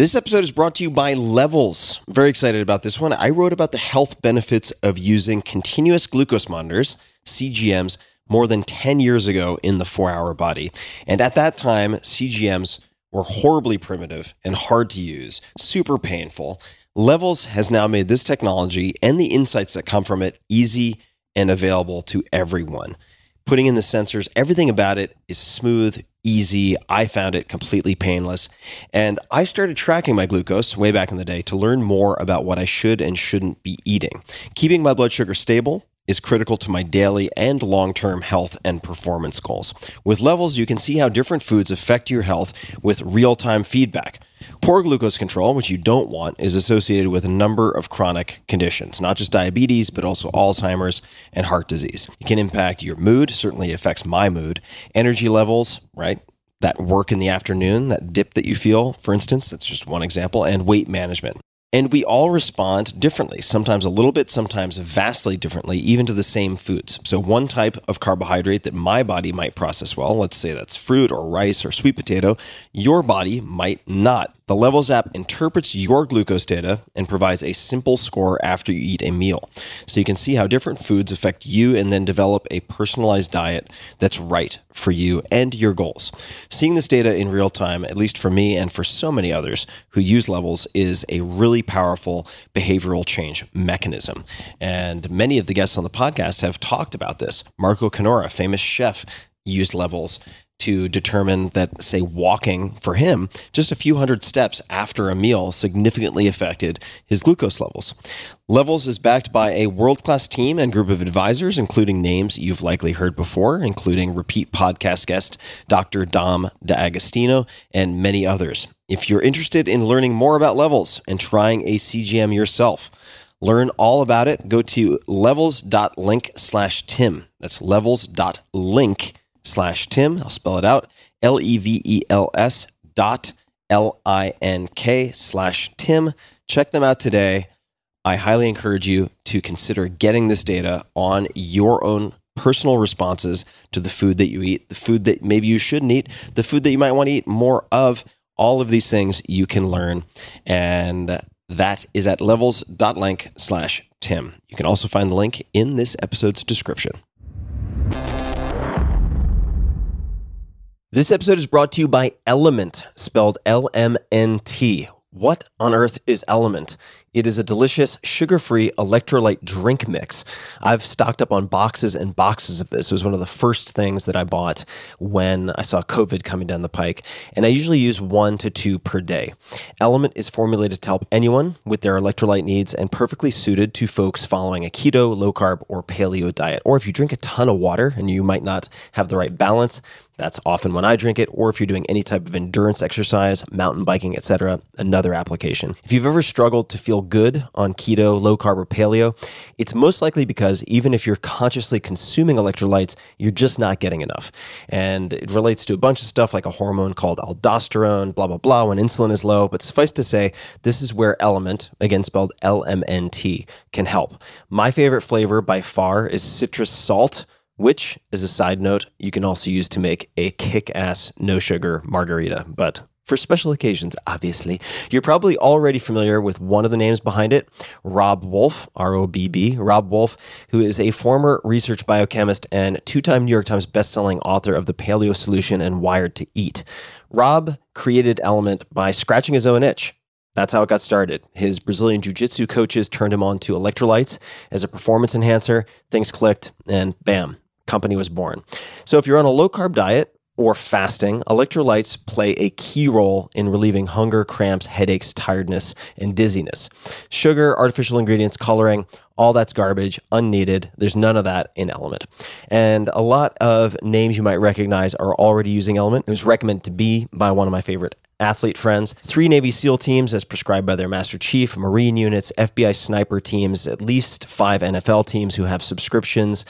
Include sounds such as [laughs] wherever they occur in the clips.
This episode is brought to you by Levels. I'm very excited about this one. I wrote about the health benefits of using continuous glucose monitors, CGMs, more than 10 years ago in the four hour body. And at that time, CGMs were horribly primitive and hard to use, super painful. Levels has now made this technology and the insights that come from it easy and available to everyone. Putting in the sensors, everything about it is smooth, easy. I found it completely painless. And I started tracking my glucose way back in the day to learn more about what I should and shouldn't be eating. Keeping my blood sugar stable is critical to my daily and long term health and performance goals. With levels, you can see how different foods affect your health with real time feedback. Poor glucose control, which you don't want, is associated with a number of chronic conditions, not just diabetes, but also Alzheimer's and heart disease. It can impact your mood, certainly affects my mood, energy levels, right? That work in the afternoon, that dip that you feel, for instance, that's just one example, and weight management. And we all respond differently, sometimes a little bit, sometimes vastly differently, even to the same foods. So, one type of carbohydrate that my body might process well, let's say that's fruit or rice or sweet potato, your body might not. The Levels app interprets your glucose data and provides a simple score after you eat a meal. So you can see how different foods affect you and then develop a personalized diet that's right for you and your goals. Seeing this data in real time, at least for me and for so many others who use Levels, is a really powerful behavioral change mechanism. And many of the guests on the podcast have talked about this. Marco Canora, famous chef, used Levels to determine that, say, walking for him just a few hundred steps after a meal significantly affected his glucose levels. Levels is backed by a world class team and group of advisors, including names you've likely heard before, including repeat podcast guest Dr. Dom D'Agostino and many others. If you're interested in learning more about levels and trying a CGM yourself, learn all about it, go to levels.link slash Tim. That's levels.link slash Tim. I'll spell it out L E V E L S dot L I N K slash Tim. Check them out today. I highly encourage you to consider getting this data on your own personal responses to the food that you eat, the food that maybe you shouldn't eat, the food that you might want to eat more of. All of these things you can learn. And that is at levels.link slash Tim. You can also find the link in this episode's description. This episode is brought to you by Element, spelled L M N T. What on earth is Element? It is a delicious, sugar free electrolyte drink mix. I've stocked up on boxes and boxes of this. It was one of the first things that I bought when I saw COVID coming down the pike. And I usually use one to two per day. Element is formulated to help anyone with their electrolyte needs and perfectly suited to folks following a keto, low carb, or paleo diet. Or if you drink a ton of water and you might not have the right balance, that's often when I drink it, or if you're doing any type of endurance exercise, mountain biking, etc., another application. If you've ever struggled to feel good on keto, low carb, or paleo, it's most likely because even if you're consciously consuming electrolytes, you're just not getting enough. And it relates to a bunch of stuff like a hormone called aldosterone, blah, blah, blah, when insulin is low. But suffice to say, this is where Element, again spelled L M N T, can help. My favorite flavor by far is citrus salt which, as a side note, you can also use to make a kick ass no sugar margarita. But for special occasions, obviously. You're probably already familiar with one of the names behind it, Robb Wolf, R O B B, Robb Wolf, who is a former research biochemist and two time New York Times bestselling author of The Paleo Solution and Wired to Eat. Robb created Element by scratching his own itch. That's how it got started. His Brazilian Jiu Jitsu coaches turned him on to electrolytes as a performance enhancer. Things clicked, and bam, company was born. So if you're on a low carb diet or fasting, electrolytes play a key role in relieving hunger, cramps, headaches, tiredness, and dizziness. Sugar, artificial ingredients, coloring, all that's garbage, unneeded. There's none of that in Element. And a lot of names you might recognize are already using Element. It was recommended to be by one of my favorite athlete friends, three Navy SEAL teams as prescribed by their Master Chief, Marine units, FBI sniper teams, at least five NFL teams who have subscriptions.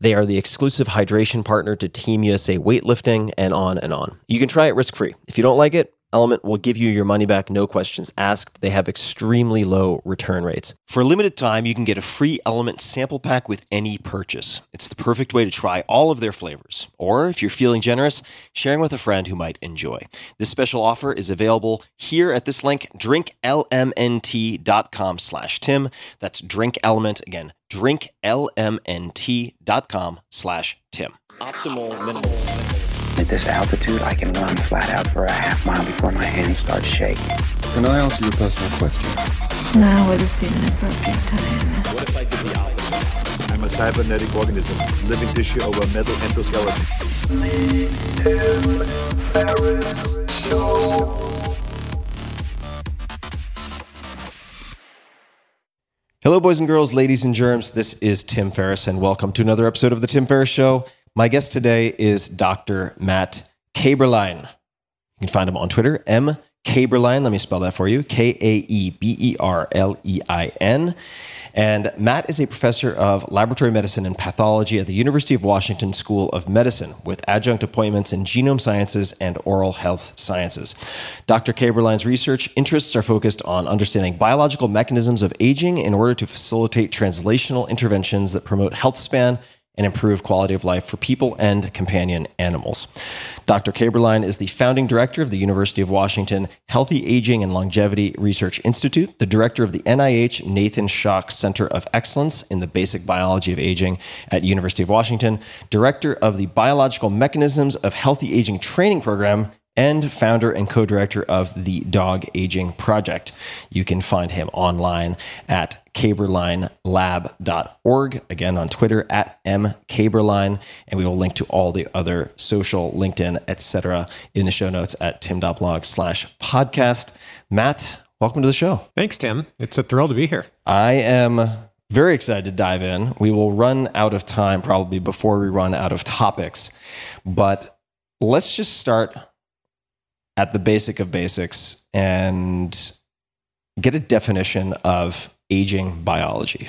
They are the exclusive hydration partner to Team USA weightlifting and on and on. You can try it risk free. If you don't like it, Element will give you your money back, no questions asked. They have extremely low return rates. For a limited time, you can get a free Element sample pack with any purchase. It's the perfect way to try all of their flavors. Or if you're feeling generous, sharing with a friend who might enjoy. This special offer is available here at this link, drinklmnt.com slash Tim. That's drink element again, drinklmnt.com slash Tim. Optimal minimal. At this altitude, I can run flat out for a half mile before my hands start shaking. Can I ask you a personal question? Now would seem an appropriate time. What if I did the opposite? I'm a cybernetic organism, living tissue over a metal endoskeleton. Hello, boys and girls, ladies and germs. This is Tim Ferriss, and welcome to another episode of The Tim Ferriss Show. My guest today is Dr. Matt Kaeberlein. You can find him on Twitter, M. Kaeberlein. Let me spell that for you K A E B E R L E I N. And Matt is a professor of laboratory medicine and pathology at the University of Washington School of Medicine with adjunct appointments in genome sciences and oral health sciences. Dr. Kaeberlein's research interests are focused on understanding biological mechanisms of aging in order to facilitate translational interventions that promote health span and improve quality of life for people and companion animals. Dr. Kaeberlein is the founding director of the University of Washington Healthy Aging and Longevity Research Institute, the director of the NIH Nathan Shock Center of Excellence in the Basic Biology of Aging at University of Washington, director of the Biological Mechanisms of Healthy Aging Training Program and founder and co director of the Dog Aging Project. You can find him online at kaeberleinlab.org, again on Twitter at mkaeberlein, and we will link to all the other social, LinkedIn, etc. in the show notes at tim.blog slash podcast. Matt, welcome to the show. Thanks, Tim. It's a thrill to be here. I am very excited to dive in. We will run out of time probably before we run out of topics, but let's just start at the basic of basics and get a definition of aging biology?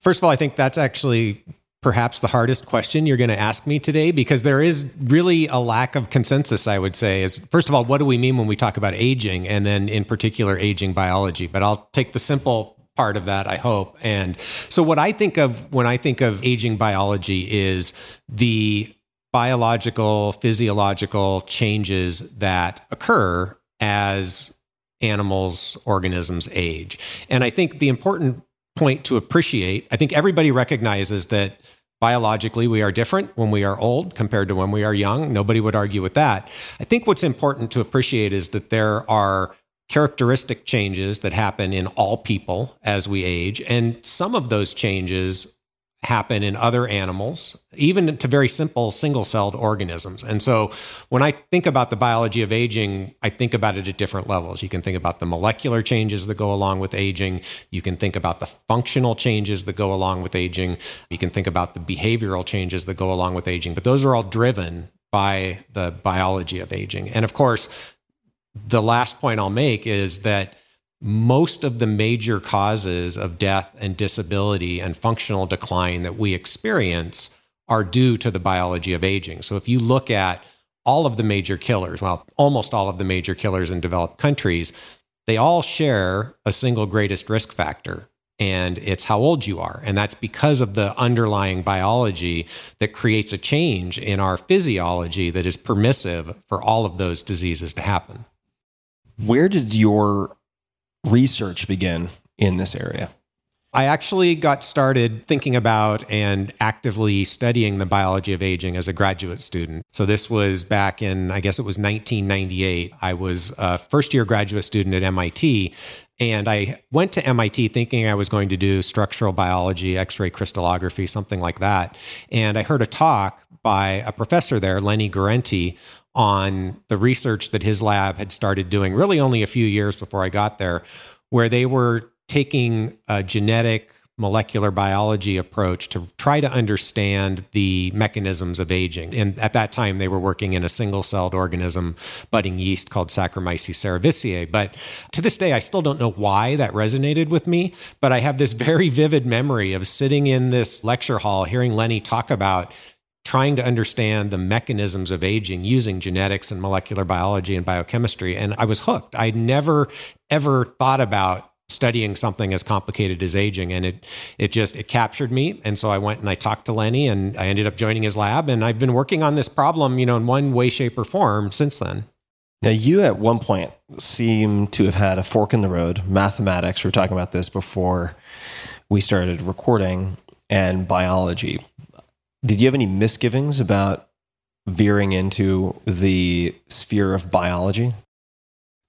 First of all, I think that's actually perhaps the hardest question you're going to ask me today because there is really a lack of consensus i would say is first of all what do we mean when we talk about aging and then in particular aging biology but i'll take the simple part of that i hope and so what i think of when i think of aging biology is the biological, physiological changes that occur as animals, organisms age. And I think the important point to appreciate, I think everybody recognizes that biologically we are different when we are old compared to when we are young. Nobody would argue with that. I think what's important to appreciate is that there are characteristic changes that happen in all people as we age. And some of those changes happen in other animals, even to very simple single celled organisms. And so when I think about the biology of aging, I think about it at different levels. You can think about the molecular changes that go along with aging. You can think about the functional changes that go along with aging. You can think about the behavioral changes that go along with aging. But those are all driven by the biology of aging. And of course, the last point I'll make is that most of the major causes of death and disability and functional decline that we experience are due to the biology of aging. So if you look at all of the major killers, well, almost all of the major killers in developed countries, they all share a single greatest risk factor. And it's how old you are. And that's because of the underlying biology that creates a change in our physiology that is permissive for all of those diseases to happen. Where did your research begin in this area? I actually got started thinking about and actively studying the biology of aging as a graduate student. So this was back in, I guess it was 1998. I was a first year graduate student at MIT. And I went to MIT thinking I was going to do structural biology, X ray crystallography, something like that. And I heard a talk by a professor there, Lenny Guarente, on the research that his lab had started doing really only a few years before I got there, where they were taking a genetic molecular biology approach to try to understand the mechanisms of aging. And at that time, they were working in a single celled organism, budding yeast called Saccharomyces cerevisiae. But to this day, I still don't know why that resonated with me. But I have this [laughs] very vivid memory of sitting in this lecture hall, hearing Lenny talk about trying to understand the mechanisms of aging using genetics and molecular biology and biochemistry. And I was hooked. I never, ever thought about studying something as complicated as aging and it it just it captured me and so I went and I talked to Lenny and I ended up joining his lab and I've been working on this problem you know in one way shape or form since then Now, you at one point seem to have had a fork in the road. Mathematics, we were talking about this before we started recording, and biology. Did you have any misgivings about veering into the sphere of biology?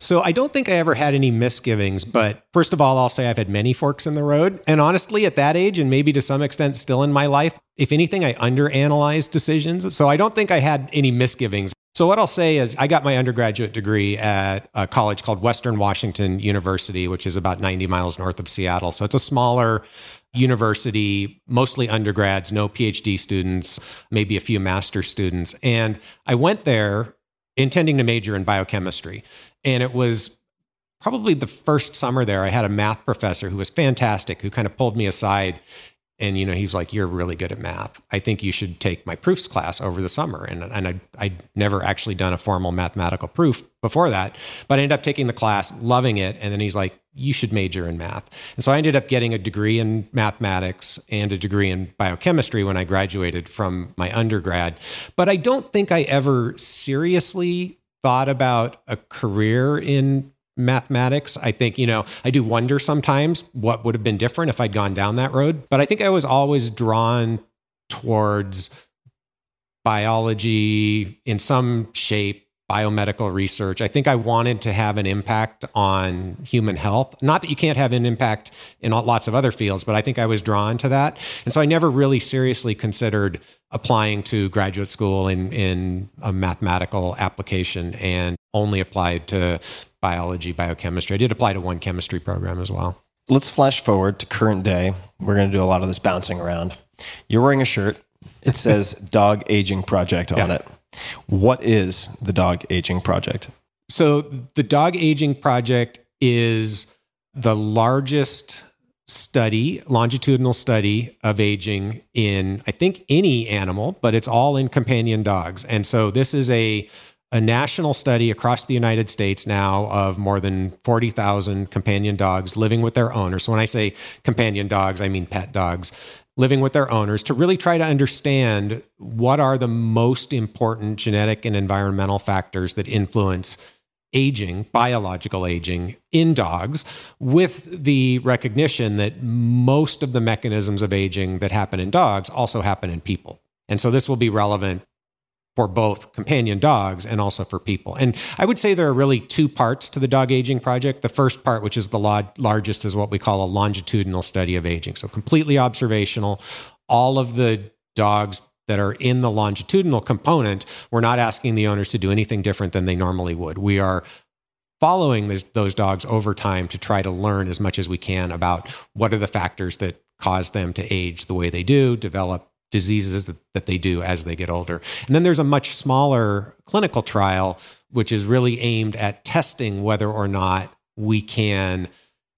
So I don't think I ever had any misgivings, but first of all, I'll say I've had many forks in the road. And honestly, at that age, and maybe to some extent still in my life, if anything, I underanalyzed decisions. So I don't think I had any misgivings. So what I'll say is I got my undergraduate degree at a college called Western Washington University, which is about 90 miles north of Seattle. So it's a smaller university, mostly undergrads, no PhD students, maybe a few master students. And I went there intending to major in biochemistry. And it was probably the first summer there, I had a math professor who was fantastic, who kind of pulled me aside. And, you know, he was like, You're really good at math. I think you should take my proofs class over the summer. And, and I, I'd never actually done a formal mathematical proof before that, but I ended up taking the class, loving it. And then he's like, You should major in math. And so I ended up getting a degree in mathematics and a degree in biochemistry when I graduated from my undergrad. But I don't think I ever seriously thought about a career in mathematics. I think, you know, I do wonder sometimes what would have been different if I'd gone down that road. But I think I was always drawn towards biology in some shape, biomedical research. I think I wanted to have an impact on human health. Not that you can't have an impact in lots of other fields, but I think I was drawn to that. And so I never really seriously considered applying to graduate school in, in a mathematical application and only applied to biology, biochemistry. I did apply to one chemistry program as well. Let's flash forward to current day. We're going to do a lot of this bouncing around. You're wearing a shirt. It says [laughs] Dog Aging Project on Yeah. it. What is the Dog Aging Project? So the Dog Aging Project is the largest study, longitudinal study of aging in, I think, any animal, but it's all in companion dogs. And so this is a a national study across the United States now of more than 40,000 companion dogs living with their owners. So when I say companion dogs, I mean pet dogs living with their owners to really try to understand what are the most important genetic and environmental factors that influence aging, biological aging in dogs, with the recognition that most of the mechanisms of aging that happen in dogs also happen in people. And so this will be relevant for both companion dogs and also for people. And I would say there are really two parts to the dog aging project. The first part, which is the la- largest, is what we call a longitudinal study of aging. So completely observational. All of the dogs that are in the longitudinal component, we're not asking the owners to do anything different than they normally would. We are following this, those dogs over time to try to learn as much as we can about what are the factors that cause them to age the way they do, develop diseases that, that they do as they get older. And then there's a much smaller clinical trial, which is really aimed at testing whether or not we can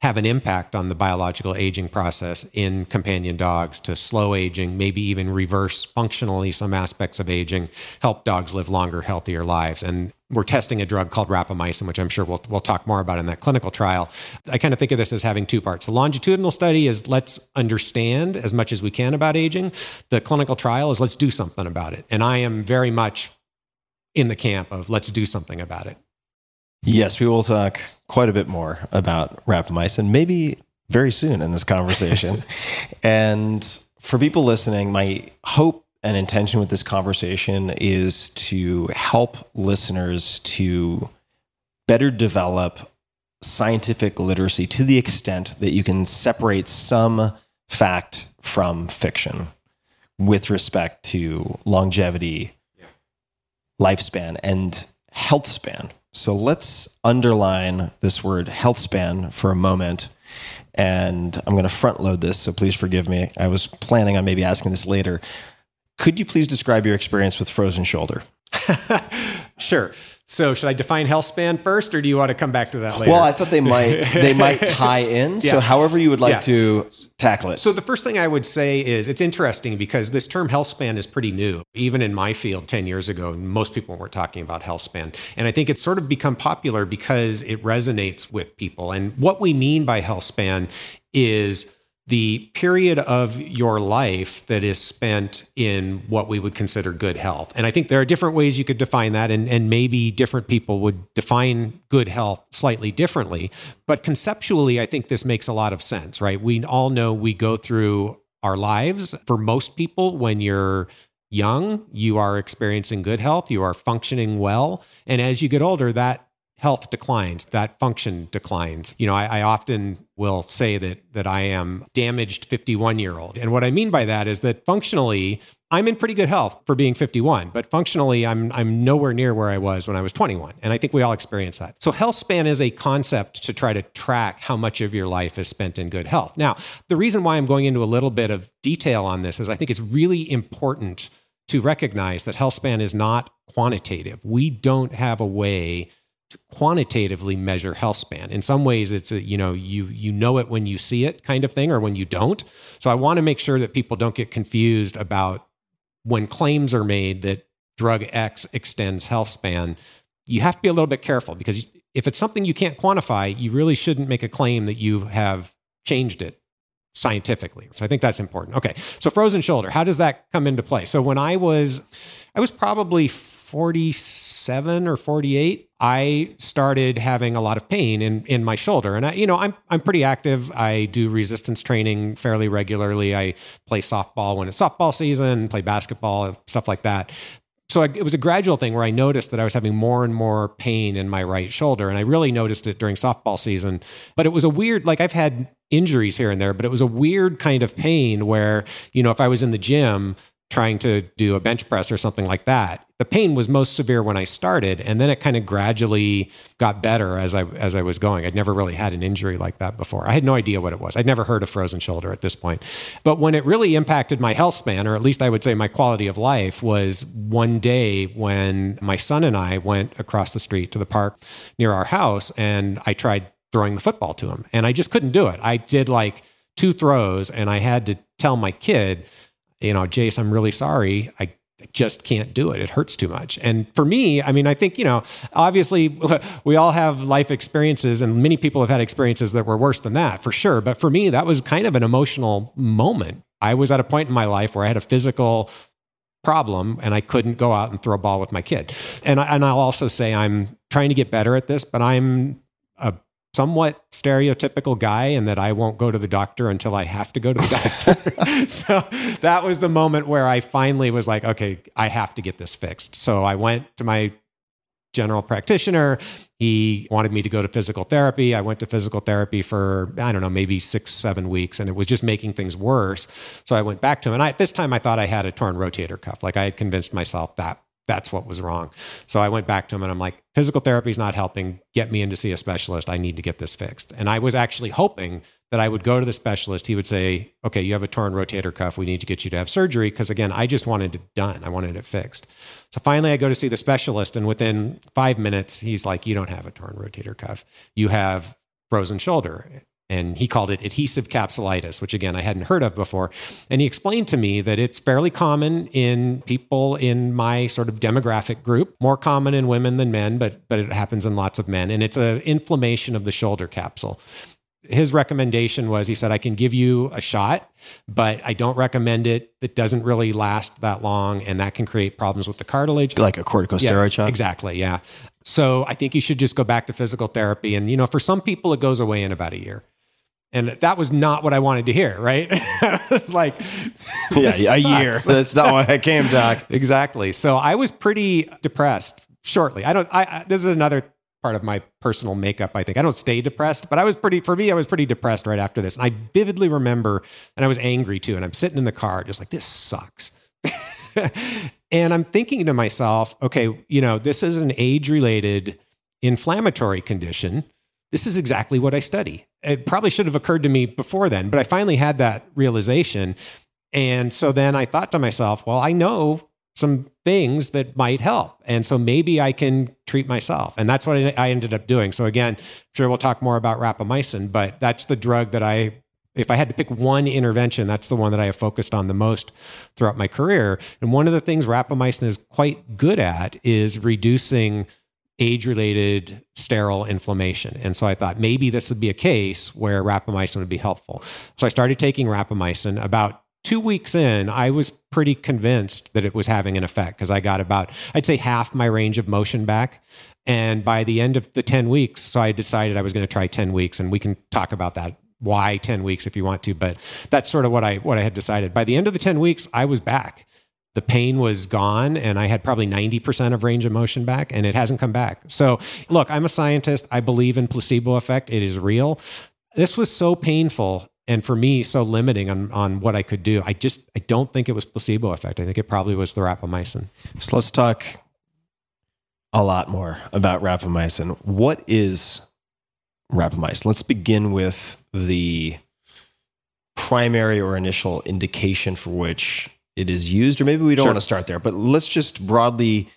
have an impact on the biological aging process in companion dogs to slow aging, maybe even reverse functionally some aspects of aging, help dogs live longer, healthier lives. And we're testing a drug called rapamycin, which I'm sure we'll, we'll talk more about in that clinical trial. I kind of think of this as having two parts. The longitudinal study is let's understand as much as we can about aging. The clinical trial is let's do something about it. And I am very much in the camp of let's do something about it. Yes, we will talk quite a bit more about rapamycin, maybe very soon in this conversation. [laughs] and for people listening, my hope and intention with this conversation is to help listeners to better develop scientific literacy to the extent that you can separate some fact from fiction with respect to longevity, lifespan, and health span. So let's underline this word health span for a moment. And I'm going to front load this, so please forgive me. I was planning on maybe asking this later. Could you please describe your experience with frozen shoulder? [laughs] Sure. So should I define health span first, or do you want to come back to that later? Well, I thought they might they might [laughs] tie in. So however you would like Yeah. to tackle it. So the first thing I would say is it's interesting because this term health span is pretty new. Even in my field 10 years ago, most people weren't talking about health span. And I think it's sort of become popular because it resonates with people. And what we mean by health span is the period of your life that is spent in what we would consider good health. And I think there are different ways you could define that, and, and maybe different people would define good health slightly differently. But conceptually, I think this makes a lot of sense, right? We all know we go through our lives. For most people, when you're young, you are experiencing good health, you are functioning well. And as you get older, that health declines, that function declines. You know, I, I often will say that that I am damaged 51 year old. And what I mean by that is that functionally, I'm in pretty good health for being 51, but functionally I'm I'm nowhere near where I was when I was 21. And I think we all experience that. So health span is a concept to try to track how much of your life is spent in good health. Now, the reason why I'm going into a little bit of detail on this is I think it's really important to recognize that health span is not quantitative. We don't have a way quantitatively measure health span. In some ways, it's a, you know you you know it when you see it kind of thing, or when you don't. So I want to make sure that people don't get confused about when claims are made that drug X extends health span. You have to be a little bit careful because if it's something you can't quantify, you really shouldn't make a claim that you have changed it scientifically. So I think that's important. Okay. So frozen shoulder, how does that come into play? So when I was I was probably 47 or 48, I started having a lot of pain in in my shoulder. And I you know, I'm I'm pretty active. I do resistance training fairly regularly. I play softball when it's softball season, play basketball, stuff like that so I, it was a gradual thing where I noticed that I was having more and more pain in my right shoulder. And I really noticed it during softball season. But it was a weird, like I've had injuries here and there, but it was a weird kind of pain where, you know, if I was in the gym trying to do a bench press or something like that, the pain was most severe when I started. And then it kind of gradually got better as I as I was going. I'd never really had an injury like that before. I had no idea what it was. I'd never heard of frozen shoulder at this point. But when it really impacted my health span, or at least I would say my quality of life, was one day when my son and I went across the street to the park near our house and I tried throwing the football to him. And I just couldn't do it. I did like two throws and I had to tell my kid, you know, Jace, I'm really sorry. I just can't do it. It hurts too much. And for me, I mean, I think, you know, obviously [laughs] we all have life experiences and many people have had experiences that were worse than that for sure. But for me, that was kind of an emotional moment. I was at a point in my life where I had a physical problem and I couldn't go out and throw a ball with my kid. And, I, and I'll also say I'm trying to get better at this, but I'm somewhat stereotypical guy and that I won't go to the doctor until I have to go to the doctor. [laughs] [laughs] so that was the moment where I finally was like, okay, I have to get this fixed. So I went to my general practitioner. He wanted me to go to physical therapy. I went to physical therapy for, I don't know, maybe six, seven weeks, and it was just making things worse. So I went back to him. And I, at this time, I thought I had a torn rotator cuff. Like I had convinced myself that that's what was wrong. So I went back to him and I'm like, physical therapy is not helping. Get me in to see a specialist. I need to get this fixed. And I was actually hoping that I would go to the specialist. He would say, okay, you have a torn rotator cuff. We need to get you to have surgery. Because again, I just wanted it done. I wanted it fixed. So finally, I go to see the specialist. And within five minutes, he's like, you don't have a torn rotator cuff. You have frozen shoulder and he called it adhesive capsulitis, which again I hadn't heard of before. And he explained to me that it's fairly common in people in my sort of demographic group, more common in women than men, but but it happens in lots of men. And it's an inflammation of the shoulder capsule. His recommendation was he said, I can give you a shot, but I don't recommend it. It doesn't really last that long, and that can create problems with the cartilage. like a corticosteroid Yeah, shot. Exactly. Yeah. So I think you should just go back to physical therapy. And, you know, for some people, it goes away in about a year. And that was not what I wanted to hear, right? [laughs] it's like, Yeah, a [laughs] year. That's not why I came, Doc. [laughs] exactly. So I was pretty depressed shortly. I don't, I, I, this is another part of my personal makeup, I think. I don't stay depressed, but I was pretty, for me, I was pretty depressed right after this. And I vividly remember, and I was angry too. And I'm sitting in the car just like, this sucks. and I'm thinking to myself, okay, you know, this is an age related inflammatory condition. This is exactly what I study. It probably should have occurred to me before then, but I finally had that realization. And so then I thought to myself, well, I know some things that might help. And so maybe I can treat myself. And that's what I ended up doing. So again, sure we'll talk more about rapamycin, but that's the drug that I if I had to pick one intervention, that's the one that I have focused on the most throughout my career. And one of the things rapamycin is quite good at is reducing age related sterile inflammation. And so I thought maybe this would be a case where rapamycin would be helpful. So I started taking rapamycin. About two weeks in, I was pretty convinced that it was having an effect because I got about, I'd say, half my range of motion back. And by the end of the 10 weeks, so I decided I was going to try 10 weeks, and we can talk about that why 10 weeks if you want to but that's sort of what i what i had decided by the end of the 10 weeks i was back the pain was gone and i had probably 90% of range of motion back and it hasn't come back. So look i'm a scientist. I believe in placebo effect. It is real. This was so painful and for me so limiting on, on what i could do. I just i don't think it was placebo effect. I think it probably was the rapamycin. So let's talk a lot more about rapamycin. What is rapamycin? Let's begin with the primary or initial indication for which it is used, or maybe we don't Sure. want to start there, but let's just broadly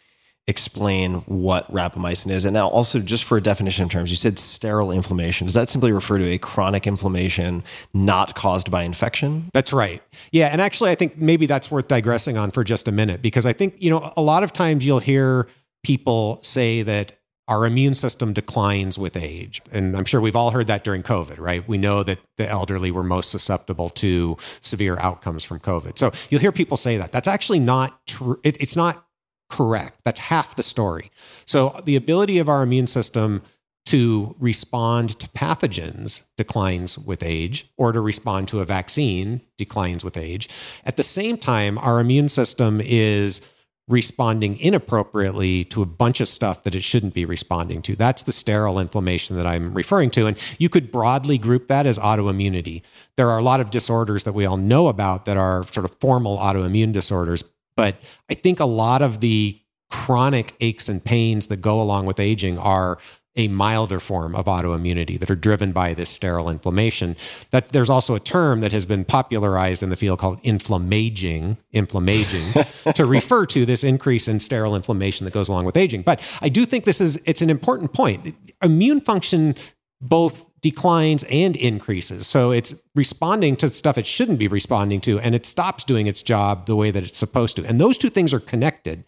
explain what rapamycin is. And now, also, just for a definition of terms, you said sterile inflammation. Does that simply refer to a chronic inflammation not caused by infection? That's right. Yeah. And actually, I think maybe that's worth digressing on for just a minute because I think, you know, a lot of times you'll hear people say that our immune system declines with age. And I'm sure we've all heard that during COVID, right? We know that the elderly were most susceptible to severe outcomes from COVID. So you'll hear people say that. That's actually not true. It, it's not correct. That's half the story. So the ability of our immune system to respond to pathogens declines with age, or to respond to a vaccine declines with age. At the same time, our immune system is responding inappropriately to a bunch of stuff that it shouldn't be responding to. That's the sterile inflammation that I'm referring to. And you could broadly group that as autoimmunity. There are a lot of disorders that we all know about that are sort of formal autoimmune disorders. But I think a lot of the chronic aches and pains that go along with aging are a milder form of autoimmunity that are driven by this sterile inflammation. That there's also a term that has been popularized in the field called inflammaging, inflammaging, [laughs] to refer to this increase in sterile inflammation that goes along with aging. But I do think this is it's an important point. Immune function both declines and increases. So it's responding to stuff it shouldn't be responding to, and it stops doing its job the way that it's supposed to. And those two things are connected.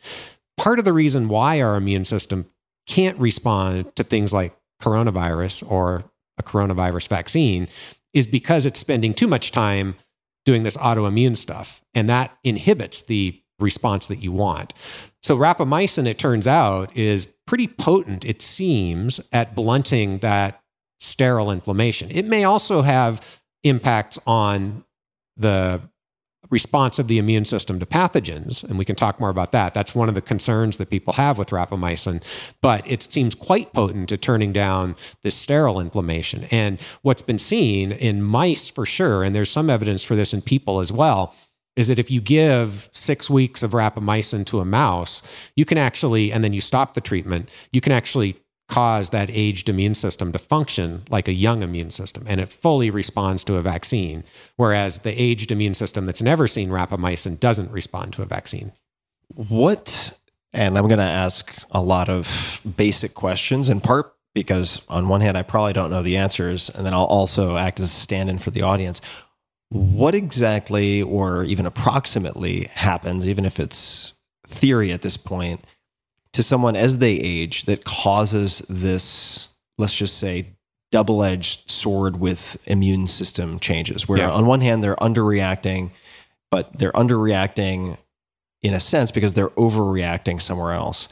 Part of the reason why our immune system can't respond to things like coronavirus or a coronavirus vaccine is because it's spending too much time doing this autoimmune stuff. And that inhibits the response that you want. So, rapamycin, it turns out, is pretty potent, it seems, at blunting that sterile inflammation. It may also have impacts on the response of the immune system to pathogens, and we can talk more about that. That's one of the concerns that people have with rapamycin, but it seems quite potent at turning down this sterile inflammation. And what's been seen in mice for sure, and there's some evidence for this in people as well, is that if you give six weeks of rapamycin to a mouse, you can actually, and then you stop the treatment, you can actually cause that aged immune system to function like a young immune system and it fully responds to a vaccine whereas the aged immune system that's never seen rapamycin doesn't respond to a vaccine What, and I'm going to ask a lot of basic questions in part because, on one hand, I probably don't know the answers, and then I'll also act as a stand in for the audience. What exactly, or even approximately, happens, even if it's theory at this point, to someone as they age that causes this, let's just say, double edged sword with immune system changes? Where, Yeah. on one hand, they're underreacting, but they're underreacting in a sense because they're overreacting somewhere else.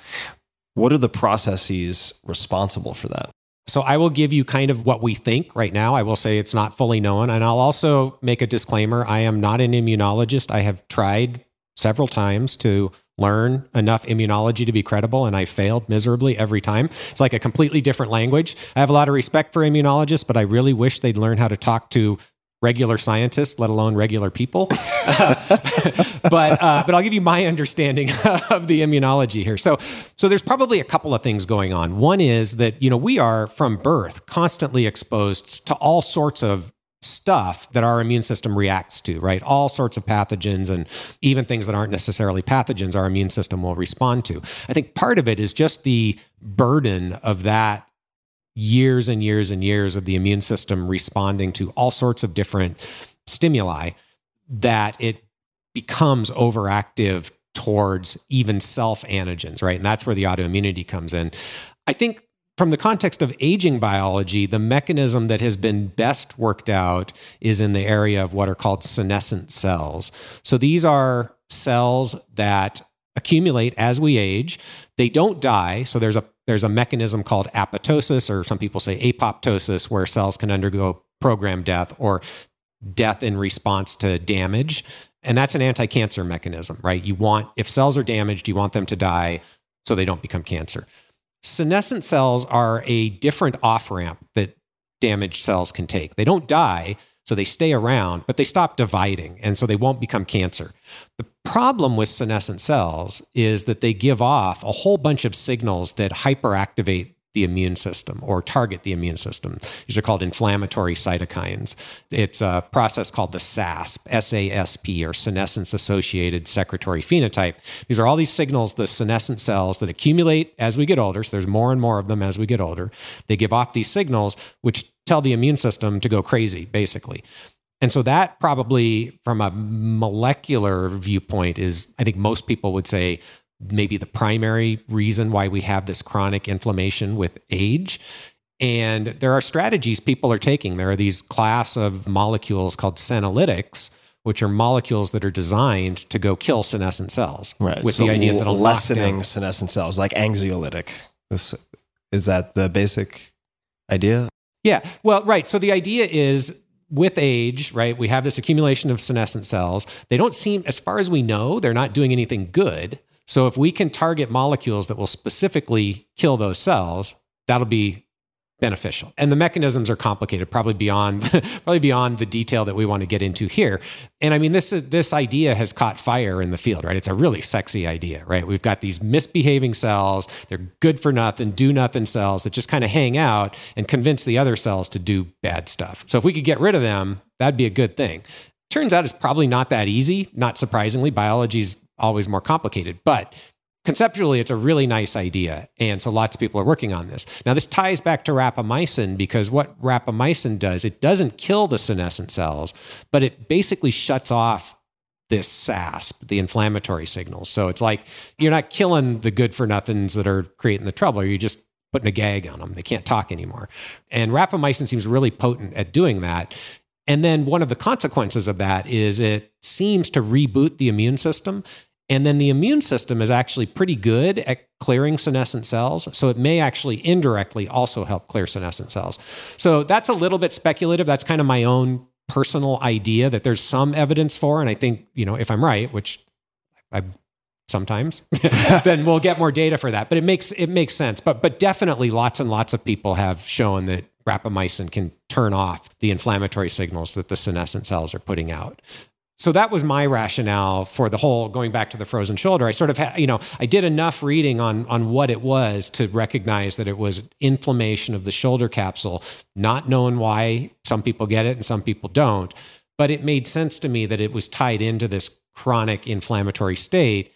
What are the processes responsible for that? So I will give you kind of what we think right now. I will say it's not fully known. And I'll also make a disclaimer I am not an immunologist. I have tried several times to learn enough immunology to be credible, and I failed miserably every time. It's like a completely different language. I have a lot of respect for immunologists, but I really wish they'd learn how to talk to regular scientists, let alone regular people. [laughs] but uh, but I'll give you my understanding [laughs] of the immunology here. So so there's probably a couple of things going on. One is that you know we are from birth constantly exposed to all sorts of stuff that our immune system reacts to, right? All sorts of pathogens and even things that aren't necessarily pathogens, our immune system will respond to. I think part of it is just the burden of that years and years and years of the immune system responding to all sorts of different stimuli that it becomes overactive towards even self antigens, right? And that's where the autoimmunity comes in. I think from the context of aging biology, the mechanism that has been best worked out is in the area of what are called senescent cells. So these are cells that accumulate as we age. They don't die. So there's a there's a mechanism called apoptosis, or some people say apoptosis, where cells can undergo programmed death or death in response to damage. And that's an anti cancer mechanism, right? You want, if cells are damaged, you want them to die so they don't become cancer. Senescent cells are a different off ramp that damaged cells can take. They don't die, so they stay around, but they stop dividing, and so they won't become cancer. The problem with senescent cells is that they give off a whole bunch of signals that hyperactivate the immune system or target the immune system. These are called inflammatory cytokines. It's a process called the SASP, SASP, or senescence associated secretory phenotype. These are all these signals, the senescent cells that accumulate as we get older. So there's more and more of them as we get older. They give off these signals, which tell the immune system to go crazy, basically. And so that probably, from a molecular viewpoint, is I think most people would say maybe the primary reason why we have this chronic inflammation with age. And there are strategies people are taking. There are these class of molecules called senolytics, which are molecules that are designed to go kill senescent cells. Right. With so the idea that lessening senescent cells, like anxiolytic. This is that the basic idea? Yeah. Well, right. So the idea is with age, right, we have this accumulation of senescent cells. They don't seem, as far as we know, they're not doing anything good. So if we can target molecules that will specifically kill those cells, that'll be beneficial. And the mechanisms are complicated, probably beyond [laughs] probably beyond the detail that we want to get into here. And I mean this this idea has caught fire in the field, right? It's a really sexy idea, right? We've got these misbehaving cells, they're good for nothing, do nothing cells that just kind of hang out and convince the other cells to do bad stuff. So if we could get rid of them, that'd be a good thing. Turns out it's probably not that easy, not surprisingly. Biology's always more complicated, but conceptually it's a really nice idea and so lots of people are working on this now this ties back to rapamycin because what rapamycin does it doesn't kill the senescent cells but it basically shuts off this SASP, the inflammatory signals. So it's like you're not killing the good for nothings that are creating the trouble. You're just putting a gag on them. They can't talk anymore. And rapamycin seems really potent at doing that. And then one of the consequences of that is it seems to reboot the immune system. And then the immune system is actually pretty good at clearing senescent cells. So it may actually indirectly also help clear senescent cells. So that's a little bit speculative. That's kind of my own personal idea that there's some evidence for. And I think, you know, if I'm right, which I sometimes [laughs] then we'll get more data for that but it makes it makes sense but but definitely lots and lots of people have shown that rapamycin can turn off the inflammatory signals that the senescent cells are putting out. So that was my rationale for the whole going back to the frozen shoulder. I sort of had you know i did enough reading on on what it was to recognize that it was inflammation of the shoulder capsule not knowing why some people get it and some people don't. But it made sense to me that it was tied into this chronic inflammatory state.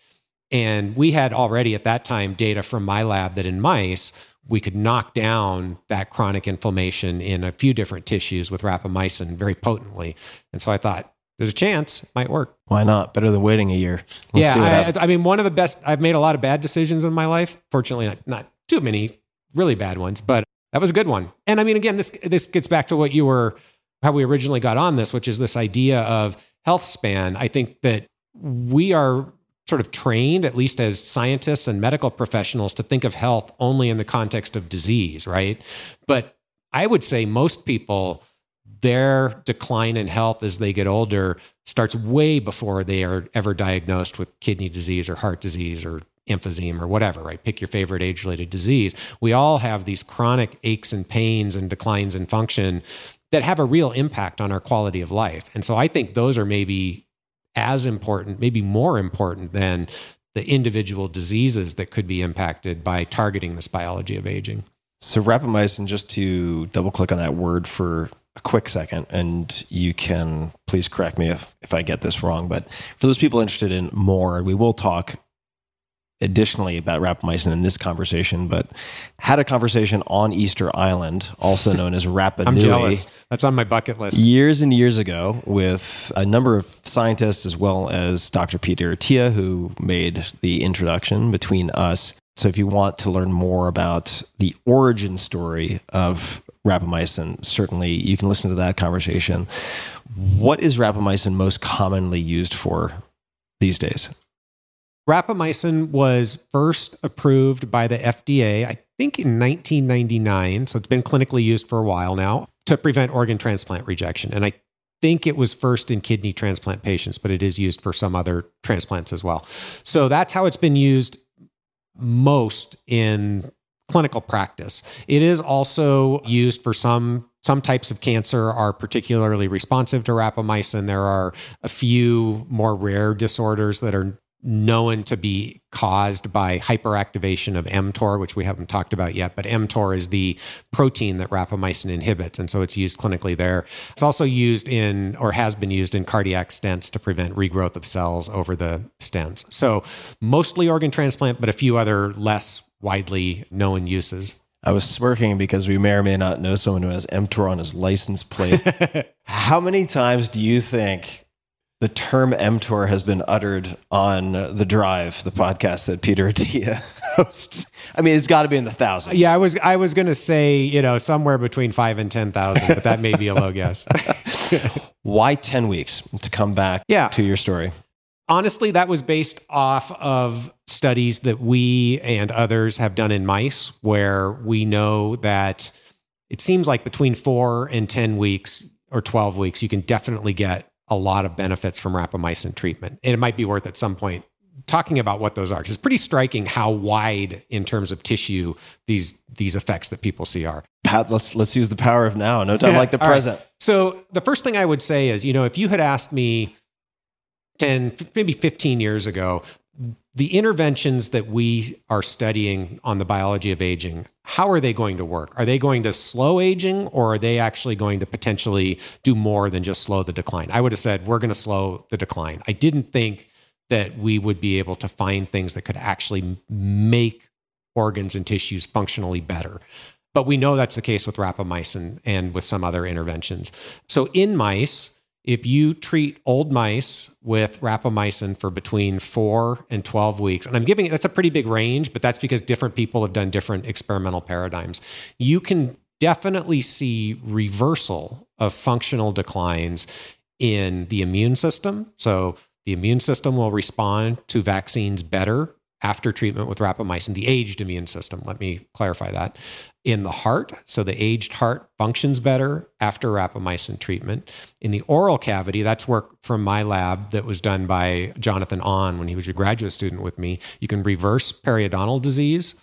And we had already at that time data from my lab that in mice, we could knock down that chronic inflammation in a few different tissues with rapamycin very potently. And so I thought, there's a chance it might work. Why not? Better than waiting a year. Let's yeah. I, I mean, one of the best, I've made a lot of bad decisions in my life. Fortunately, not, not too many really bad ones, but that was a good one. And I mean, again, this, this gets back to what you were, how we originally got on this, which is this idea of health span. I think that we are sort of trained, at least as scientists and medical professionals, to think of health only in the context of disease, right? But I would say most people, their decline in health as they get older starts way before they are ever diagnosed with kidney disease or heart disease or emphysema or whatever, right? Pick your favorite age related disease. We all have these chronic aches and pains and declines in function that have a real impact on our quality of life. And so I think those are maybe as important, maybe more important than the individual diseases that could be impacted by targeting this biology of aging. So rapamycin, just to double click on that word for a quick second, and you can please correct me if, if I get this wrong. But for those people interested in more, we will talk additionally about rapamycin in this conversation, but had a conversation on Easter Island, also known as Rapa [laughs] I'm Nui, jealous. That's on my bucket list. years and years ago with a number of scientists as well as Dr. Peter Attia, who made the introduction between us. So if you want to learn more about the origin story of rapamycin, certainly you can listen to that conversation. What is rapamycin most commonly used for these days? Rapamycin was first approved by the FDA, I think in 1999. So it's been clinically used for a while now to prevent organ transplant rejection. And I think it was first in kidney transplant patients, but it is used for some other transplants as well. So that's how it's been used most in clinical practice. It is also used for some some types of cancer are particularly responsive to rapamycin. There are a few more rare disorders that are known to be caused by hyperactivation of mTOR, which we haven't talked about yet. But mTOR is the protein that rapamycin inhibits, and so it's used clinically there. It's also used in, or has been used in cardiac stents to prevent regrowth of cells over the stents. So mostly organ transplant, but a few other less widely known uses. I was smirking because we may or may not know someone who has mTOR on his license plate. [laughs] How many times do you think the term mTOR has been uttered on the Drive, the podcast that Peter Attia [laughs] hosts? I mean, it's got to be in the thousands. Yeah, I was I was gonna say you know somewhere between five and ten thousand, but that may be a low guess. [laughs] Why 10 weeks to come back Yeah. to your story? Honestly, that was based off of studies that we and others have done in mice, where we know that it seems like between four and ten weeks or twelve weeks, you can definitely get a lot of benefits from rapamycin treatment, and it might be worth at some point talking about what those are. 'cause it's pretty striking how wide in terms of tissue these these effects that people see are. Pat, let's let's use the power of now. No time Yeah, like the all right. present. So the first thing I would say is, you know, if you had asked me 10, maybe 15 years ago, the interventions that we are studying on the biology of aging, how are they going to work? Are they going to slow aging or are they actually going to potentially do more than just slow the decline? I would have said, we're going to slow the decline. I didn't think that we would be able to find things that could actually make organs and tissues functionally better. But we know that's the case with rapamycin and with some other interventions. So in mice, if you treat old mice with rapamycin for between four and 12 weeks, and I'm giving it, that's a pretty big range, but that's because different people have done different experimental paradigms. You can definitely see reversal of functional declines in the immune system. So the immune system will respond to vaccines better after treatment with rapamycin, the aged immune system. Let me clarify that. In the heart, so the aged heart functions better after rapamycin treatment. In the oral cavity, that's work from my lab that was done by Jonathan An when he was a graduate student with me. You can reverse periodontal disease,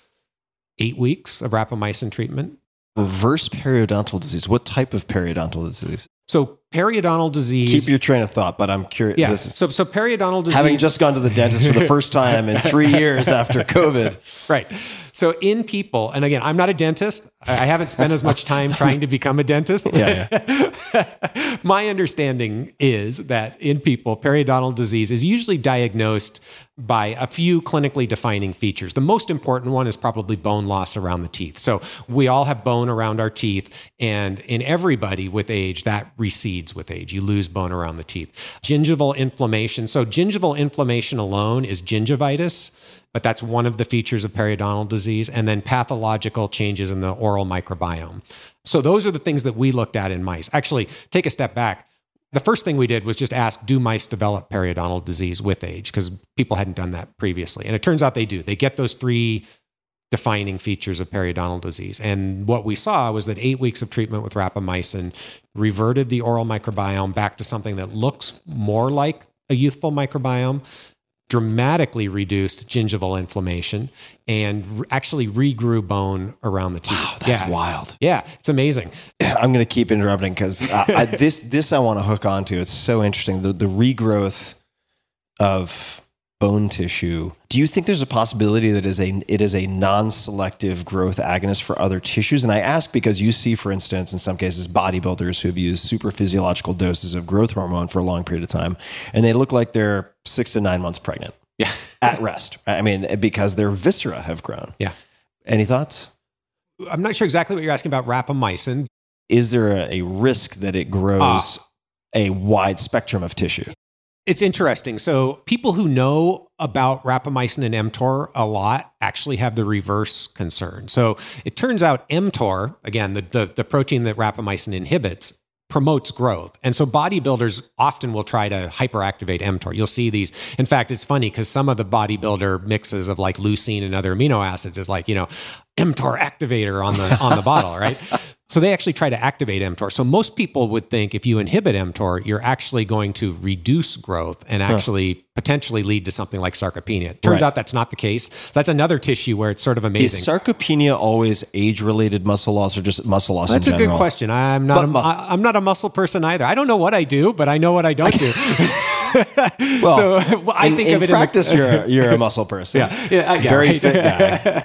eight weeks of rapamycin treatment. Reverse periodontal disease. What type of periodontal disease? So periodontal disease. Keep your train of thought, but I'm curious. yeah. This is, So so periodontal disease. having just gone to the dentist for the first time in three [laughs] years after COVID. Right. So in people, and again, I'm not a dentist. I I haven't spent as much time [laughs] trying to become a dentist. Yeah, [laughs] My understanding is that in people, periodontal disease is usually diagnosed by a few clinically defining features. The most important one is probably bone loss around the teeth. So we all have bone around our teeth, and in everybody with age, that recedes with age. You lose bone around the teeth. Gingival inflammation. So gingival inflammation alone is gingivitis but that's one of the features of periodontal disease, and then pathological changes in the oral microbiome. So those are the things that we looked at in mice. Actually, take a step back. The first thing we did was just ask, do mice develop periodontal disease with age? Because people hadn't done that previously. And it turns out they do. They get those three defining features of periodontal disease. And what we saw was that eight weeks of treatment with rapamycin reverted the oral microbiome back to something that looks more like a youthful microbiome dramatically reduced gingival inflammation and actually regrew bone around the teeth. Wow, that's yeah. wild. Yeah, it's amazing. [clears throat] I'm going to keep interrupting because this this I want to hook onto. It's so interesting. The the regrowth of bone tissue. Do you think there's a possibility that is a it is a non-selective growth agonist for other tissues? And I ask because you see, for instance, in some cases, bodybuilders who have used super physiological doses of growth hormone for a long period of time, and they look like they're six to nine months pregnant. Yeah. [laughs] at rest. I mean, because their viscera have grown. Yeah. Any thoughts? I'm not sure exactly what you're asking about rapamycin. Is there a, a risk that it grows Ah. a wide spectrum of tissue? It's interesting. So people who know about rapamycin and mTOR a lot actually have the reverse concern. So it turns out mTOR, again, the, the, the protein that rapamycin inhibits, promotes growth. And so bodybuilders often will try to hyperactivate mTOR. You'll see these. In fact, it's funny because some of the bodybuilder mixes of like leucine and other amino acids is like, you know, mTOR activator on the on the bottle, right? [laughs] So they actually try to activate mTOR. So most people would think if you inhibit mTOR, you're actually going to reduce growth and actually potentially lead to something like sarcopenia. Turns Right. out that's not the case. So that's another tissue where it's sort of amazing. Is sarcopenia always age-related muscle loss or just muscle loss That's a good question. I'm not But a, muscle- I, am not a muscle person either. I don't know what I do, but I know what I don't do. [laughs] [laughs] [laughs] Well, so well, I in, think in of it practice, in the, you're a, you're a [laughs] muscle person. yeah, yeah, uh, yeah, Very right. fit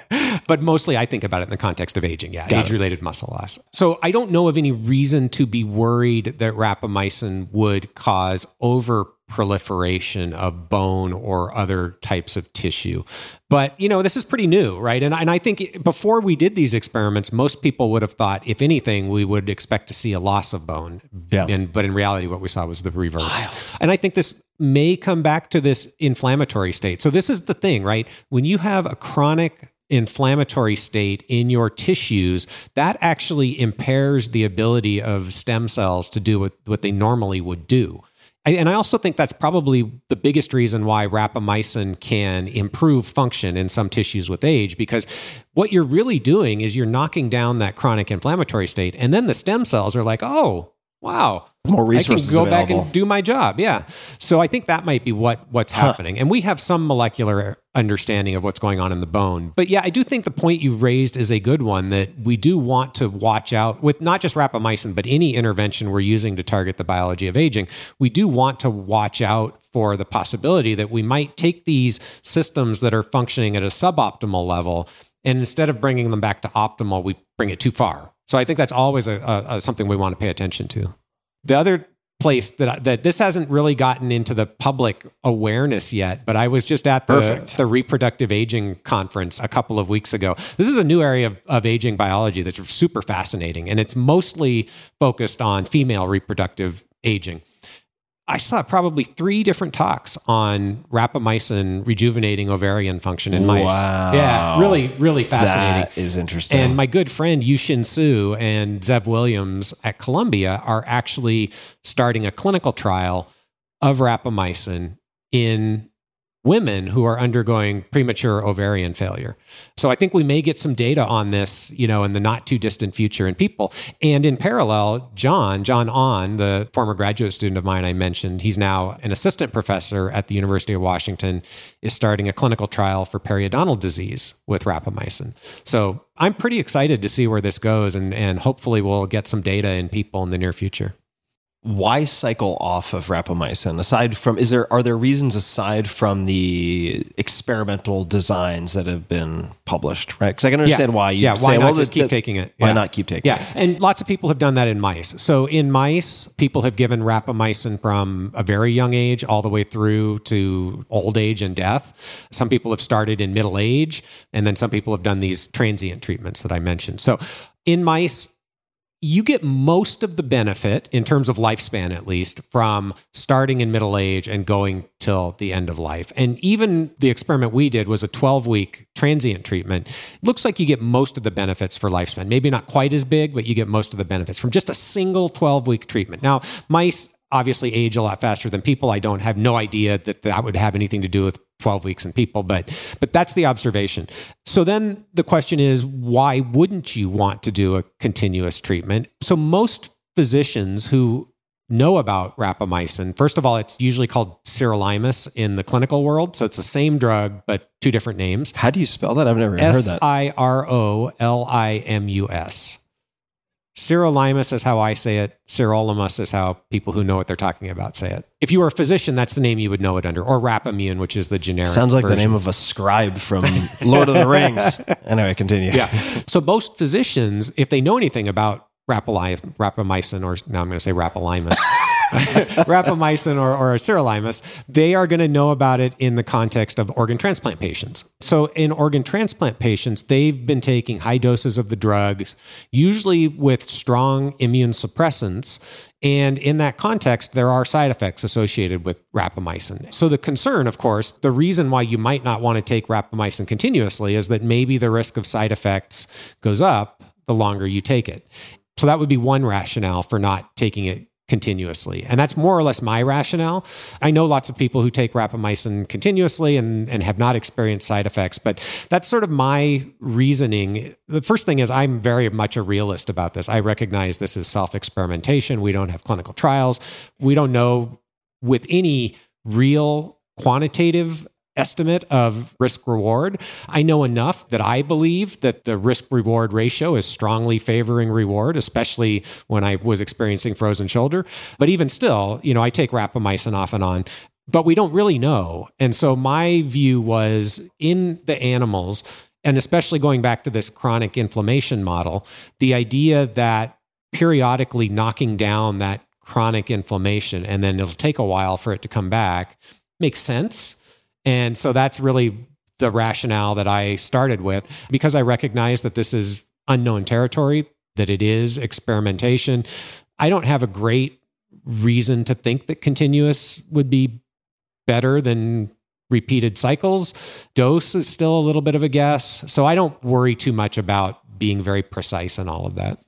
guy. [laughs] but mostly I think about it in the context of aging. Yeah, Got age-related muscle loss. So I don't know of any reason to be worried that rapamycin would cause over proliferation of bone or other types of tissue. But, you know, this is pretty new, right? And, and I think before we did these experiments, most people would have thought, if anything, we would expect to see a loss of bone. Yeah. And, but in reality, what we saw was the reverse. Wild. And I think this may come back to this inflammatory state. So this is the thing, right? When you have a chronic inflammatory state in your tissues, that actually impairs the ability of stem cells to do what, what they normally would do. I- And I also think that's probably the biggest reason why rapamycin can improve function in some tissues with age, because what you're really doing is you're knocking down that chronic inflammatory state. And then the stem cells are like, oh, wow, More resources I can go back and do my job. Yeah. So I think that might be what what's happening. And we have some molecular understanding of what's going on in the bone. But yeah, I do think the point you raised is a good one that we do want to watch out with not just rapamycin, but any intervention we're using to target the biology of aging. We do want to watch out for the possibility that we might take these systems that are functioning at a suboptimal level and instead of bringing them back to optimal, we bring it too far. So I think that's always a, a, a something we want to pay attention to. The other place that that this hasn't really gotten into the public awareness yet, but I was just at the, Perfect. the reproductive aging conference a couple of weeks ago. This is a new area of, of aging biology that's super fascinating, and it's mostly focused on female reproductive aging. I saw probably three different talks on rapamycin rejuvenating ovarian function in mice. Wow. Yeah, really, really fascinating. That is interesting. And my good friend Yousin Suh and Zev Williams at Columbia are actually starting a clinical trial of rapamycin in women who are undergoing premature ovarian failure. So I think we may get some data on this, you know, in the not too distant future in people. And in parallel, John, John An, the former graduate student of mine I mentioned, he's now an assistant professor at the University of Washington, is starting a clinical trial for periodontal disease with rapamycin. So I'm pretty excited to see where this goes and, and hopefully we'll get some data in people in the near future. Why cycle off of rapamycin aside from is there are there reasons aside from the experimental designs that have been published right because i can understand why you yeah, say why not well, just keep the- taking it? why Yeah. not keep taking Yeah, it and lots of people have done that in mice. So in mice, people have given rapamycin from a very young age all the way through to old age and death. Some people have started in middle age, and then some people have done these transient treatments that I mentioned. So in mice, you get most of the benefit in terms of lifespan at least from starting in middle age and going till the end of life. And even the experiment we did was a 12 week transient treatment. It looks like you get most of the benefits for lifespan. Maybe not quite as big but you get most of the benefits from just a single 12 week treatment. Now mice obviously age a lot faster than people. I don't have no idea that that would have anything to do with 12 weeks in people but but that's the observation. So then the question is why wouldn't you want to do a continuous treatment? So most physicians who know about rapamycin first of all it's usually called sirolimus in the clinical world. So it's the same drug but two different names. How do you spell that? I've never heard that. I R O L I M U S Sirolimus is how I say it. Sirolimus is how people who know what they're talking about say it. If you were a physician, that's the name you would know it under, or Rapamune, which is the generic. Sounds like the name of a scribe from Lord of the [laughs] Rings. Anyway, continue. Yeah. So most physicians, if they know anything about rapamycin, or now I'm going to say rapalimus, [laughs] rapamycin or, or sirolimus, they are going to know about it in the context of organ transplant patients. So in organ transplant patients, they've been taking high doses of the drugs, usually with strong immune suppressants. And in that context, there are side effects associated with rapamycin. So, the concern, of course, the reason why you might not want to take rapamycin continuously is that maybe the risk of side effects goes up the longer you take it. So, that would be one rationale for not taking it continuously. And that's more or less my rationale. I know lots of people who take rapamycin continuously and, and have not experienced side effects, but that's sort of my reasoning. The first thing is I'm very much a realist about this. I recognize this is self experimentation. We don't have clinical trials. We don't know with any real quantitative estimate of risk reward. I know enough that I believe that the risk reward ratio is strongly favoring reward, especially when I was experiencing frozen shoulder. But even still, you know, I take rapamycin off and on, but we don't really know. And so my view was in the animals, and especially going back to this chronic inflammation model, the idea that periodically knocking down that chronic inflammation and then it'll take a while for it to come back makes sense. And so that's really the rationale that I started with because I recognize that this is unknown territory, that it is experimentation. I don't have a great reason to think that continuous would be better than repeated cycles. Dose is still a little bit of a guess. So I don't worry too much about being very precise in all of that.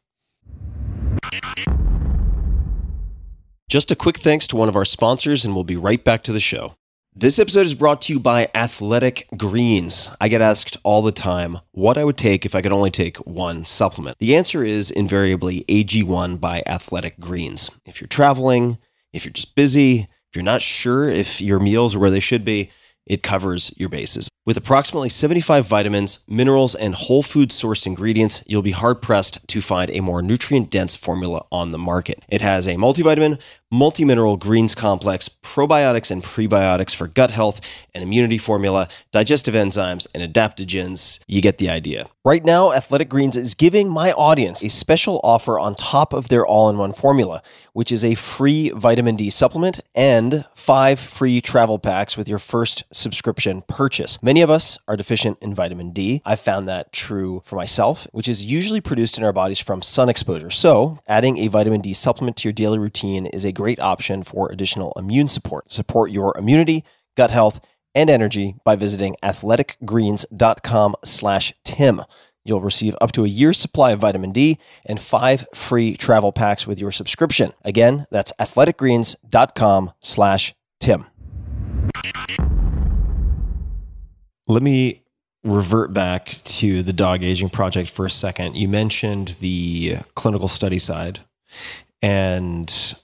Just a quick thanks to one of our sponsors, and we'll be right back to the show. This episode is brought to you by Athletic Greens. I get asked all the time what I would take if I could only take one supplement. The answer is invariably AG1 by Athletic Greens. If you're traveling, if you're just busy, if you're not sure if your meals are where they should be, it covers your bases. With approximately 75 vitamins, minerals, and whole food sourced ingredients, you'll be hard pressed to find a more nutrient dense formula on the market. It has a multivitamin, multi mineral greens complex, probiotics and prebiotics for gut health and immunity formula, digestive enzymes, and adaptogens. You get the idea. Right now, Athletic Greens is giving my audience a special offer on top of their all in one formula, which is a free vitamin D supplement and five free travel packs with your first subscription purchase. Many of us are deficient in vitamin D. I've found that true for myself, which is usually produced in our bodies from sun exposure. So, adding a vitamin D supplement to your daily routine is a great option for additional immune support. Support your immunity, gut health, and energy by visiting athleticgreens.com slash Tim. You'll receive up to a year's supply of vitamin D and five free travel packs with your subscription. Again, that's athleticgreens.com slash Tim. Let me revert back to the dog aging project for a second. You mentioned the clinical study side, and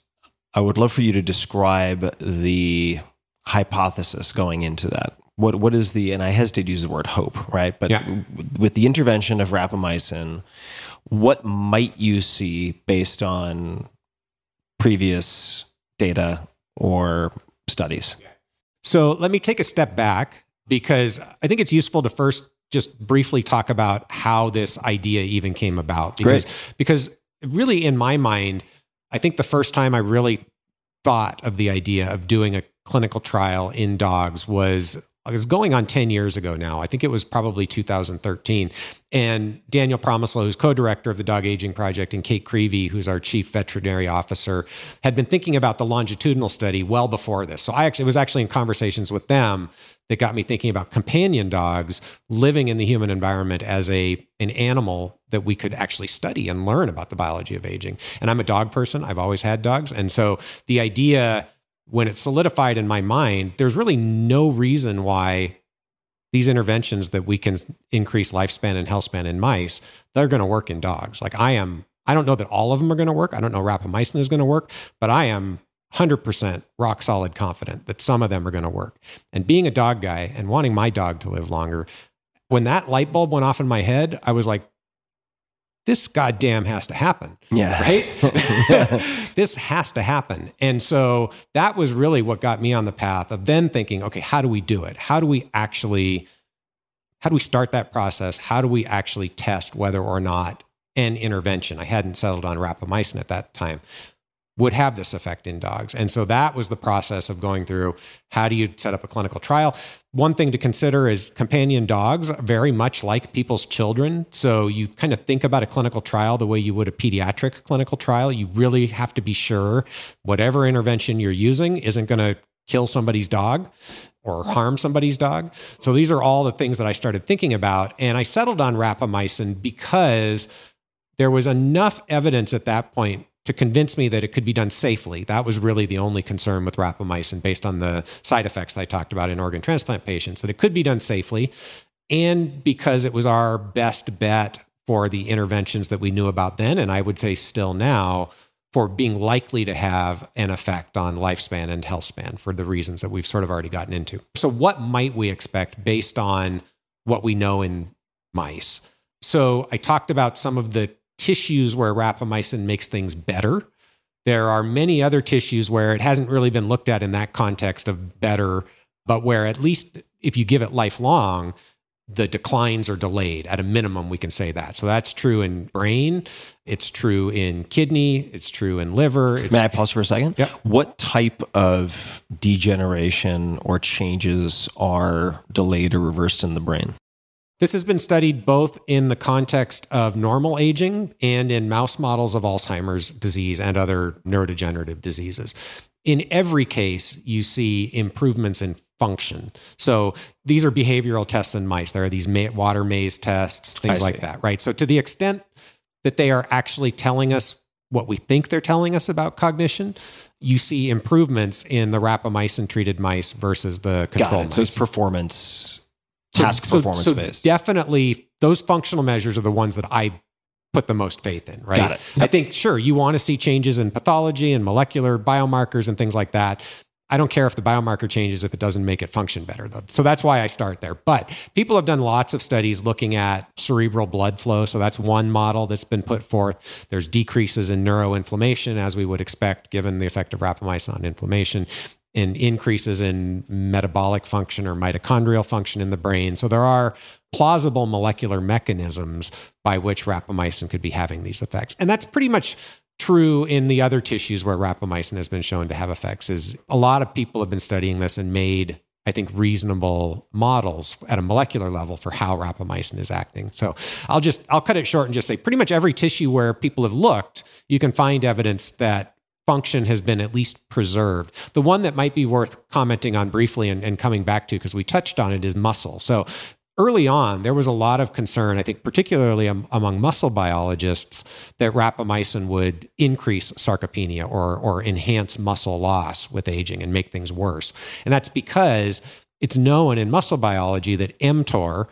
I would love for you to describe the hypothesis going into that. What what is the and I hesitate to use the word hope, right? But Yeah. with the intervention of rapamycin, what might you see based on previous data or studies? So let me take a step back because I think it's useful to first just briefly talk about how this idea even came about. Because, because really, in my mind, I think the first time I really thought of the idea of doing a clinical trial in dogs was I was going on 10 years ago now. I think it was probably 2013. And Daniel Promislow, who's co-director of the Dog Aging Project, and Kate Creevy, who's our chief veterinary officer, had been thinking about the longitudinal study well before this. So I actually was actually in conversations with them that got me thinking about companion dogs living in the human environment as a an animal that we could actually study and learn about the biology of aging. And I'm a dog person. I've always had dogs. And so the idea when it's solidified in my mind, there's really no reason why these interventions that we can increase lifespan and health span in mice, they're going to work in dogs. Like I am, I don't know that all of them are going to work. I don't know rapamycin is going to work, but I am 100% rock solid confident that some of them are going to work. And being a dog guy and wanting my dog to live longer, when that light bulb went off in my head, I was like, this goddamn has to happen. Yeah. Right? [laughs] this has to happen. And so that was really what got me on the path of then thinking, okay, how do we do it? How do we actually how do we start that process? How do we actually test whether or not an intervention, I hadn't settled on rapamycin at that time, would have this effect in dogs. And so that was the process of going through how do you set up a clinical trial? One thing to consider is companion dogs, very much like people's children. So you kind of think about a clinical trial the way you would a pediatric clinical trial. You really have to be sure whatever intervention you're using isn't going to kill somebody's dog or harm somebody's dog. So these are all the things that I started thinking about. And I settled on rapamycin because there was enough evidence at that point to convince me that it could be done safely. That was really the only concern with rapamycin based on the side effects that I talked about in organ transplant patients, that it could be done safely. And because it was our best bet for the interventions that we knew about then, and I would say still now, for being likely to have an effect on lifespan and health span for the reasons that we've sort of already gotten into. So, what might we expect based on what we know in mice? So, I talked about some of the tissues where rapamycin makes things better. There are many other tissues where it hasn't really been looked at in that context of better, but where at least if you give it lifelong, the declines are delayed. At a minimum, we can say that. So that's true in brain, it's true in kidney, it's true in liver. It's May I pause for a second? Yeah. What type of degeneration or changes are delayed or reversed in the brain? This has been studied both in the context of normal aging and in mouse models of Alzheimer's disease and other neurodegenerative diseases. In every case, you see improvements in function. So these are behavioral tests in mice. There are these water maze tests, things like that, right? So to the extent that they are actually telling us what we think they're telling us about cognition, you see improvements in the rapamycin treated mice versus the control Got it. So it's performance, task so- performance so based. Definitely, those functional measures are the ones that I put the most faith in, right? Got it. I think, sure, you want to see changes in pathology and molecular biomarkers and things like that. I don't care if the biomarker changes if it doesn't make it function better, though. So that's why I start there. But people have done lots of studies looking at cerebral blood flow. So that's one model that's been put forth. There's decreases in neuroinflammation, as we would expect, given the effect of rapamycin on inflammation and increases in metabolic function or mitochondrial function in the brain. So there are plausible molecular mechanisms by which rapamycin could be having these effects. And that's pretty much true in the other tissues where rapamycin has been shown to have effects is a lot of people have been studying this and made I think reasonable models at a molecular level for how rapamycin is acting. So I'll just I'll cut it short and just say pretty much every tissue where people have looked, you can find evidence that function has been at least preserved. The one that might be worth commenting on briefly and, and coming back to, because we touched on it, is muscle. So early on, there was a lot of concern, I think, particularly am- among muscle biologists, that rapamycin would increase sarcopenia or, or enhance muscle loss with aging and make things worse. And that's because it's known in muscle biology that mTOR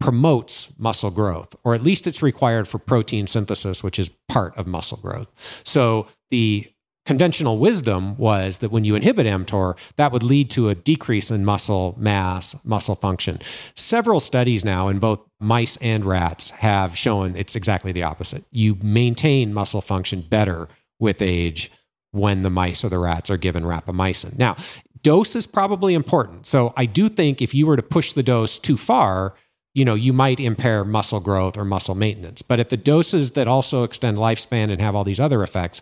promotes muscle growth, or at least it's required for protein synthesis, which is part of muscle growth. So the conventional wisdom was that when you inhibit mTOR, that would lead to a decrease in muscle mass, muscle function. Several studies now in both mice and rats have shown it's exactly the opposite. You maintain muscle function better with age when the mice or the rats are given rapamycin. Now, dose is probably important. So I do think if you were to push the dose too far, you know, you might impair muscle growth or muscle maintenance. But at the doses that also extend lifespan and have all these other effects,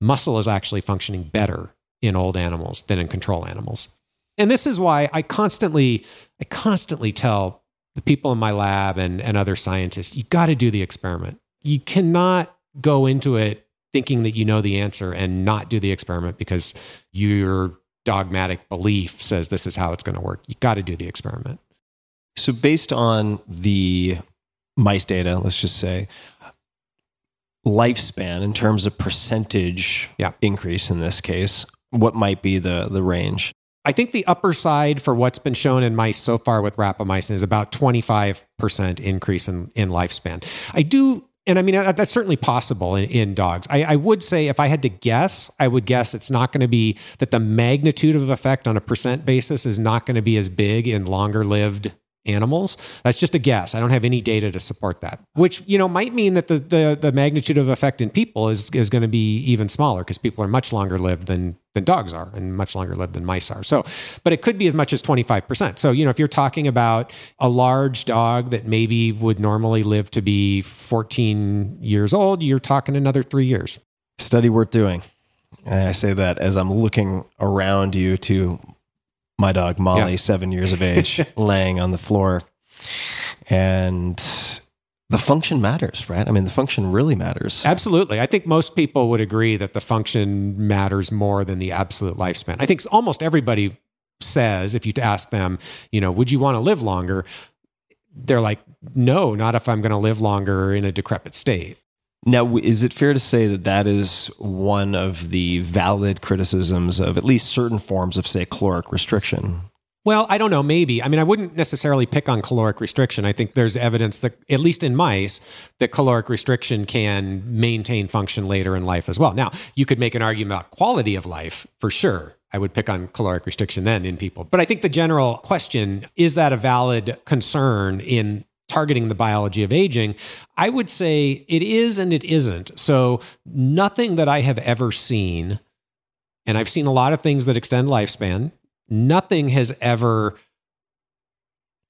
muscle is actually functioning better in old animals than in control animals. And this is why I constantly, I constantly tell the people in my lab and, and other scientists, you got to do the experiment. You cannot go into it thinking that you know the answer and not do the experiment because your dogmatic belief says this is how it's going to work. You got to do the experiment. So, based on the mice data, let's just say lifespan in terms of percentage Yeah. increase in this case, what might be the the range? I think the upper side for what's been shown in mice so far with rapamycin is about 25% increase in, in lifespan. I do, and I mean, that's certainly possible in, in dogs. I, I would say if I had to guess, I would guess it's not going to be that the magnitude of effect on a percent basis is not going to be as big in longer lived animals. That's just a guess. I don't have any data to support that, which, you know, might mean that the, the, the magnitude of effect in people is, is going to be even smaller because people are much longer lived than, than dogs are and much longer lived than mice are. So, but it could be as much as 25%. So, you know, if you're talking about a large dog that maybe would normally live to be 14 years old, you're talking another three years. Study worth doing. I say that as I'm looking around you to my dog Molly, Yeah. seven years of age, [laughs] laying on the floor. And the function matters, right? I mean, the function really matters. Absolutely. I think most people would agree that the function matters more than the absolute lifespan. I think almost everybody says, if you ask them, you know, would you want to live longer? They're like, no, not if I'm going to live longer in a decrepit state. Now, is it fair to say that that is one of the valid criticisms of at least certain forms of, say, caloric restriction? Well, I don't know, maybe. I mean, I wouldn't necessarily pick on caloric restriction. I think there's evidence that, at least in mice, that caloric restriction can maintain function later in life as well. Now, you could make an argument about quality of life for sure. I would pick on caloric restriction then in people. But I think the general question is that a valid concern in targeting the biology of aging? I would say it is and it isn't. So, nothing that I have ever seen, and I've seen a lot of things that extend lifespan, nothing has ever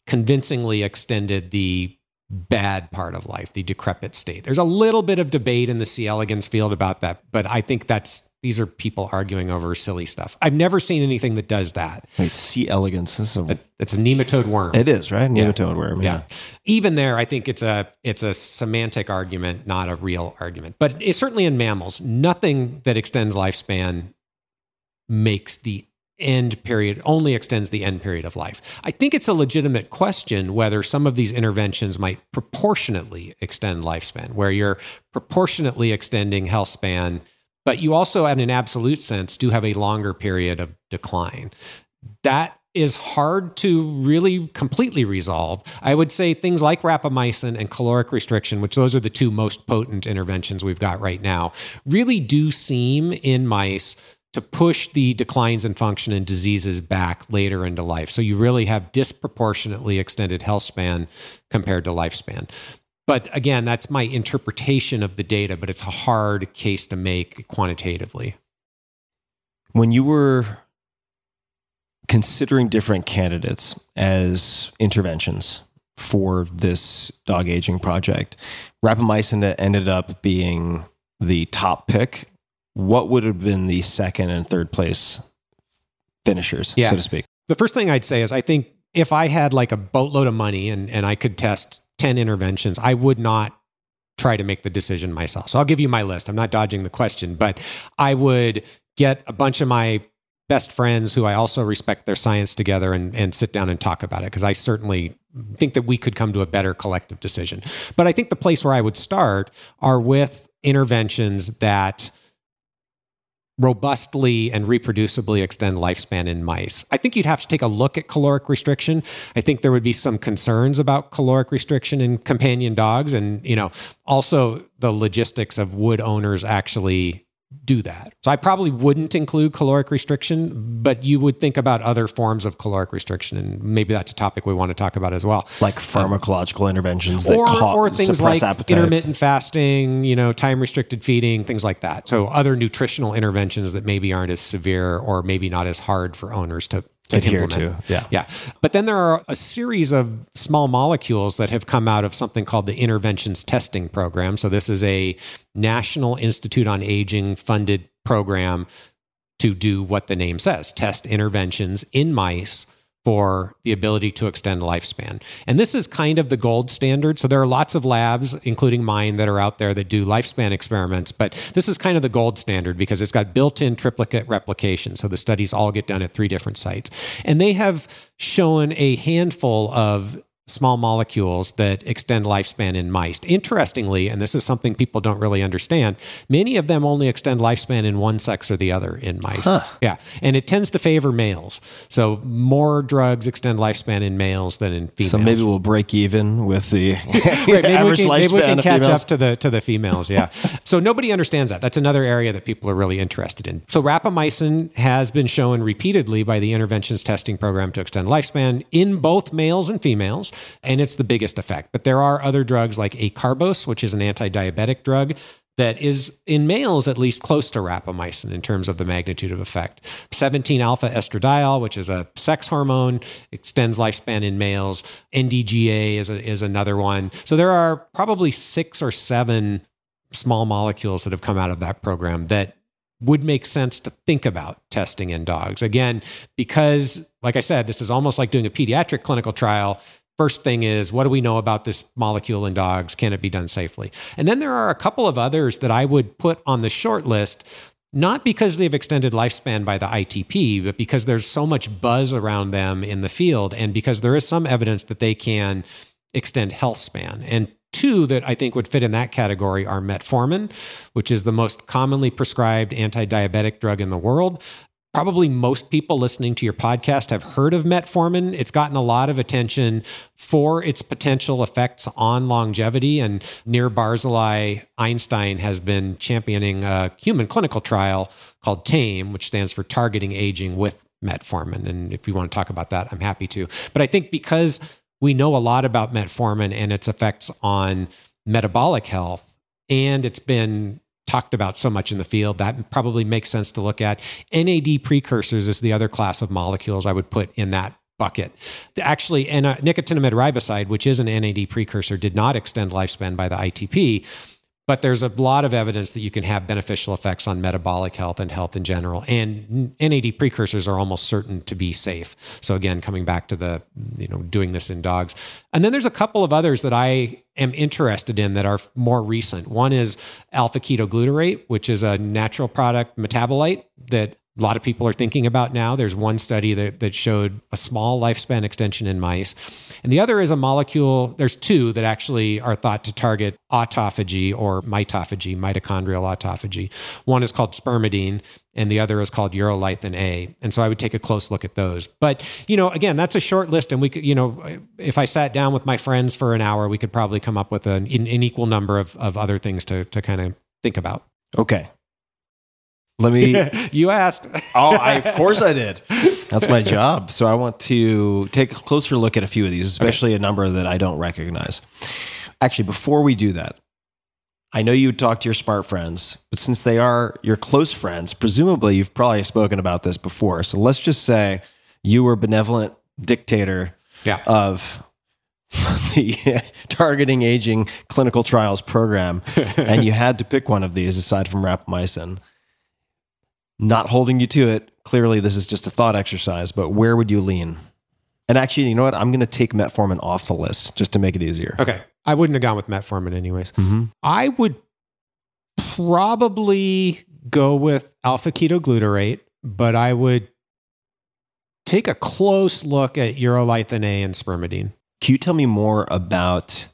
convincingly extended the bad part of life, the decrepit state. There's a little bit of debate in the C. elegans field about that, but I think that's these are people arguing over silly stuff. I've never seen anything that does that. Wait, C. elegans. This is a, It- It's a nematode worm. it is, right? Yeah. Nematode worm. yeah. Even there, I think it's a it's a semantic argument, not a real argument. But it's certainly in mammals, nothing that extends lifespan makes the end period only extends the end period of life. I think it's a legitimate question whether some of these interventions might proportionately extend lifespan, where you're proportionately extending health span, but you also, in an absolute sense, do have a longer period of decline. That is hard to really completely resolve. I would say things like rapamycin and caloric restriction, which those are the two most potent interventions we've got right now, really do seem in mice to push the declines in function and diseases back later into life. So you really have disproportionately extended health span compared to lifespan. But again, that's my interpretation of the data, but it's a hard case to make quantitatively. When you were considering different candidates as interventions for this dog aging project, rapamycin ended up being the top pick. What would have been the second and third place finishers, Yeah. so to speak? The first thing I'd say is I think if I had like a boatload of money and, and I could test 10 interventions, I would not try to make the decision myself. So I'll give you my list. I'm not dodging the question, but I would get a bunch of my best friends who I also respect their science together and, and sit down and talk about it because I certainly think that we could come to a better collective decision. But I think the place where I would start are with interventions that robustly and reproducibly extend lifespan in mice. I think you'd have to take a look at caloric restriction. I think there would be some concerns about caloric restriction in companion dogs and, you know, also the logistics of would owners actually do that. So I probably wouldn't include caloric restriction, but you would think about other forms of caloric restriction and maybe that's a topic we want to talk about as well Like pharmacological interventions that or, ca- or things like appetite. intermittent fasting, you know, time restricted feeding, things like that. So other nutritional interventions that maybe aren't as severe or maybe not as hard for owners to, to Adhere implement. to, yeah. Yeah. But then there are a series of small molecules that have come out of something called the Interventions Testing Program. So this is a National Institute on Aging funded program to do what the name says test interventions in mice for the ability to extend lifespan. And this is kind of the gold standard. So there are lots of labs, including mine, that are out there that do lifespan experiments, but this is kind of the gold standard because it's got built in triplicate replication. So the studies all get done at three different sites. And they have shown a handful of small molecules that extend lifespan in mice. Interestingly, and this is something people don't really understand, many of them only extend lifespan in one sex or the other in mice. Yeah. And it tends to favor males. So more drugs extend lifespan in males than in females. So maybe we'll break even with the [laughs] Right, maybe, we [laughs] average can, maybe we can catch females. up to the to the females. Yeah. so nobody understands that. That's another area that people are really interested in. So rapamycin has been shown repeatedly by the interventions testing program to extend lifespan in both males and females, and it's the biggest effect. But there are other drugs like acarbose, which is an anti-diabetic drug. That is in males at least close to rapamycin in terms of the magnitude of effect. 17 alpha estradiol, which is a sex hormone, extends lifespan in males. NDGA is, a, is another one. So there are probably six or seven small molecules that have come out of that program that would make sense to think about testing in dogs. Again, because, like I said, this is almost like doing a pediatric clinical trial. First thing is, what do we know about this molecule in dogs? Can it be done safely? And then there are a couple of others that I would put on the short list, not because they've extended lifespan by the ITP, but because there's so much buzz around them in the field and because there is some evidence that they can extend health span. And two that I think would fit in that category are metformin, which is the most commonly prescribed anti diabetic drug in the world. Probably most people listening to your podcast have heard of metformin. It's gotten a lot of attention for its potential effects on longevity. And Nir Barzilai Einstein has been championing a human clinical trial called TAME, which stands for Targeting Aging with Metformin. And if you want to talk about that, I'm happy to. But I think because we know a lot about metformin and its effects on metabolic health, and it's been talked about so much in the field that probably makes sense to look at. NAD precursors is the other class of molecules I would put in that bucket. Actually, and uh, nicotinamide riboside, which is an NAD precursor, did not extend lifespan by the ITP. But there's a lot of evidence that you can have beneficial effects on metabolic health and health in general. And NAD precursors are almost certain to be safe. So again, coming back to the, you know, doing this in dogs. And then there's a couple of others that I am interested in that are more recent. One is alpha ketoglutarate, which is a natural product metabolite that a lot of people are thinking about now. There's one study that, that showed a small lifespan extension in mice. And the other is a molecule, there's two that actually are thought to target autophagy or mitophagy, mitochondrial autophagy. One is called spermidine, and the other is called urolithin A. And so I would take a close look at those. But, you know, again, that's a short list. And we could, you know, if I sat down with my friends for an hour, we could probably come up with an, an equal number of, of other things to, to kind of think about. Okay. Let me. [laughs] you asked. oh, I, of course I did. That's my job. So I want to take a closer look at a few of these, especially a number that I don't recognize. Actually, before we do that, I know you would talk to your smart friends, but since they are your close friends, presumably you've probably spoken about this before. So let's just say you were benevolent dictator Yeah. of [laughs] the targeting aging clinical trials program, [laughs] and you had to pick one of these aside from rapamycin. Not holding you to it. Clearly, this is just a thought exercise, but where would you lean? And actually, you know what? I'm going to take metformin off the list just to make it easier. Okay. I wouldn't have gone with metformin anyways. Mm-hmm. I would probably go with alpha ketoglutarate, but I would take a close look at urolithin A and spermidine. Can you tell me more about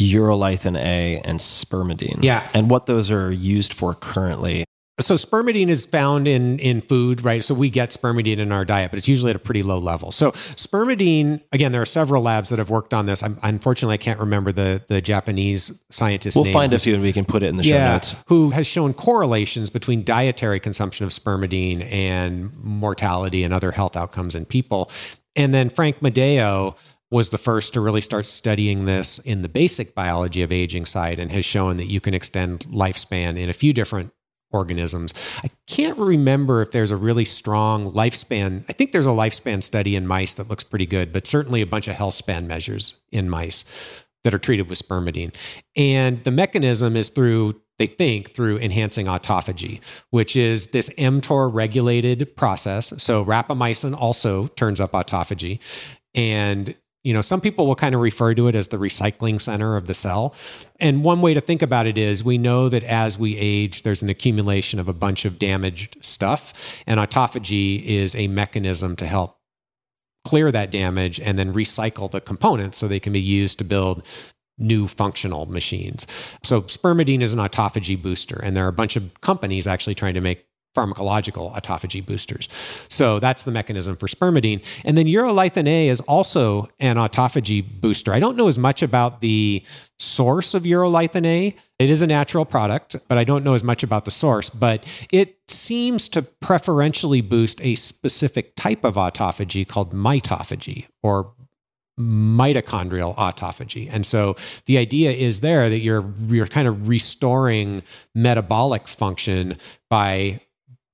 urolithin A and spermidine? Yeah. And what those are used for currently? So spermidine is found in in food, right? So we get spermidine in our diet, but it's usually at a pretty low level. So spermidine, again, there are several labs that have worked on this. I'm, unfortunately, I can't remember the the Japanese scientist. We'll name. find a few and we can put it in the show notes. who has shown correlations between dietary consumption of spermidine and mortality and other health outcomes in people. And then Frank Madeo was the first to really start studying this in the basic biology of aging side and has shown that you can extend lifespan in a few different organisms. I can't remember if there's a really strong lifespan. I think there's a lifespan study in mice that looks pretty good, but certainly a bunch of health span measures in mice that are treated with spermidine. And the mechanism is through, they think, through enhancing autophagy, which is this mTOR regulated process. So rapamycin also turns up autophagy. And you know, some people will kind of refer to it as the recycling center of the cell. And one way to think about it is we know that as we age, there's an accumulation of a bunch of damaged stuff. And autophagy is a mechanism to help clear that damage and then recycle the components so they can be used to build new functional machines. So spermidine is an autophagy booster, and there are a bunch of companies actually trying to make pharmacological autophagy boosters. So that's the mechanism for spermidine. And then urolithin A is also an autophagy booster. I don't know as much about the source of urolithin A. It is a natural product, but I don't know as much about the source. But it seems to preferentially boost a specific type of autophagy called mitophagy or mitochondrial autophagy. And so the idea is there that you're you're kind of restoring metabolic function by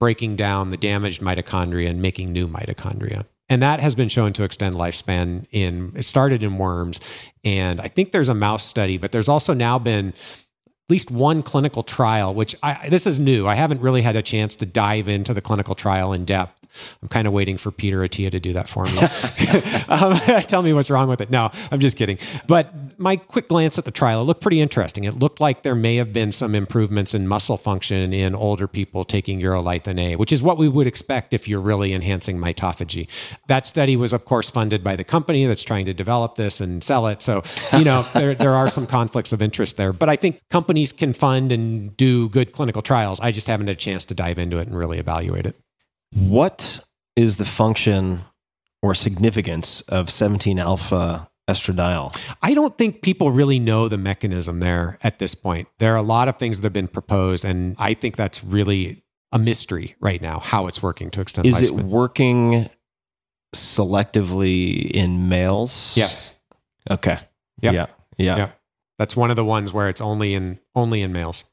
breaking down the damaged mitochondria and making new mitochondria. And that has been shown to extend lifespan in it started in worms and I think there's a mouse study, but there's also now been at least one clinical trial, which I, this is new. I haven't really had a chance to dive into the clinical trial in depth. I'm kind of waiting for Peter Attia to do that for me. [laughs] [laughs] um, [laughs] tell me what's wrong with it. No, I'm just kidding. But my quick glance at the trial, it looked pretty interesting. It looked like there may have been some improvements in muscle function in older people taking urolithin A, which is what we would expect if you're really enhancing mitophagy. That study was, of course, funded by the company that's trying to develop this and sell it. So, you know, [laughs] there, there are some conflicts of interest there. But I think companies can fund and do good clinical trials. I just haven't had a chance to dive into it and really evaluate it. What is the function or significance of 17 alpha estradiol? I don't think people really know the mechanism there at this point. There are a lot of things that have been proposed, and I think that's really a mystery right now how it's working to extend Is lifespan. it working selectively in males? yes. Okay. Yep. Yeah. Yeah. Yep. That's one of the ones where it's only in only in males.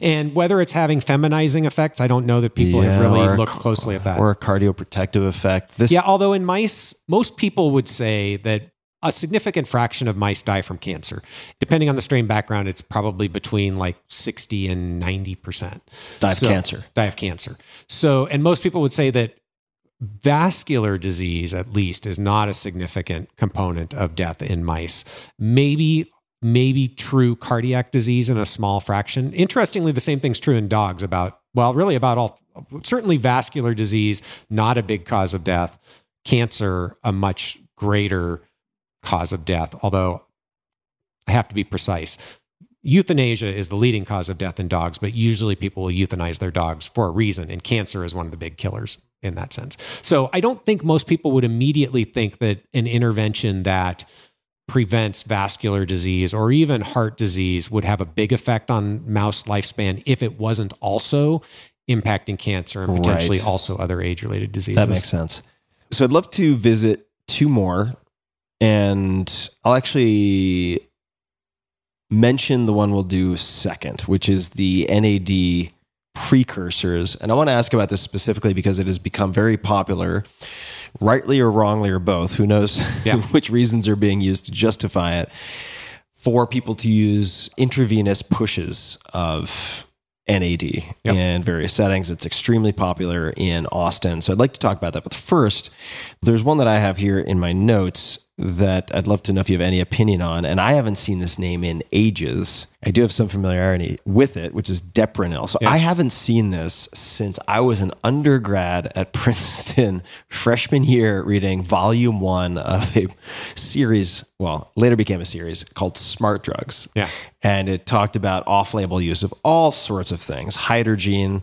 And whether it's having feminizing effects, I don't know that people have really looked closely at that. Or a cardioprotective effect. This yeah, although in mice, most people would say that a significant fraction of mice die from cancer. Depending on the strain background, it's probably between like 60 and 90%. Die of So- cancer. Die of cancer. So, and most people would say that vascular disease, at least, is not a significant component of death in mice. Maybe maybe true cardiac disease in a small fraction. Interestingly, the same thing's true in dogs about, well, really about all, certainly vascular disease, not a big cause of death, cancer, a much greater cause of death, although I have to be precise. Euthanasia is the leading cause of death in dogs, but usually people will euthanize their dogs for a reason, and cancer is one of the big killers in that sense. So I don't think most people would immediately think that an intervention that prevents vascular disease or even heart disease would have a big effect on mouse lifespan if it wasn't also impacting cancer and potentially Right. also other age related diseases. That makes sense. So I'd love to visit two more, and I'll actually mention the one we'll do second, which is the NAD precursors. And I want to ask about this specifically because it has become very popular, rightly or wrongly or both. Who knows [laughs] Yeah. which reasons are being used to justify it for people to use intravenous pushes of NAD Yep. in various settings. It's extremely popular in Austin. So I'd like to talk about that. But first, there's one that I have here in my notes that I'd love to know if you have any opinion on. And I haven't seen this name in ages. I do have some familiarity with it, which is Deprenyl. So Yeah. I haven't seen this since I was an undergrad at [laughs] Princeton, freshman year, reading volume one of a series, well, later became a series called Smart Drugs. Yeah. And it talked about off label use of all sorts of things, Hydergine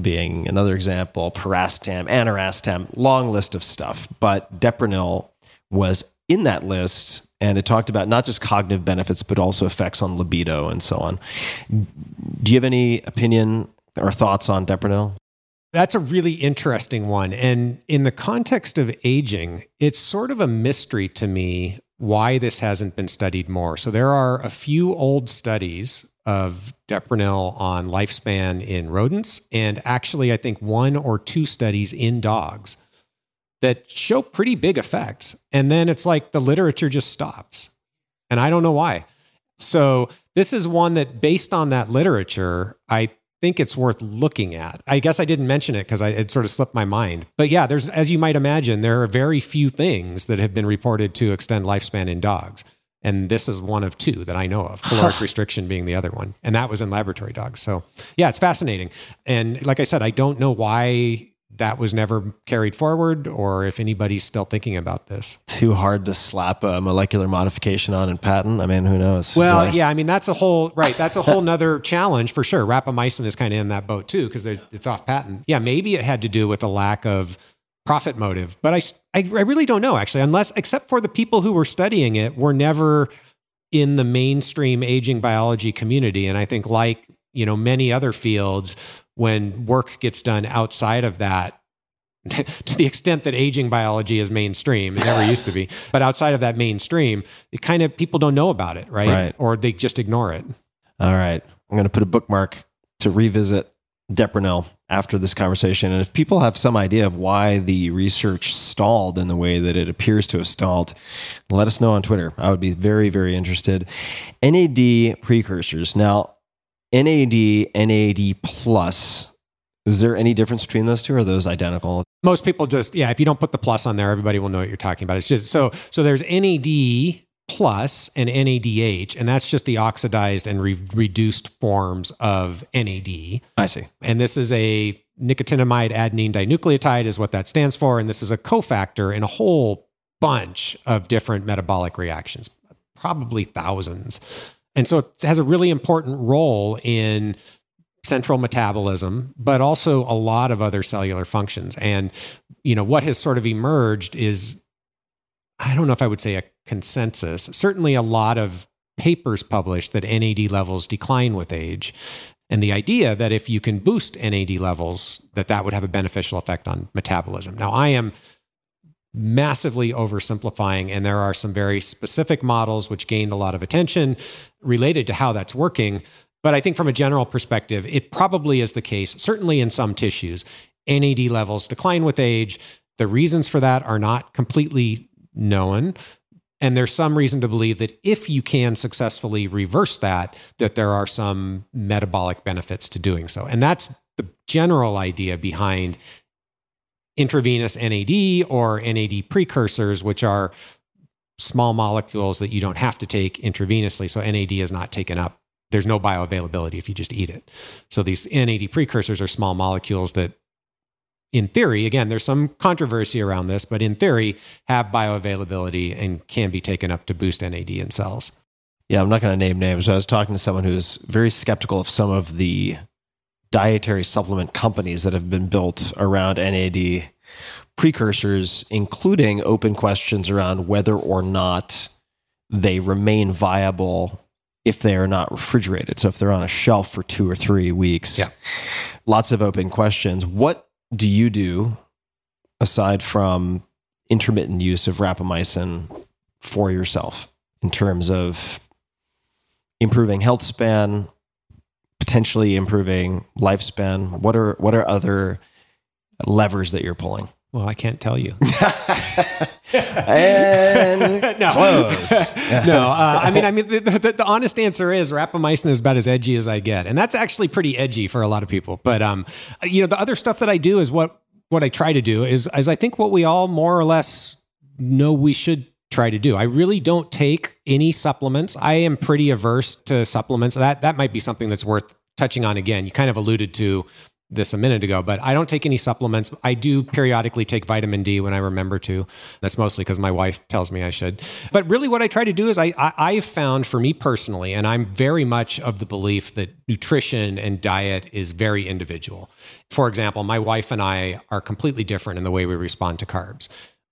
being another example, piracetam, aniracetam, long list of stuff. But Deprenyl was in that list and it talked about not just cognitive benefits, but also effects on libido and so on. Do you have any opinion or thoughts on Deprenyl? That's a really interesting one. And in the context of aging, it's sort of a mystery to me why this hasn't been studied more. So there are a few old studies of Deprenyl on lifespan in rodents, and actually, I think one or two studies in dogs that show pretty big effects. And then it's like the literature just stops. And I don't know why. So this is one that, based on that literature, I think it's worth looking at. I guess I didn't mention it because it sort of slipped my mind. But yeah, there's, as you might imagine, there are very few things that have been reported to extend lifespan in dogs. And this is one of two that I know of, [laughs] caloric restriction being the other one. And that was in laboratory dogs. So yeah, it's fascinating. And like I said, I don't know why that was never carried forward or if anybody's still thinking about this. Too hard to slap a molecular modification on and patent. I mean, who knows? Well, I- yeah, I mean that's a whole right. That's a whole nother [laughs] challenge for sure. Rapamycin is kind of in that boat too because it's off patent. Yeah, maybe it had to do with a lack of profit motive, but I I really don't know actually. Unless except for the people who were studying it were never in the mainstream aging biology community, and I think like you know many other fields, when work gets done outside of that. [laughs] to the extent that aging biology is mainstream, it never used to be, but outside of that mainstream, it kind of people don't know about it, right? Right. Or they just ignore it. All right. I'm going to put a bookmark to revisit Deprenyl after this conversation. And if people have some idea of why the research stalled in the way that it appears to have stalled, let us know on Twitter. I would be very, very interested. NAD precursors. Now, NAD, NAD plus. Is there any difference between those two? Or are those identical? Most people just, yeah, if you don't put the plus on there, everybody will know what you're talking about. It's just so, so there's NAD plus and NADH, and that's just the oxidized and re- reduced forms of NAD. I see. And this is a nicotinamide adenine dinucleotide, is what that stands for. And this is a cofactor in a whole bunch of different metabolic reactions, probably thousands. And so it has a really important role in central metabolism, but also a lot of other cellular functions. And, you know, what has sort of emerged is, I don't know if I would say a consensus, certainly a lot of papers published that NAD levels decline with age and the idea that if you can boost NAD levels that that would have a beneficial effect on metabolism. Now I am massively oversimplifying and there are some very specific models which gained a lot of attention related to how that's working, but I think from a general perspective it probably is the case certainly in some tissues NAD levels decline with age. The reasons for that are not completely known. And there's some reason to believe that if you can successfully reverse that, that there are some metabolic benefits to doing so. And that's the general idea behind intravenous NAD or NAD precursors, which are small molecules that you don't have to take intravenously. So NAD is not taken up. There's no bioavailability if you just eat it. So these NAD precursors are small molecules that in theory, again, there's some controversy around this, but in theory, have bioavailability and can be taken up to boost NAD in cells. Yeah, I'm not going to name names. I was talking to someone who's very skeptical of some of the dietary supplement companies that have been built around NAD precursors, including open questions around whether or not they remain viable if they are not refrigerated. So if they're on a shelf for two or three weeks. Yeah. Lots of open questions. What do you do aside from intermittent use of rapamycin for yourself in terms of improving health span, potentially improving lifespan? What are what are other levers that you're pulling? Well, I can't tell you. [laughs] and [laughs] no. close. [laughs] no, uh, I mean, I mean, the, the, the honest answer is rapamycin is about as edgy as I get, and that's actually pretty edgy for a lot of people. But um, you know, the other stuff that I do is what what I try to do is is I think what we all more or less know we should try to do. I really don't take any supplements. I am pretty averse to supplements. That that might be something that's worth touching on again. You kind of alluded to this a minute ago, but I don't take any supplements. I do periodically take vitamin D when I remember to. That's mostly because my wife tells me I should. But really, what I try to do is I, I I've found for me personally, and I'm very much of the belief that nutrition and diet is very individual. For example, my wife and I are completely different in the way we respond to carbs,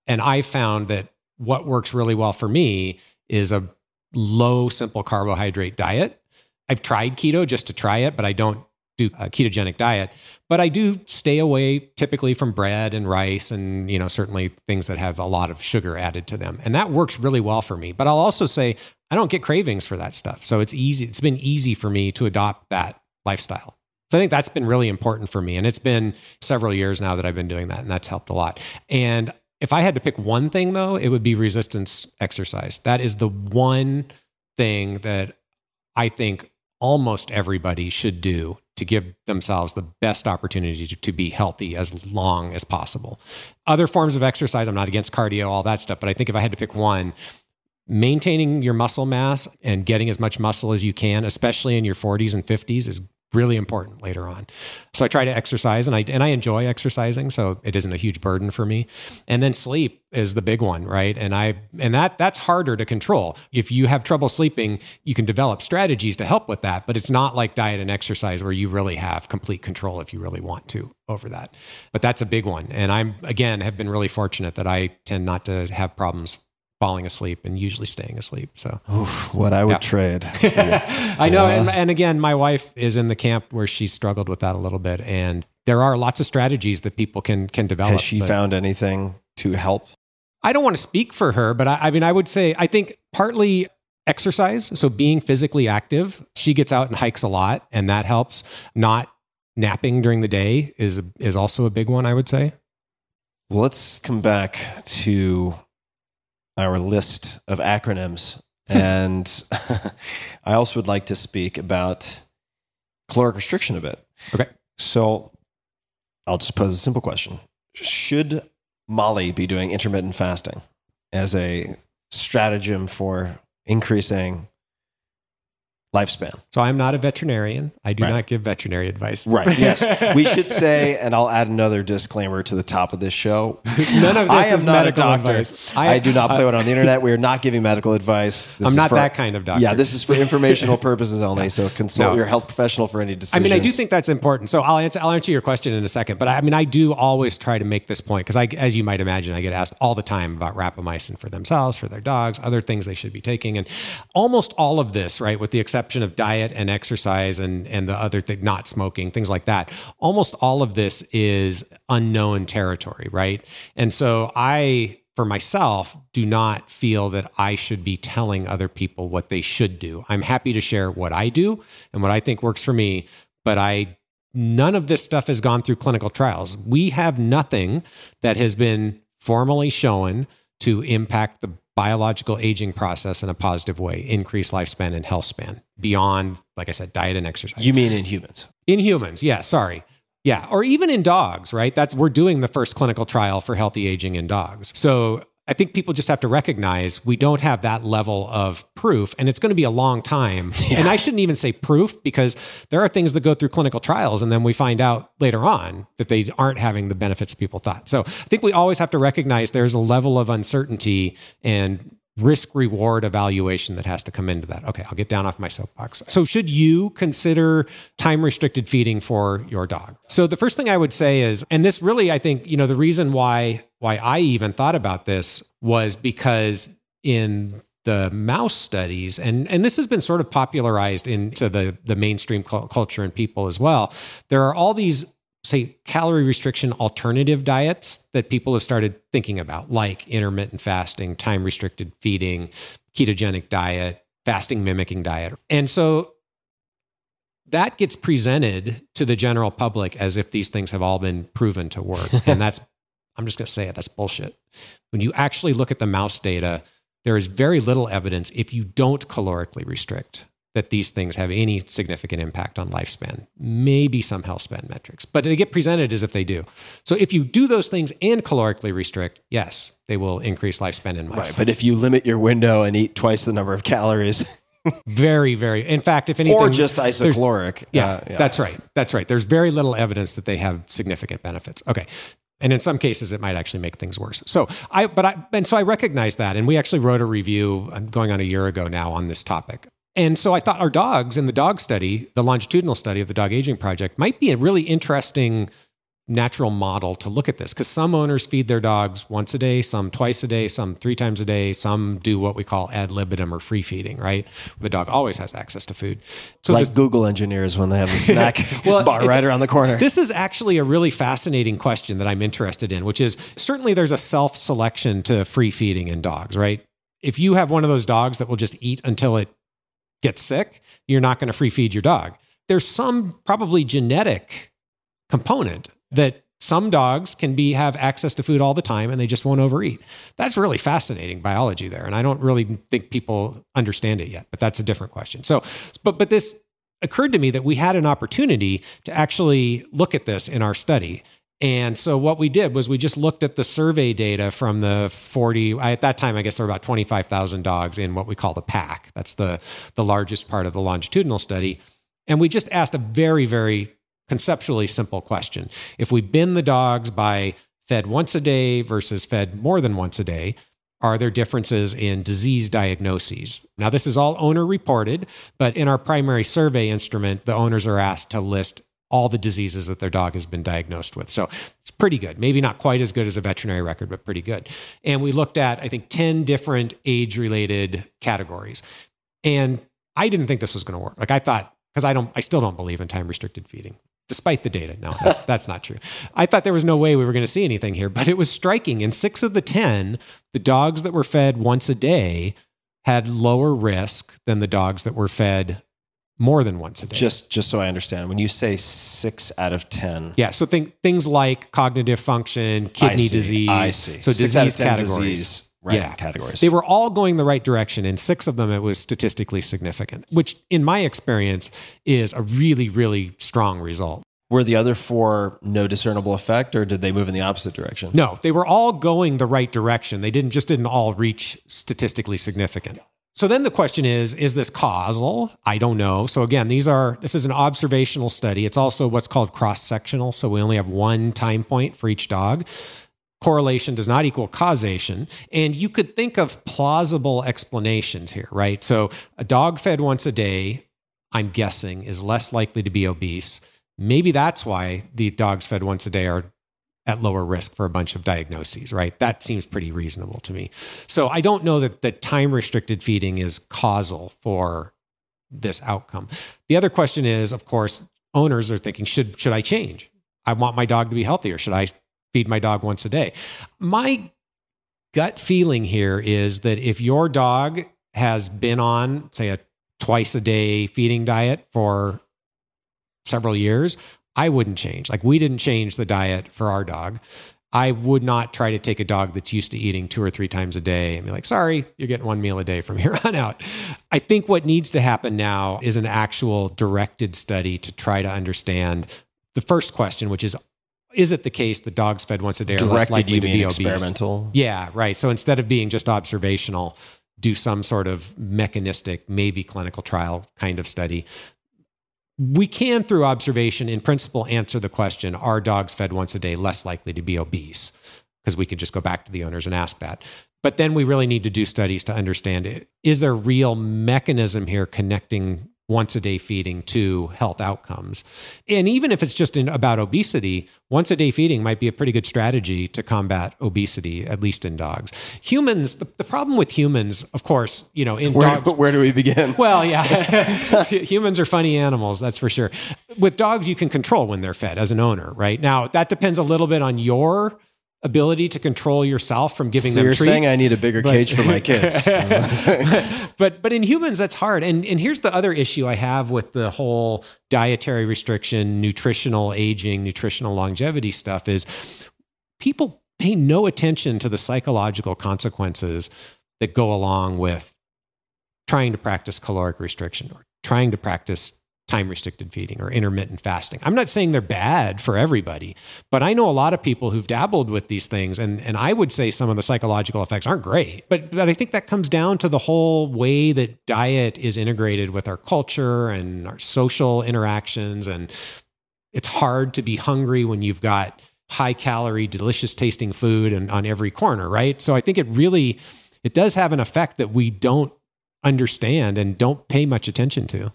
and I found that what works really well for me is a low simple carbohydrate diet. I've tried keto just to try it, but I don't do a ketogenic diet. But I do stay away typically from bread and rice and, you know, certainly things that have a lot of sugar added to them. And that works really well for me. But I'll also say I don't get cravings for that stuff. So it's easy. It's been easy for me to adopt that lifestyle. So I think that's been really important for me. And it's been several years now that I've been doing that. And that's helped a lot. And if I had to pick one thing though, it would be resistance exercise. That is the one thing that I think almost everybody should do to give themselves the best opportunity to, to, be healthy as long as possible. Other forms of exercise, I'm not against cardio, all that stuff, but I think if I had to pick one, maintaining your muscle mass and getting as much muscle as you can, especially in your 40s and 50s, is really important later on. So I try to exercise and I and I enjoy exercising, so it isn't a huge burden for me. And then sleep is the big one, right? And I and that that's harder to control. If you have trouble sleeping, you can develop strategies to help with that, but it's not like diet and exercise where you really have complete control if you really want to over that. But that's a big one. And I'm again have been really fortunate that I tend not to have problems falling asleep and usually staying asleep. So Oof, what I would Yeah. trade. [laughs] I know. And, and again, my wife is in the camp where she struggled with that a little bit. And there are lots of strategies that people can can develop. Has she but found anything to help? I don't want to speak for her, but I, I mean, I would say I think partly exercise. So being physically active, she gets out and hikes a lot, and that helps. Not napping during the day is is also a big one. I would say. Let's come back to our list of acronyms. [laughs] and [laughs] I also would like to speak about caloric restriction a bit. Okay. So I'll just pose a simple question Should Molly be doing intermittent fasting as a stratagem for increasing lifespan? So I'm not a veterinarian. I do Right. not give veterinary advice. Right. [laughs] Yes. we should say, and I'll add another disclaimer to the top of this show. None of this I am is not a medical doctor. advice. I, do not play one on the internet. We are not giving medical advice. This I'm not for- that kind of doctor. Yeah, this is for informational [laughs] purposes only. So consult No. your health professional for any decisions. I mean, I do think that's important. So I'll answer, I'll answer your question in a second. But I, I mean, I do always try to make this point because, I, as you might imagine, I get asked all the time about rapamycin for themselves, for their dogs, other things they should be taking, and almost all of this, right, with the exception of diet and exercise and and the other thing, not smoking, things like that. Almost all of this is unknown territory, right? And so I for myself, do not feel that I should be telling other people what they should do. I'm happy to share what I do and what I think works for me, but I none of this stuff has gone through clinical trials. We have nothing that has been formally shown to impact the biological aging process in a positive way, increase lifespan and health span beyond, like I said, diet and exercise. You mean in humans? In humans, yeah, sorry. Yeah, or even in dogs, right? That's we're doing the first clinical trial for healthy aging in dogs. So I think people just have to recognize we don't have that level of proof, and it's going to be a long time. [laughs] And I shouldn't even say proof because there are things that go through clinical trials, and then we find out later on that they aren't having the benefits people thought. So I think we always have to recognize there's a level of uncertainty and risk reward evaluation that has to come into that. Okay, I'll get down off my soapbox. So, should you consider time restricted feeding for your dog? So, the first thing I would say is, and this really, I think, you know, the reason why why I even thought about this was because in the mouse studies, and and this has been sort of popularized into the the mainstream culture and people as well. There are all these say calorie restriction alternative diets that people have started thinking about like intermittent fasting time restricted feeding ketogenic diet fasting mimicking diet and so that gets presented to the general public as if these things have all been proven to work and that's i'm just going to say it that's bullshit when you actually look at the mouse data there is very little evidence if you don't calorically restrict that these things have any significant impact on lifespan, maybe some health span metrics, but they get presented as if they do. So if you do those things and calorically restrict, yes, they will increase lifespan in mice. Right. But if you limit your window and eat twice the number of calories, [laughs] very, very. In fact, if anything, or just isocaloric, Yeah, uh, that's right. That's right. There's very little evidence that they have significant benefits. Okay. And in some cases, it might actually make things worse. So I, but I, and so I recognize that. And we actually wrote a review uh, going on a year ago now on this topic. And so I thought our dogs in the dog study, the longitudinal study of the Dog Aging Project, might be a really interesting natural model to look at this because some owners feed their dogs once a day, some twice a day, some three times a day, some do what we call ad libitum or free feeding, right? The dog always has access to food. So like this- Google engineers when they have the [laughs] snack Well, bar right around the corner. this is actually a really fascinating question that I'm interested in, which is certainly there's a self selection to free feeding in dogs, right? If you have one of those dogs that will just eat until it gets sick, you're not going to free feed your dog. There's some probably genetic component that some dogs can be have access to food all the time and they just won't overeat. That's really fascinating biology there and I don't really think people understand it yet, but that's a different question. So but but this occurred to me that we had an opportunity to actually look at this in our study. And so what we did was we just looked at the survey data from the 40 I, at that time I guess there were about 25,000 dogs in what we call the pack. That's the the largest part of the longitudinal study. And we just asked a very, very conceptually simple question. If we bin the dogs by fed once a day versus fed more than once a day, are there differences in disease diagnoses? Now, this is all owner reported, but in our primary survey instrument, the owners are asked to list all the diseases that their dog has been diagnosed with. So it's pretty good. Maybe not quite as good as a veterinary record, but pretty good. And we looked at, I think, 10 different age related categories. And I didn't think this was going to work. Like I thought, because I don't, I still don't believe in time restricted feeding. Despite the data, no, that's that's not true. I thought there was no way we were going to see anything here, but it was striking. In six of the ten, the dogs that were fed once a day had lower risk than the dogs that were fed more than once a day. Just just so I understand, when you say six out of ten, yeah, so think things like cognitive function, I kidney see, disease. I see. So Six disease 10 categories. disease, right, Yeah. categories. They were all going the right direction. In six of them, it was statistically significant, which in my experience is a really, really strong result. Were the other four no discernible effect, or did they move in the opposite direction? No, they were all going the right direction. They didn't just didn't all reach statistically significant. So then the question is is this causal? I don't know. So again, these are this is an observational study. It's also what's called cross-sectional, so we only have one time point for each dog. Correlation does not equal causation, and you could think of plausible explanations here, right? So a dog fed once a day, I'm guessing is less likely to be obese. Maybe that's why the dogs fed once a day are at lower risk for a bunch of diagnoses, right? That seems pretty reasonable to me. So I don't know that the time restricted feeding is causal for this outcome. The other question is, of course, owners are thinking, should should I change? I want my dog to be healthier. Should I feed my dog once a day? My gut feeling here is that if your dog has been on, say, a twice a day feeding diet for several years, I wouldn't change. Like we didn't change the diet for our dog. I would not try to take a dog that's used to eating two or three times a day and be like, sorry, you're getting one meal a day from here on out. I think what needs to happen now is an actual directed study to try to understand the first question, which is is it the case that dogs fed once a day are less likely to be obese? experimental? Yeah, right. So instead of being just observational, do some sort of mechanistic, maybe clinical trial kind of study. We can, through observation, in principle, answer the question are dogs fed once a day less likely to be obese? Because we could just go back to the owners and ask that. But then we really need to do studies to understand it. Is there real mechanism here connecting once a day feeding to health outcomes? And even if it's just in, about obesity, once a day feeding might be a pretty good strategy to combat obesity, at least in dogs. Humans, the, the problem with humans, of course, you know, in Where, dogs. [laughs] where do we begin? Well, yeah. [laughs] [laughs] Humans are funny animals, that's for sure. With dogs, you can control when they're fed as an owner, right? Now, that depends a little bit on your ability to control yourself from giving so them you're treats. saying I need a bigger but- cage for my [laughs] kids. [laughs] but but in humans that's hard and and here's the other issue i have with the whole dietary restriction nutritional aging nutritional longevity stuff is people pay no attention to the psychological consequences that go along with trying to practice caloric restriction or trying to practice time restricted feeding or intermittent fasting. I'm not saying they're bad for everybody, but I know a lot of people who've dabbled with these things and and I would say some of the psychological effects aren't great. But but I think that comes down to the whole way that diet is integrated with our culture and our social interactions and it's hard to be hungry when you've got high calorie delicious tasting food and on every corner, right? So I think it really it does have an effect that we don't understand and don't pay much attention to.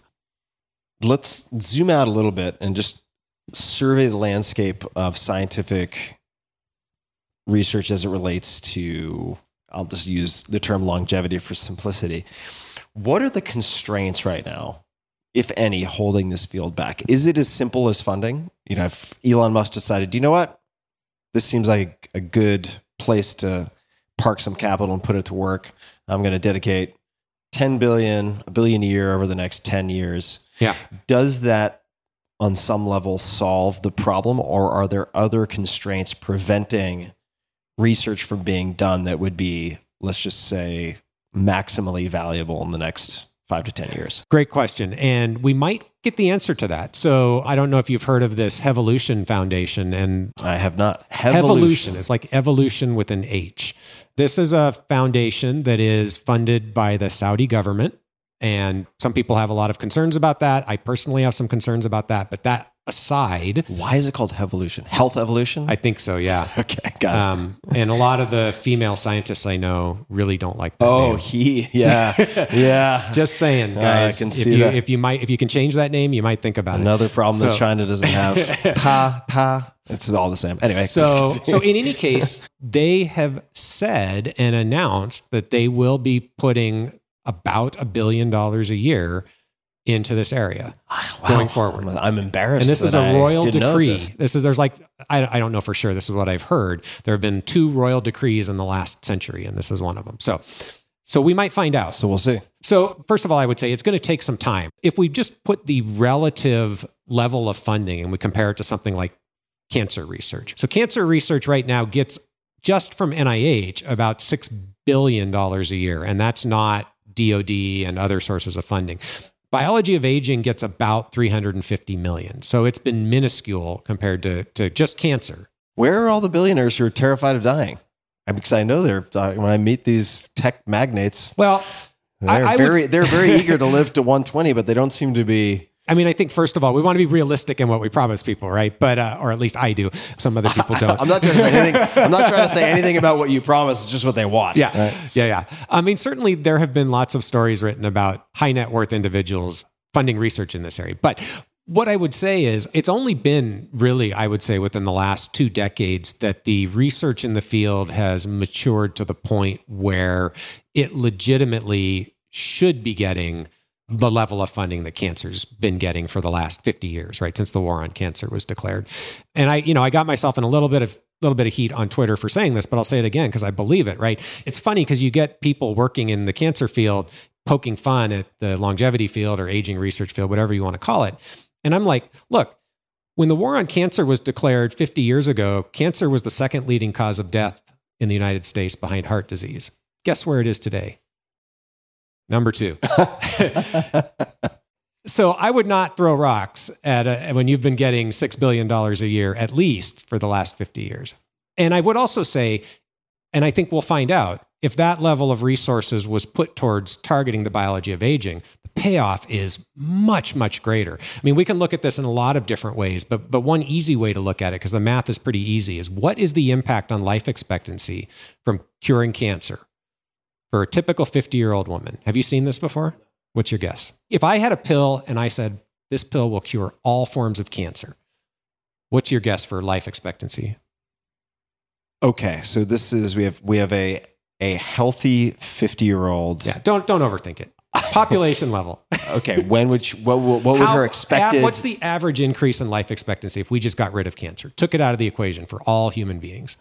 Let's zoom out a little bit and just survey the landscape of scientific research as it relates to, I'll just use the term longevity for simplicity. What are the constraints right now, if any, holding this field back? Is it as simple as funding? You know, if Elon Musk decided, you know what, this seems like a good place to park some capital and put it to work. I'm going to dedicate 10 billion, a billion a year over the next 10 years. Yeah. Does that on some level solve the problem or are there other constraints preventing research from being done that would be let's just say maximally valuable in the next 5 to 10 years? Great question. And we might get the answer to that. So I don't know if you've heard of this Hevolution Foundation and I have not. Hevolution is like evolution with an H. This is a foundation that is funded by the Saudi government And some people have a lot of concerns about that. I personally have some concerns about that. But that aside, Why is it called Hevolution? Health evolution? I think so, yeah. [laughs] okay, got it. Um, and a lot of the female scientists I know really don't like that. oh, name. he, yeah, [laughs] yeah. just saying, Uh, I guys. can if you that. if you might if you can change that name, you might think about it. Another problem that China doesn't have. [laughs] pa, pa. It's all the same. Anyway, So, so in any case, they have said and announced that they will be putting about a billion dollars a year into this area ah, going forward. I'm embarrassed. And this is a I royal decree. this. This. is there's like I, I don't know for sure. This is what I've heard. There have been two royal decrees in the last century, and this is one of them. So, so we might find out. So we'll see. So, first of all, I would say it's going to take some time. If we just put the relative level of funding and we compare it to something like cancer research. So, cancer research right now gets just from NIH about $6 billion a year, and that's not DOD and other sources of funding. Biology of aging gets about 350 million. So it's been minuscule compared to, to just cancer. Where are all the billionaires who are terrified of dying? I mean, because I know they're when I meet these tech magnates, Well, they're I would very s- they're very eager to live to 120, but they don't seem to be. I mean, I think first of all, we want to be realistic in what we promise people, right? But, uh, or at least I do. Some other people [laughs] don't. I'm not trying to say anything. [laughs] I'm not trying to say anything about what you promise. It's just what they want. Yeah. right? Yeah. Yeah. I mean, certainly there have been lots of stories written about high net worth individuals funding research in this area. But what I would say is it's only been really, I would say, within the last two decades that the research in the field has matured to the point where it legitimately should be getting the level of funding that cancer's been getting for the last 50 years, right? Since the war on cancer was declared. And I, you know, I got myself in a little bit of little bit of heat on Twitter for saying this, but I'll say it again because I believe it, right? It's funny because you get people working in the cancer field poking fun at the longevity field or aging research field, whatever you want to call it. And I'm like, look, when the war on cancer was declared 50 years ago, cancer was the second leading cause of death in the United States behind heart disease. Guess where it is today? Number two. [laughs] so I would not throw rocks at a, when you've been getting $6 billion a year, at least for the last 50 years. And I would also say, and I think we'll find out, if that level of resources was put towards targeting the biology of aging, the payoff is much, much greater. I mean, we can look at this in a lot of different ways, but, but one easy way to look at it, because the math is pretty easy, is what is the impact on life expectancy from curing cancer for a typical 50 year old woman? Have you seen this before? What's your guess? If I had a pill and I said, this pill will cure all forms of cancer, what's your guess for life expectancy? Okay, so this is we have we have a a healthy 50 year old. Yeah, don't, don't overthink it. Population level. [laughs] Okay, when would she, what what what would her expected? What's the average increase in life expectancy if we just got rid of cancer, took it out of the equation for all human beings?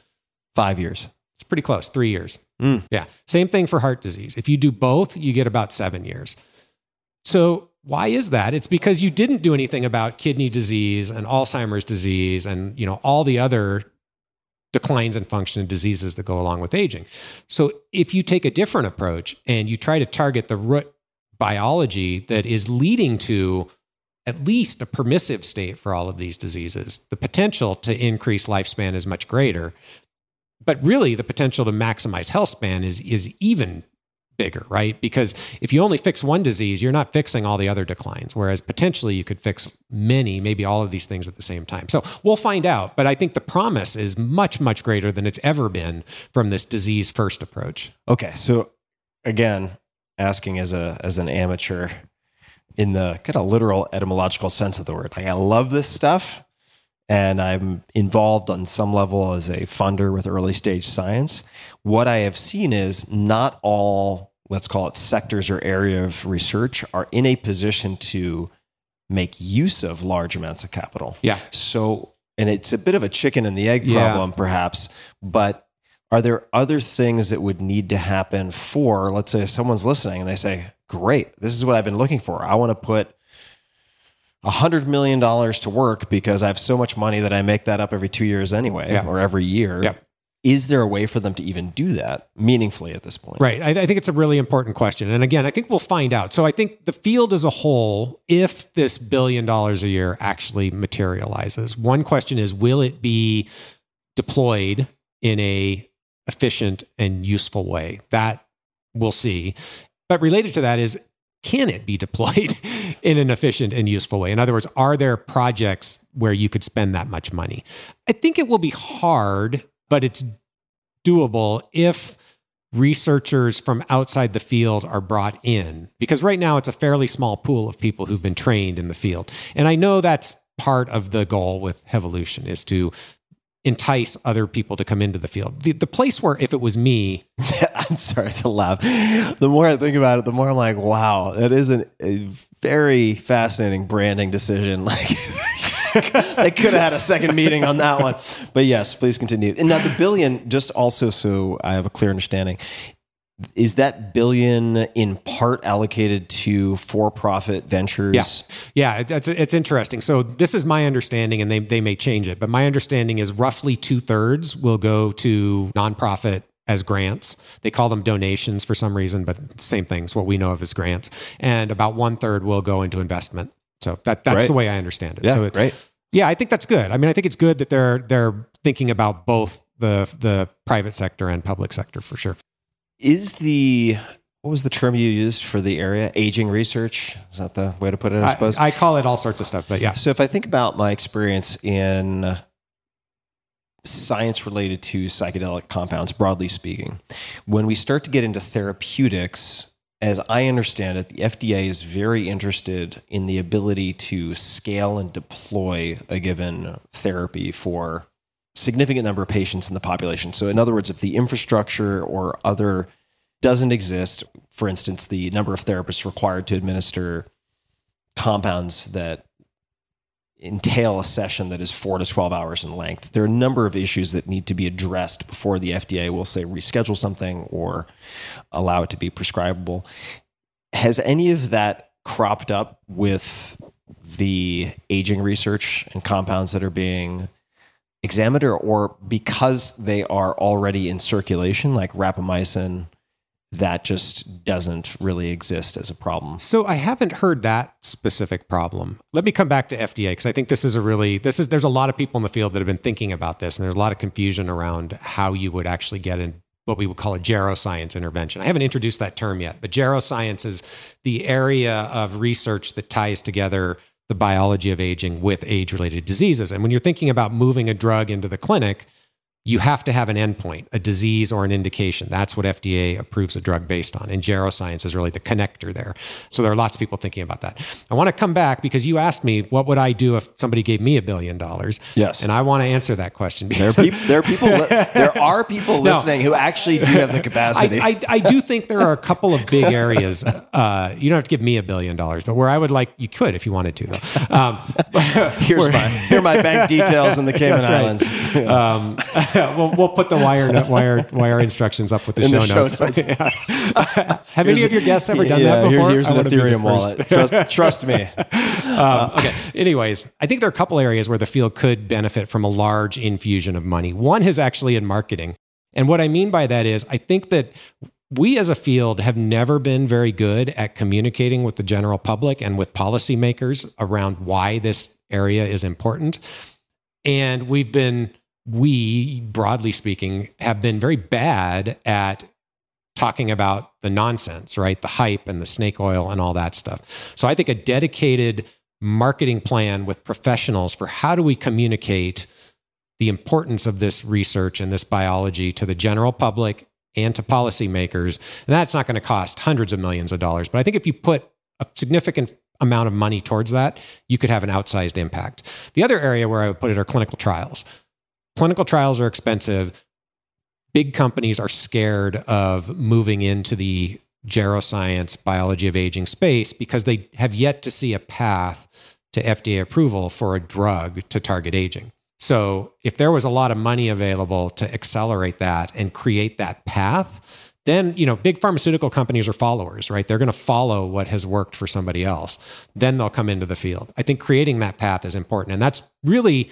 five years? It's pretty close, three years. Mm. Yeah. Same thing for heart disease. If you do both, you get about seven years. So why is that? It's because you didn't do anything about kidney disease and Alzheimer's disease and you know all the other declines in function and diseases that go along with aging. So if you take a different approach and you try to target the root biology that is leading to at least a permissive state for all of these diseases, the potential to increase lifespan is much greater. But really, the potential to maximize health span is, is even bigger, right? Because if you only fix one disease, you're not fixing all the other declines. Whereas potentially you could fix many, maybe all of these things at the same time. So we'll find out. But I think the promise is much, much greater than it's ever been from this disease first approach. Okay, so again, asking as a as an amateur in the kind of literal etymological sense of the word. Like I love this stuff and I'm involved on some level as a funder with early stage science. What I have seen is not all let's call it sectors or area of research are in a position to make use of large amounts of capital. Yeah. So, and it's a bit of a chicken and the egg Yeah. problem, perhaps, but are there other things that would need to happen for, let's say, someone's listening and they say, great, this is what I've been looking for. I want to put hundred million dollars to work because I have so much money that I make that up every two years anyway, Yeah. or every year. Yeah. Is there a way for them to even do that meaningfully at this point? Right. I, I think it's a really important question. And again, I think we'll find out. So I think the field as a whole, if this billion dollars a year actually materializes, one question is will it be deployed in a efficient and useful way? That we'll see. But related to that is can it be deployed [laughs] in an efficient and useful way? In other words, are there projects where you could spend that much money? I think it will be hard, but it's doable if researchers from outside the field are brought in because right now it's a fairly small pool of people who've been trained in the field. And I know that's part of the goal with Evolution is to entice other people to come into the field. The, the place where if it was me, [laughs] I'm sorry to laugh. The more I think about it, the more I'm like, wow, that is an, a very fascinating branding decision. [laughs] Like they could have had a second meeting on that one. But yes, please continue. And now the billion, just also so I have a clear understanding, is that billion in part allocated to for-profit ventures? Yeah, yeah, it's it's interesting. So this is my understanding, and they they may change it, but my understanding is roughly two thirds will go to nonprofit as grants. They call them donations for some reason, but same things. What we know of as grants, and about one third will go into investment. So that that's Great. the way I understand it. Yeah, so it- great. Yeah, I think that's good. I mean, I think it's good that they're they're thinking about both the the private sector and public sector for sure. Is the what was the term you used for the area? Aging research? Is that the way to put it? I suppose. I, call it all sorts of stuff, but yeah. So if I think about my experience in science related to psychedelic compounds, broadly speaking, when we start to get into therapeutics, as I understand it, the FDA is very interested in the ability to scale and deploy a given therapy for significant number of patients in the population. So in other words, if the infrastructure or other doesn't exist, for instance, the number of therapists required to administer compounds that entail a session that is four to 12 hours in length. There are a number of issues that need to be addressed before the FDA will say reschedule something or allow it to be prescribable. Has any of that cropped up with the aging research and compounds that are being examined or, or because they are already in circulation, like rapamycin, that just doesn't really exist as a problem? So I haven't heard that specific problem. Let me come back to FDA because I think this is a really this is there's a lot of people in the field that have been thinking about this, and there's a lot of confusion around how you would actually get in what we would call a geroscience intervention. I haven't introduced that term yet, but geroscience is the area of research that ties together the biology of aging with age related diseases. And when you're thinking about moving a drug into the clinic, you have to have an endpoint, a disease or an indication. That's what FDA approves a drug based on. And geroscience is really the connector there. So there are lots of people thinking about that. I want to come back because you asked me, what would I do if somebody gave me a billion dollars? Yes. And I want to answer that question. There are, because- there are people. Li- there are people [laughs] No. listening who actually do have the capacity. I, I, I do think there are a couple of big areas. Uh, you don't have to give me a billion dollars, but where I would like, you could if you wanted to, though. Um, [laughs] Here's my here are my bank details in the [laughs] Cayman right. Islands. um, we'll, we'll put the wire wire wire instructions up with the In show the show notes. notes. [laughs] Yeah. Have any of your guests ever done yeah, that here- before? here's I an Ethereum wallet. Trust, [laughs] trust me. Um, okay. Anyways, I think there are a couple areas where the field could benefit from a large infusion of money. One is actually in marketing. And what I mean by that is, I think that we as a field have never been very good at communicating with the general public and with policymakers around why this area is important. And we've been, we, broadly speaking, have been very bad at talking about the nonsense, right? The hype and the snake oil and all that stuff. So I think a dedicated marketing plan with professionals for how do we communicate the importance of this research and this biology to the general public and to policymakers. And that's not going to cost hundreds of millions of dollars. But I think if you put a significant amount of money towards that, you could have an outsized impact. The other area where I would put it are clinical trials. Clinical trials are expensive. Big companies are scared of moving into the geroscience biology of aging space because they have yet to see a path to FDA approval for a drug to target aging. So, if there was a lot of money available to accelerate that and create that path, then you know big pharmaceutical companies are followers right? They're going to follow what has worked for somebody else. Then they'll come into the field. I think creating that path is important and that's really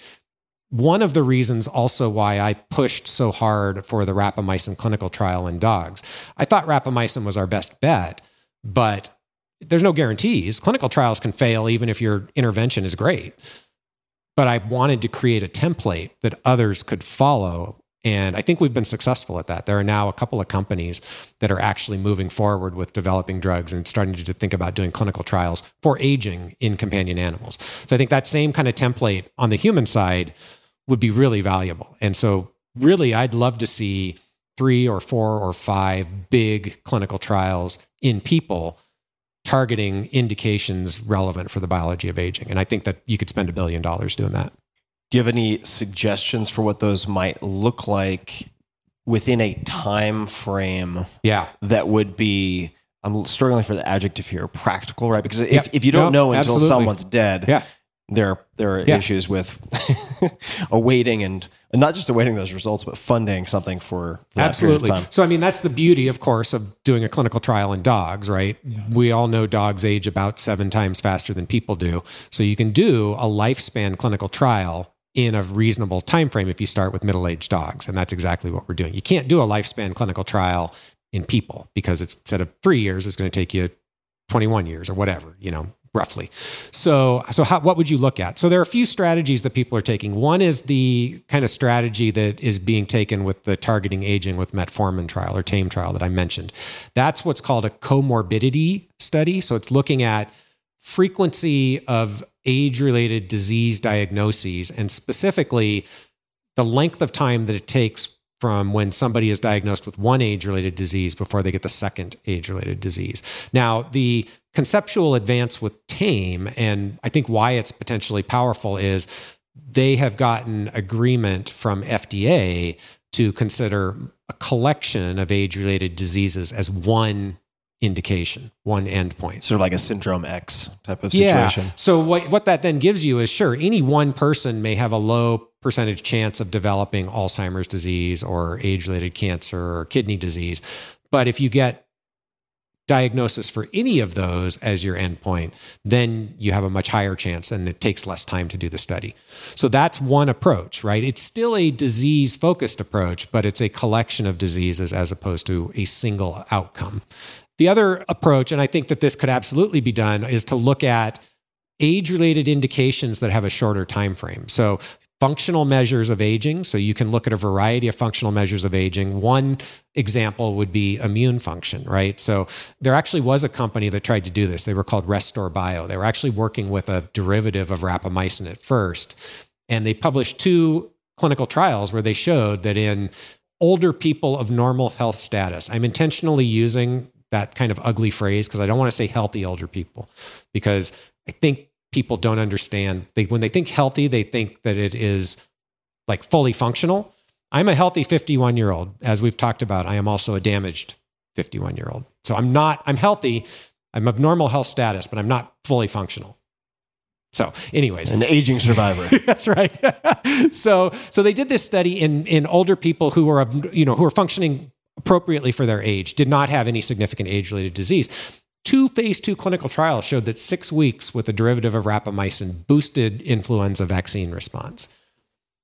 one of the reasons also why I pushed so hard for the rapamycin clinical trial in dogs. I thought rapamycin was our best bet, but there's no guarantees. Clinical trials can fail even if your intervention is great. But I wanted to create a template that others could follow And I think we've been successful at that. There are now a couple of companies that are actually moving forward with developing drugs and starting to think about doing clinical trials for aging in companion animals. So I think that same kind of template on the human side would be really valuable. And so, really, I'd love to see three or four or five big clinical trials in people targeting indications relevant for the biology of aging. And I think that you could spend a billion dollars doing that. Do you have any suggestions for what those might look like within a time frame Yeah. that would be? I'm struggling for the adjective here. Practical, right? Because if, Yep. if you don't Yep, know until absolutely. someone's dead, Yeah. There there are Yeah. issues with [laughs] awaiting and, and not just awaiting those results, but funding something for that Absolutely. of time. So, I mean, that's the beauty, of course, of doing a clinical trial in dogs, right? We all know dogs age about seven times faster than people do. So, you can do a lifespan clinical trial in a reasonable time frame if you start with middle-aged dogs, and that's exactly what we're doing. You can't do a lifespan clinical trial in people because it's instead of three years, it's going to take you 21 years or whatever, you know, roughly. So, so how, what would you look at? So there are a few strategies that people are taking. One is the kind of strategy that is being taken with the targeting aging with metformin trial or TAME trial that I mentioned. That's what's called a comorbidity study. So it's looking at frequency of age-related disease diagnoses and specifically the length of time that it takes from when somebody is diagnosed with one age related disease before they get the second age related disease. Now, the conceptual advance with TAME, and I think why it's potentially powerful, is they have gotten agreement from FDA to consider a collection of age related diseases as one indication, one endpoint. Sort of like a syndrome X type of situation. Yeah. So what what that then gives you is sure any one person may have a low percentage chance of developing Alzheimer's disease or age-related cancer or kidney disease, but if you get diagnosis for any of those as your endpoint, then you have a much higher chance and it takes less time to do the study. So that's one approach, right? It's still a disease focused approach, but it's a collection of diseases as opposed to a single outcome. The other approach, and I think that this could absolutely be done, is to look at age related indications that have a shorter time frame. So functional measures of aging. So you can look at a variety of functional measures of aging. One example would be immune function, right? So there actually was a company that tried to do this. They were called resTORbio. They were actually working with a derivative of rapamycin at first. And they published two clinical trials where they showed that in older people of normal health status, I'm intentionally using that kind of ugly phrase because I don't want to say healthy older people because I think people don't understand. They, when they think healthy, they think that it is like fully functional. I'm a healthy 51 year old. As we've talked about, I am also a damaged 51 year old. So I'm not, I'm healthy. I'm of normal health status, but I'm not fully functional. So, anyways, An aging survivor. [laughs] that's right. [laughs] so, so they did this study in in older people who are of you know who are functioning appropriately for their age, did not have any significant age related disease. Two phase two clinical trials showed that six weeks with a derivative of rapamycin boosted influenza vaccine response.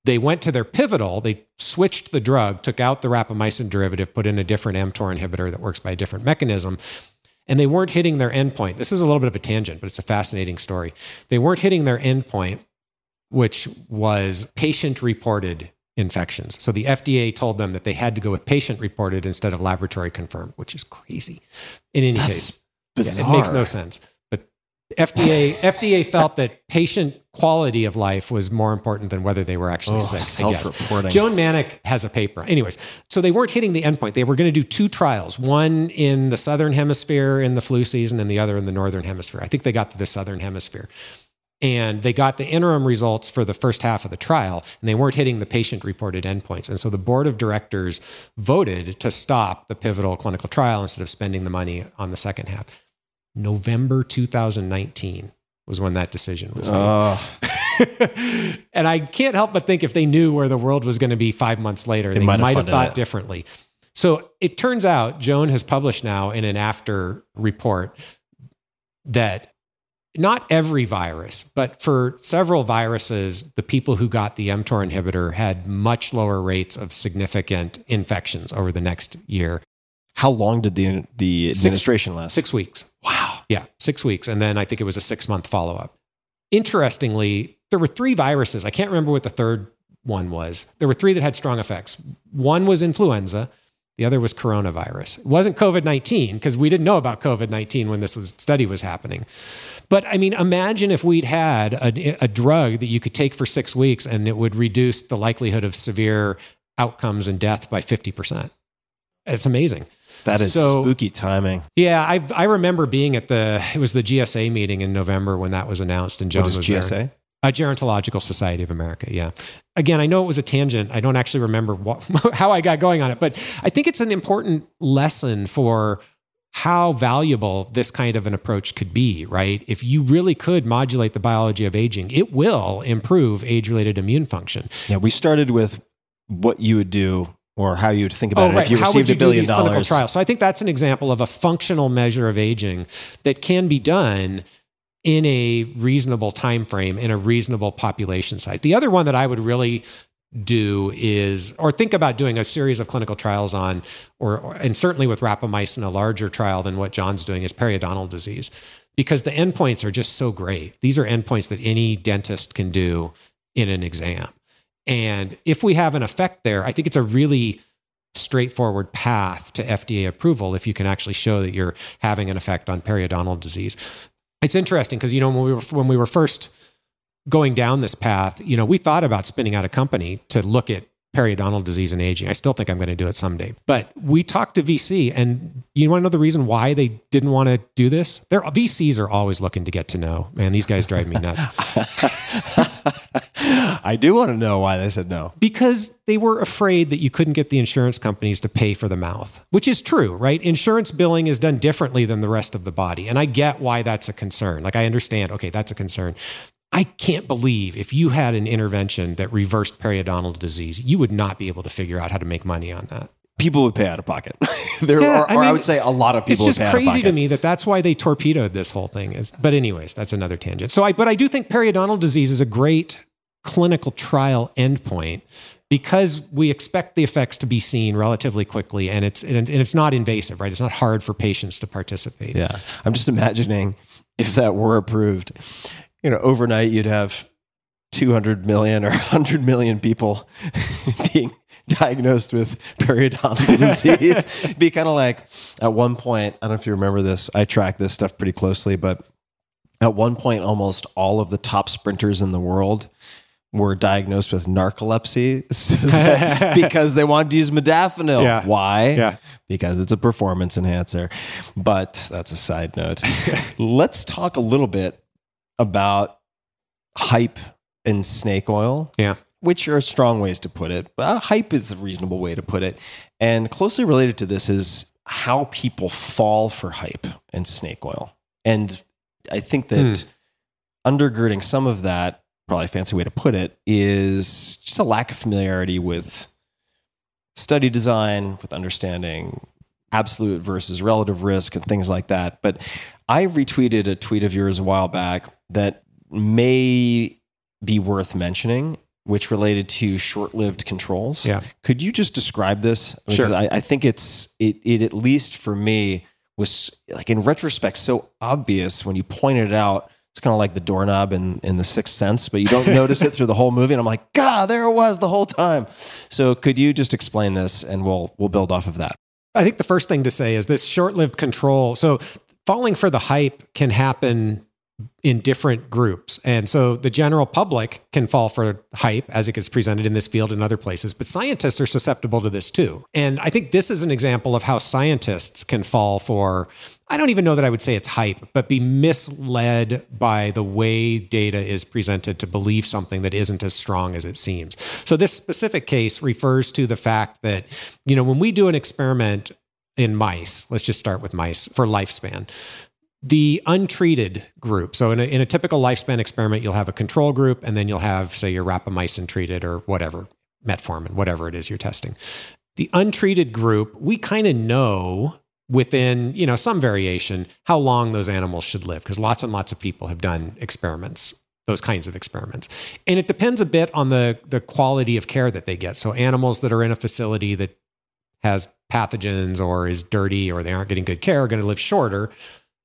They went to their pivotal, they switched the drug, took out the rapamycin derivative, put in a different mTOR inhibitor that works by a different mechanism, and they weren't hitting their endpoint. This is a little bit of a tangent, but it's a fascinating story. They weren't hitting their endpoint, which was patient reported infections. So the FDA told them that they had to go with patient reported instead of laboratory confirmed, which is crazy. In any case, That's yeah, it makes no sense. But FDA [laughs] FDA felt that patient quality of life was more important than whether they were actually Oh, sick. I guess. Joan Mannick has a paper. Anyways, so they weren't hitting the endpoint. They were going to do two trials, one in the southern hemisphere in the flu season and the other in the northern hemisphere. I think they got to the southern hemisphere. And they got the interim results for the first half of the trial, and they weren't hitting the patient reported endpoints. And so the board of directors voted to stop the pivotal clinical trial instead of spending the money on the second half. November 2019 was when that decision was made. Oh, [laughs] and I can't help but think if they knew where the world was going to be five months later, they, might have might have thought it. differently. So it turns out Joan has published now in an after report that not every virus, but for several viruses, the people who got the mTOR inhibitor had much lower rates of significant infections over the next year. How long did the the administration last? Six weeks. Wow. Yeah, six weeks. And then I think it was a six month follow up. Interestingly, there were three viruses. I can't remember what the third one was. There were three that had strong effects. One was influenza, the other was coronavirus. It wasn't COVID 19 because we didn't know about COVID 19 when this was, study was happening. But I mean, imagine if we'd had a, a drug that you could take for six weeks and it would reduce the likelihood of severe outcomes and death by 50%. It's amazing. That is So- spooky timing. Yeah, I I remember being at the it was the GSA meeting in November when that was announced and Joan was GSA? there. Uh, Gerontological Society of America. Yeah. Again, I know it was a tangent. I don't actually remember what, [laughs] how I got going on it, but I think it's an important lesson for how valuable this kind of an approach could be, right? If you really could modulate the biology of aging, it will improve age related immune function. Yeah, we started with what you would do or how you would think about Oh, it right. if you How received would you a billion do these clinical dollars. trials? So I think that's an example of a functional measure of aging that can be done in a reasonable time frame in a reasonable population size. The other one that I would really do is or think about doing a series of clinical trials on or, or and certainly with rapamycin a larger trial than what John's doing is periodontal disease because the endpoints are just so great. These are endpoints that any dentist can do in an exam. And if we have an effect there, I think it's a really straightforward path to FDA approval if you can actually show that you're having an effect on periodontal disease. It's interesting because you know when we were when we were first going down this path, you know, we thought about spinning out a company to look at periodontal disease and aging. I still think I'm going to do it someday. But we talked to VC and you want to know the reason why they didn't want to do this? Their VCs are always looking to get to know. Man, these guys drive me nuts. [laughs] I do want to know why they said no. because they were afraid that you couldn't get the insurance companies to pay for the mouth, which is true, right? Insurance billing is done differently than the rest of the body. And I get why that's a concern. Like, I understand, okay, that's a concern. I can't believe if you had an intervention that reversed periodontal disease, you would not be able to figure out how to make money on that. People would pay out of pocket. [laughs] there Yeah, are, I or I mean, would say a lot of people it's just would pay out of crazy to me that that's why they torpedoed this whole thing. Is but anyways, that's another tangent. So I but I do think periodontal disease is a great clinical trial endpoint because we expect the effects to be seen relatively quickly and it's and and it's not invasive, right? It's not hard for patients to participate. Yeah. I'm just imagining if that were approved, you know, overnight you'd have 200 million or [laughs] 100 million people [laughs] being diagnosed with periodontal [laughs] disease. Be kind of like at one point, I don't know if you remember this, I track this stuff pretty closely, but at one point, almost all of the top sprinters in the world were diagnosed with narcolepsy so that- because they wanted to use modafinil. Yeah. Why? Yeah. Because it's a performance enhancer. But that's a side note. Let's talk a little bit about hype and snake oil Yeah. which are strong ways to put it. But uh, hype is a reasonable way to put it. And closely related to this is how people fall for hype and snake oil. And I think that undergirding some of that, probably a fancy way to put it, is just a lack of familiarity with study design, with understanding absolute versus relative risk and things like that. But I retweeted a tweet of yours a while back that may be worth mentioning, which related to short-lived controls. Yeah. Could you just describe this? Sure. I, I think it's it, it at least for me was like in retrospect so obvious when you pointed it out. It's kind of like the doorknob in, in the sixth sense, but you don't [laughs] notice it through the whole movie. And I'm like, God, there it was the whole time. So could you just explain this and we'll we'll build off of that. I think the first thing to say is this short-lived control. So falling for the hype can happen in different groups. And so the general public can fall for hype as it gets presented in this field and other places, but scientists are susceptible to this too. And I think this is an example of how scientists can fall for I don't even know that I would say it's hype, but be misled by the way data is presented to believe something that isn't as strong as it seems. So this specific case refers to the fact that, you know, when we do an experiment in mice, let's just start with mice for lifespan the untreated group. So in a, in a typical lifespan experiment, you'll have a control group, and then you'll have, say, your rapamycin treated or whatever, metformin, whatever it is you're testing. The untreated group, we kind of know within you know some variation how long those animals should live because lots and lots of people have done experiments those kinds of experiments and it depends a bit on the the quality of care that they get so animals that are in a facility that has pathogens or is dirty or they aren't getting good care are going to live shorter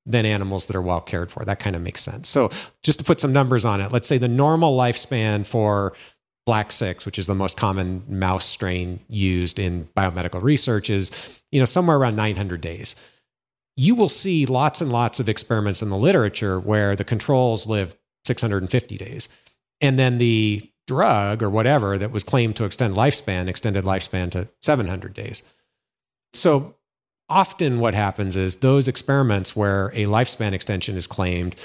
than animals that are well cared for. That kind of makes sense. So, just to put some numbers on it, let's say the normal lifespan for Black 6, which is the most common mouse strain used in biomedical research, is you know somewhere around 900 days. You will see lots and lots of experiments in the literature where the controls live 650 days. And then the drug or whatever that was claimed to extend lifespan extended lifespan to 700 days. So often what happens is those experiments where a lifespan extension is claimed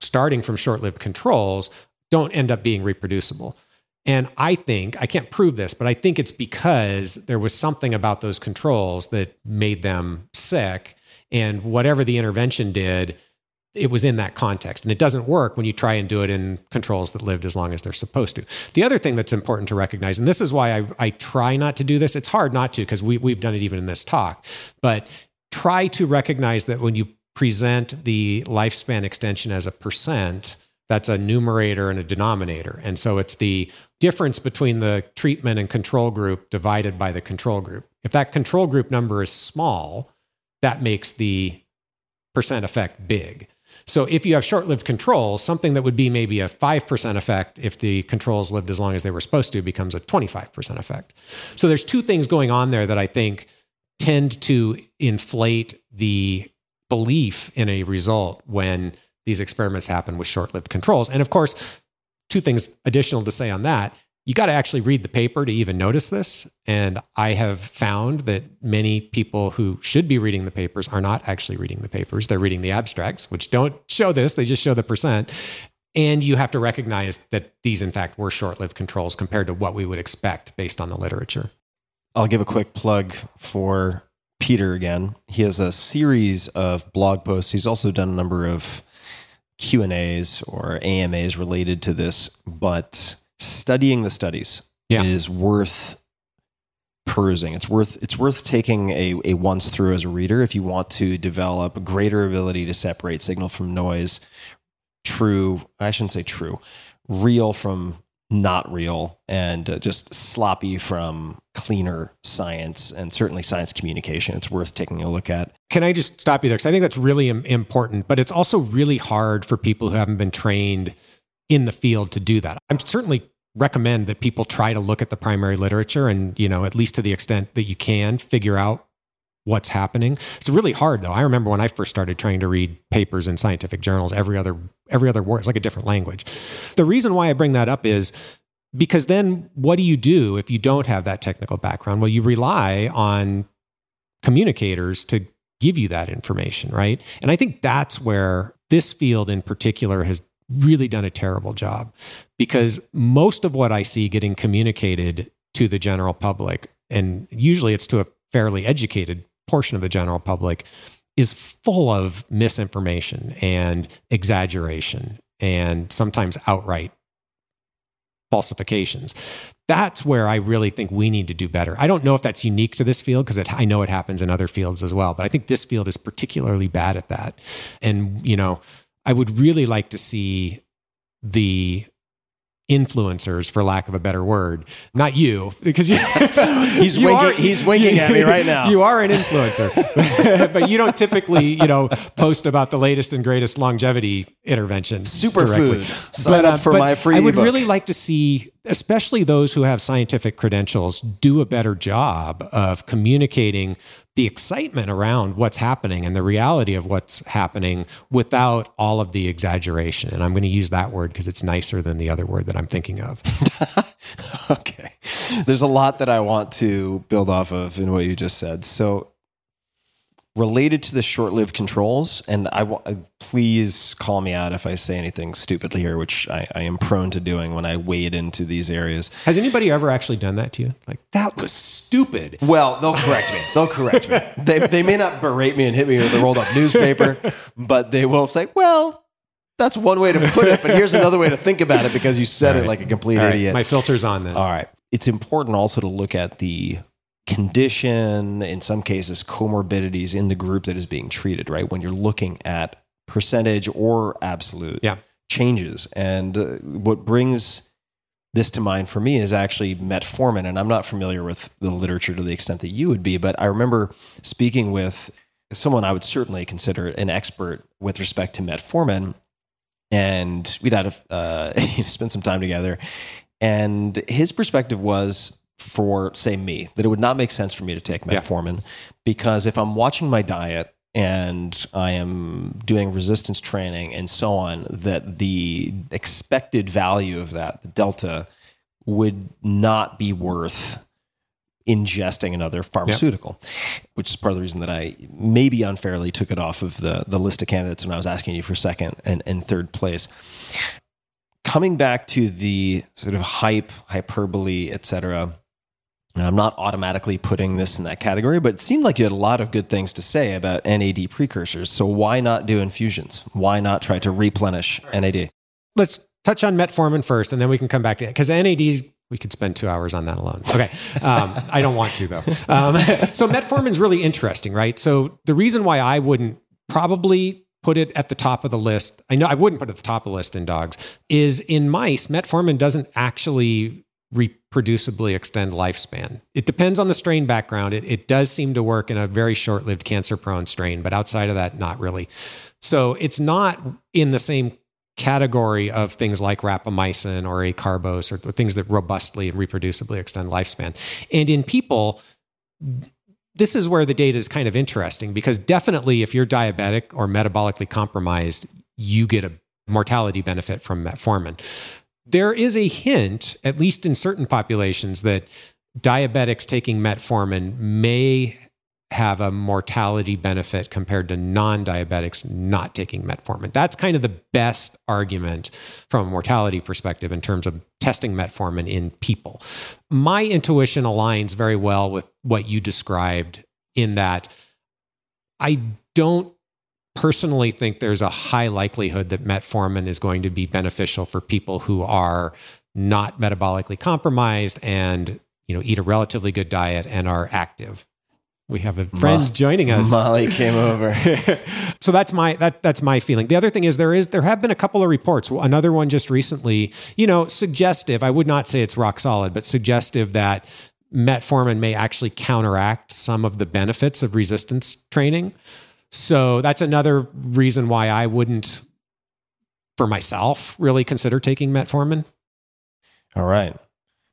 starting from short-lived controls don't end up being reproducible. And I think, I can't prove this, but I think it's because there was something about those controls that made them sick. And whatever the intervention did, it was in that context. And it doesn't work when you try and do it in controls that lived as long as they're supposed to. The other thing that's important to recognize, and this is why I, I try not to do this, it's hard not to because we, we've done it even in this talk, but try to recognize that when you present the lifespan extension as a percent, that's a numerator and a denominator. And so it's the difference between the treatment and control group divided by the control group. If that control group number is small, that makes the percent effect big. So if you have short-lived controls, something that would be maybe a 5% effect if the controls lived as long as they were supposed to becomes a 25% effect. So there's two things going on there that I think tend to inflate the belief in a result when these experiments happen with short-lived controls. And of course, two things additional to say on that. You got to actually read the paper to even notice this. And I have found that many people who should be reading the papers are not actually reading the papers. They're reading the abstracts, which don't show this, they just show the percent. And you have to recognize that these, in fact, were short lived controls compared to what we would expect based on the literature. I'll give a quick plug for Peter again. He has a series of blog posts. He's also done a number of Q and A's or AMAs related to this, but studying the studies Yeah. is worth perusing. It's worth it's worth taking a, a once through as a reader if you want to develop greater ability to separate signal from noise, true. I shouldn't say true, real from not real, and uh, just sloppy from cleaner science and certainly science communication. It's worth taking a look at. Can I just stop you there? Because I think that's really im- important, but it's also really hard for people who haven't been trained in the field to do that. I'm certainly recommend that people try to look at the primary literature and, you know, at least to the extent that you can figure out what's happening. It's really hard though. I remember when I first started trying to read papers in scientific journals, every other every other word is like a different language. The reason why I bring that up is because then what do you do if you don't have that technical background? Well, you rely on communicators to give you that information, right? And I think that's where this field in particular has really done a terrible job because most of what I see getting communicated to the general public, and usually it's to a fairly educated portion of the general public, is full of misinformation and exaggeration and sometimes outright falsifications. That's where I really think we need to do better. I don't know if that's unique to this field because I know it happens in other fields as well, but I think this field is particularly bad at that. And, you know, I would really like to see the influencers for lack of a better word not you because you, [laughs] He's [laughs] you winking- he's winking at me right [laughs] now. you are an influencer but you don't typically you know post about the latest and greatest longevity interventions Superfood. Sign uh, up for but my free I would ebook. really like to see, especially those who have scientific credentials, do a better job of communicating the excitement around what's happening and the reality of what's happening without all of the exaggeration. And I'm going to use that word because it's nicer than the other word that I'm thinking of. [laughs] okay. There's a lot that I want to build off of in what you just said. So, related to the short-lived controls, and I uh, please call me out if I say anything stupidly here, which I, I am prone to doing when I wade into these areas. Has anybody ever actually done that to you? Like, that was stupid. Well, they'll correct me. They'll correct me. [laughs] They, they may not berate me and hit me with a rolled up newspaper, but they will say, well, that's one way to put it, but here's another way to think about it because you said All it like a complete right, idiot. my filter's on then. All right. It's important also to look at the condition, in some cases, comorbidities in the group that is being treated, right? When you're looking at percentage or absolute Yeah. changes. And uh, what brings this to mind for me is actually metformin. And I'm not familiar with the literature to the extent that you would be, but I remember speaking with someone I would certainly consider an expert with respect to metformin. And we'd had a, uh, [laughs] spend some time together. And his perspective was for, say, me, that it would not make sense for me to take Yeah. metformin because if I'm watching my diet and I am doing resistance training and so on, that the expected value of that, the delta, would not be worth ingesting another pharmaceutical, which is part of the reason that I maybe unfairly took it off of the, the list of candidates when I was asking you for second and, and third place. Coming back to the sort of hype, hyperbole, et cetera, I'm not automatically putting this in that category, but it seemed like you had a lot of good things to say about NAD precursors. So why not do infusions? Why not try to replenish NAD? Let's touch on metformin first, and then we can come back to it because NADs. We could spend two hours on that alone. Okay, um, I don't want to though. Um, [laughs] so metformin is really interesting, right? So the reason why I wouldn't probably put it at the top of the list, I know I wouldn't put it at the top of the list in dogs, is in mice, metformin doesn't actually reproducibly extend lifespan. It depends on the strain background. It, it does seem to work in a very short lived cancer prone strain, but outside of that, not really. So it's not in the same category of things like rapamycin or acarbose or things that robustly and reproducibly extend lifespan. And in people, this is where the data is kind of interesting because definitely if you're diabetic or metabolically compromised, you get a mortality benefit from metformin. There is a hint, at least in certain populations, that diabetics taking metformin may have a mortality benefit compared to non-diabetics not taking metformin. That's kind of the best argument from a mortality perspective in terms of testing metformin in people. My intuition aligns very well with what you described in that I don't personally think there's a high likelihood that metformin is going to be beneficial for people who are not metabolically compromised and you know eat a relatively good diet and are active we have a friend Ma- joining us Molly came over. [laughs] so that's my that that's my feeling. The other thing is there is there have been a couple of reports. Another one just recently, you know, suggestive. I would not say it's rock solid, but suggestive that metformin may actually counteract some of the benefits of resistance training. So that's another reason why I wouldn't, for myself, really consider taking metformin. All right.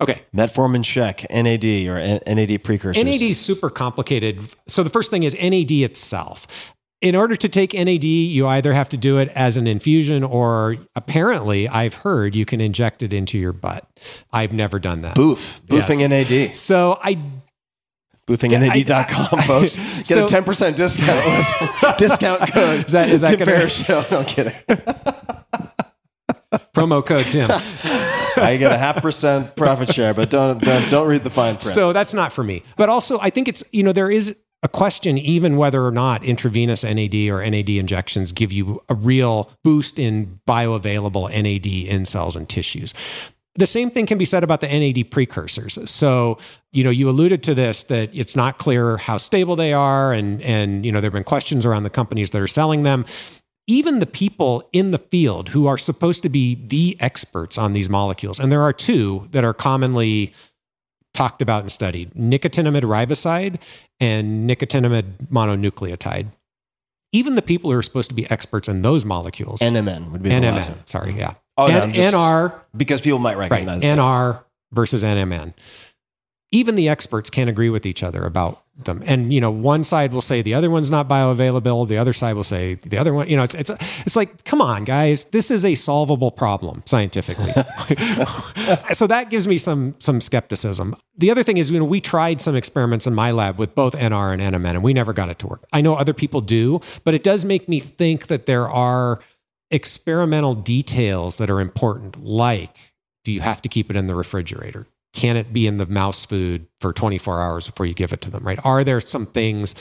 Okay. Metformin check, NAD or NAD precursors. NAD is super complicated. So the first thing is NAD itself. In order to take NAD, you either have to do it as an infusion or apparently I've heard you can inject it into your butt. I've never done that. Boof. Boofing Yes. NAD. So I BoofingNAD.com, I- folks. [laughs] Get So- a 10% discount [laughs] [laughs] discount code. Is that- is that Tim gonna- Ferriss Show. No I'm kidding. promo code Tim. I get a half percent profit share, but don't, don't don't read the fine print. So that's not for me. But also, I think it's, you know, there is a question even whether or not intravenous NAD or NAD injections give you a real boost in bioavailable NAD in cells and tissues. The same thing can be said about the NAD precursors. So, you know, you alluded to this that it's not clear how stable they are and and you know, there've been questions around the companies that are selling them. Even the people in the field who are supposed to be the experts on these molecules, and there are two that are commonly talked about and studied nicotinamide riboside and nicotinamide mononucleotide. Even the people who are supposed to be experts in those molecules, NMN would be the last one. NMN, sorry, yeah. Oh, no, just- NR, Because people might recognize it. NR versus NMN. Even the experts can't agree with each other about them. And, you know, one side will say the other one's not bioavailable. The other side will say the other one, you know, it's, it's, it's like, come on, guys, this is a solvable problem scientifically. [laughs] so that gives me some, some skepticism. The other thing is, you know, we tried some experiments in my lab with both NR and NMN and we never got it to work. I know other people do, but it does make me think that there are experimental details that are important, like do you have to keep it in the refrigerator? Can it be in the mouse food for 24 hours before you give it to them, right? Are there some things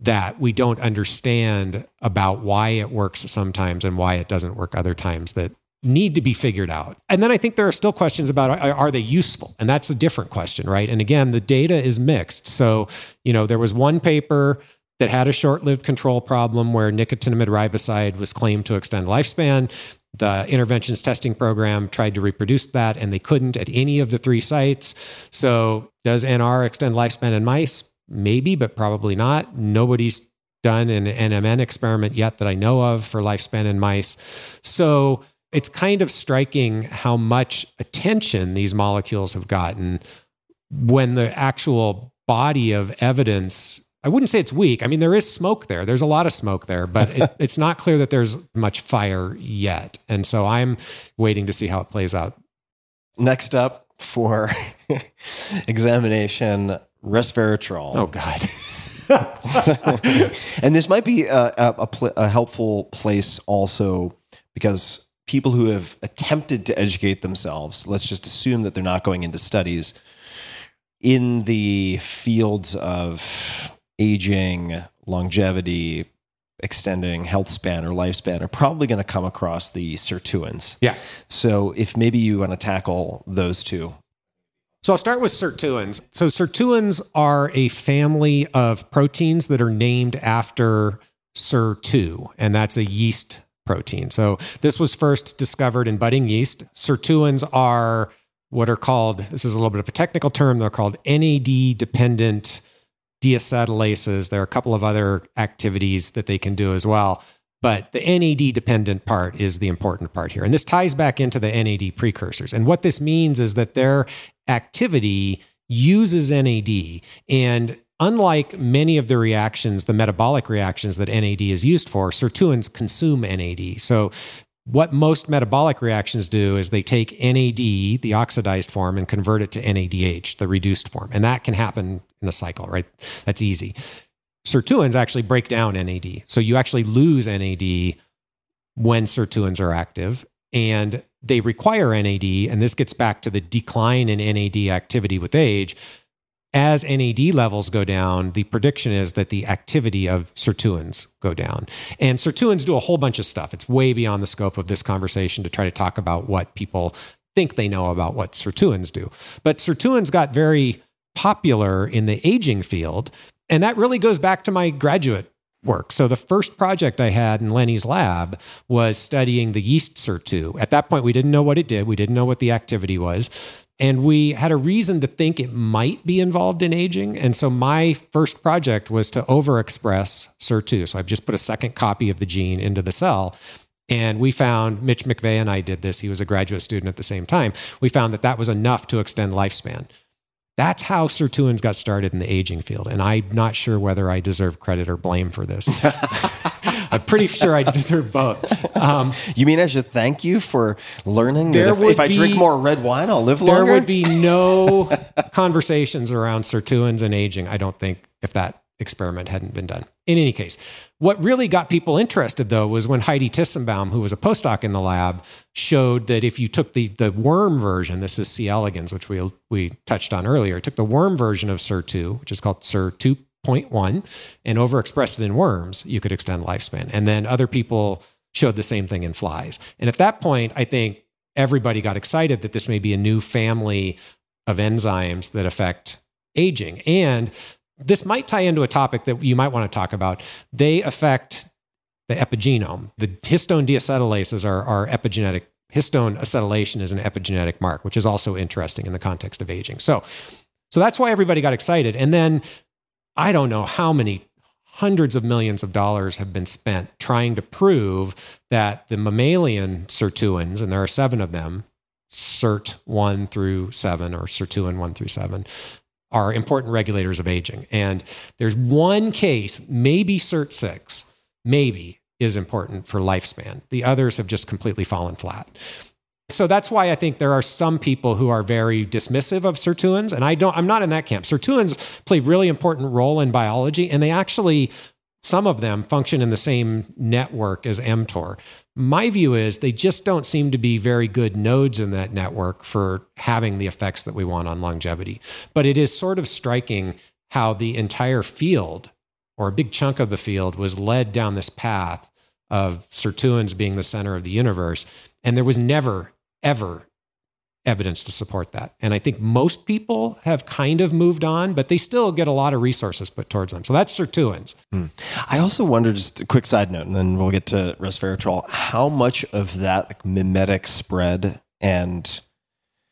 that we don't understand about why it works sometimes and why it doesn't work other times that need to be figured out? And then I think there are still questions about are, they useful? And that's a different question, right? And again, the data is mixed. So, you know, there was one paper that had a short-lived control problem where nicotinamide riboside was claimed to extend lifespan. The interventions testing program tried to reproduce that and they couldn't at any of the three sites. So, does NR extend lifespan in mice? Maybe, but probably not. Nobody's done an NMN experiment yet that I know of for lifespan in mice. So, it's kind of striking how much attention these molecules have gotten when the actual body of evidence I wouldn't say it's weak. I mean, there is smoke there. There's a lot of smoke there, but it, [laughs] it's not clear that there's much fire yet. And so I'm waiting to see how it plays out. Next up for [laughs] examination, resveratrol. Oh, God. [laughs] and this might be a, a, a, pl- a helpful place also because people who have attempted to educate themselves, let's just assume that they're not going into studies in the fields of aging, longevity, extending health span or lifespan are probably going to come across the sirtuins. Yeah. So if maybe you want to tackle those two. So I'll start with sirtuins. So sirtuins are a family of proteins that are named after sir2 and that's a yeast protein. So this was first discovered in budding yeast. Sirtuins are what are called, this is a little bit of a technical term, they're called NAD dependent deacetylases. There are a couple of other activities that they can do as well. But the NAD dependent part is the important part here. And this ties back into the NAD precursors. And what this means is that their activity uses NAD. And unlike many of the reactions, the metabolic reactions that NAD is used for, sirtuins consume NAD. So what most metabolic reactions do is they take NAD, the oxidized form, and convert it to NADH, the reduced form. And that can happen in a cycle, right? That's easy. Sirtuins actually break down NAD. So you actually lose NAD when sirtuins are active and they require NAD. And this gets back to the decline in NAD activity with age. As NAD levels go down, the prediction is that the activity of sirtuins go down. And sirtuins do a whole bunch of stuff. It's way beyond the scope of this conversation to try to talk about what people think they know about what sirtuins do. But sirtuins got very popular in the aging field. And that really goes back to my graduate work. So the first project I had in Lenny's lab was studying the yeast SIR2. At that point, we didn't know what it did. We didn't know what the activity was. And we had a reason to think it might be involved in aging. And so my first project was to overexpress SIR2. So I've just put a second copy of the gene into the cell. And we found, Mitch McVey and I did this. He was a graduate student at the same time. We found that that was enough to extend lifespan. That's how sirtuins got started in the aging field. And I'm not sure whether I deserve credit or blame for this. [laughs] I'm pretty sure I deserve both. Um, You mean I should thank you for learning that if, if I drink more red wine, I'll live longer? there would be no [laughs] conversations around sirtuins and aging, I don't think, if that experiment hadn't been done. In any case, what really got people interested, though, was when Heidi Tissenbaum, who was a postdoc in the lab, showed that if you took the, the worm version, this is C. elegans, which we, we touched on earlier, took the worm version of SIR2, which is called SIR2.1, and overexpressed it in worms, you could extend lifespan. And then other people showed the same thing in flies. And at that point, I think everybody got excited that this may be a new family of enzymes that affect aging. And this might tie into a topic that you might want to talk about. They affect the epigenome. The histone deacetylases are, are epigenetic. Histone acetylation is an epigenetic mark, which is also interesting in the context of aging. So, so that's why everybody got excited. And then I don't know how many hundreds of millions of dollars have been spent trying to prove that the mammalian sirtuins, and there are seven of them, SIRT 1 through 7 or sirtuin 1 through 7, are important regulators of aging. And there's one case, maybe SIRT 6, maybe is important for lifespan. The others have just completely fallen flat. So that's why I think there are some people who are very dismissive of sirtuins, and I don't. I'm not in that camp. Sirtuins play really important role in biology, and they actually, some of them function in the same network as mTOR. My view is they just don't seem to be very good nodes in that network for having the effects that we want on longevity. But it is sort of striking how the entire field, or a big chunk of the field, was led down this path of sirtuins being the center of the universe, and there was never ever evidence to support that. And I think most people have kind of moved on, but they still get a lot of resources put towards them. So that's sirtuins. Hmm. I also wonder, just a quick side note, and then we'll get to resveratrol, how much of that like, mimetic spread and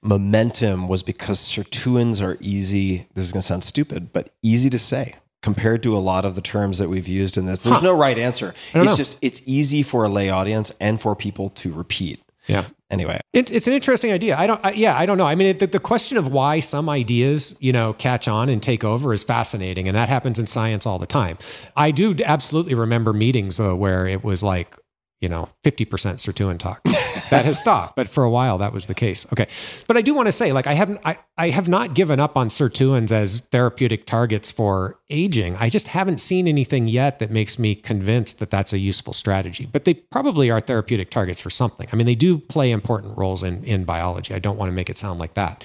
momentum was because sirtuins are easy, this is going to sound stupid, but easy to say compared to a lot of the terms that we've used in this. There's Huh. no right answer. It's know. just, it's easy for a lay audience and for people to repeat. Yeah. Anyway, It, it's an interesting idea. I don't. I, yeah, I don't know. I mean, it, the, the question of why some ideas, you know, catch on and take over is fascinating, and that happens in science all the time. I do absolutely remember meetings though where it was like, you know, fifty percent sirtuin talks. That has stopped, but for a while that was the case. Okay, but I do want to say, like, I haven't, I, I have not given up on sirtuins as therapeutic targets for aging. I just haven't seen anything yet that makes me convinced that that's a useful strategy. But they probably are therapeutic targets for something. I mean, they do play important roles in in biology. I don't want to make it sound like that.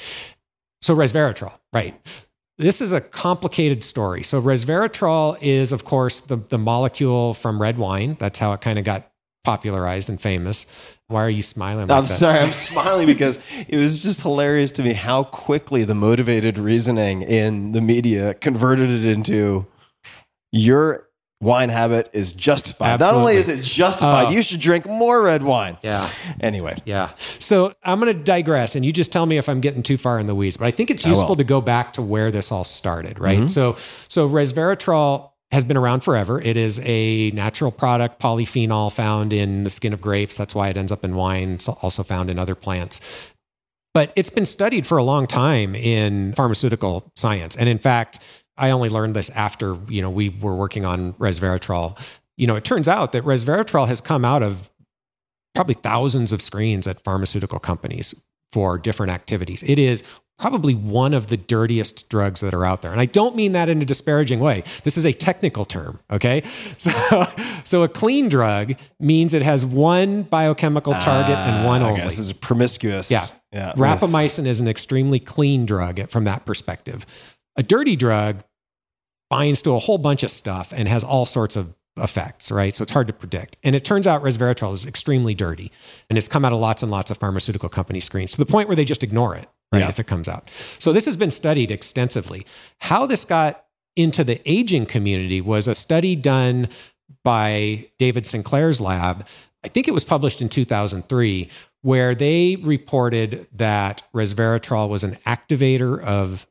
So resveratrol, right? This is a complicated story. So resveratrol is, of course, the, the molecule from red wine. That's how it kind of got popularized and famous. Why are you smiling? Like I'm that? sorry. I'm [laughs] smiling because it was just hilarious to me how quickly the motivated reasoning in the media converted it into your wine habit is justified. Not only is it justified, Oh. you should drink more red wine. Yeah. Anyway, Yeah. So I'm going to digress and you just tell me if I'm getting too far in the weeds, but I think it's useful to go back to where this all started, right? Mm-hmm. So, so resveratrol has been around forever. It is a natural product, polyphenol found in the skin of grapes. That's why it ends up in wine. It's also found in other plants. But it's been studied for a long time in pharmaceutical science. And in fact, I only learned this after, you know, we were working on resveratrol. You know, it turns out that resveratrol has come out of probably thousands of screens at pharmaceutical companies for different activities. It is probably one of the dirtiest drugs that are out there. And I don't mean that in a disparaging way. This is a technical term, okay? [laughs] So so a clean drug means it has one biochemical target and one ah, only. this is promiscuous. Yeah. yeah. with- Rapamycin is an extremely clean drug from that perspective. A dirty drug binds to a whole bunch of stuff and has all sorts of effects, right? So it's hard to predict. And it turns out resveratrol is extremely dirty and it's come out of lots and lots of pharmaceutical company screens to the point where they just ignore it, right? Yeah. If it comes out. So this has been studied extensively. How this got into the aging community was a study done by David Sinclair's lab. I think it was published in 2003, where they reported that resveratrol was an activator of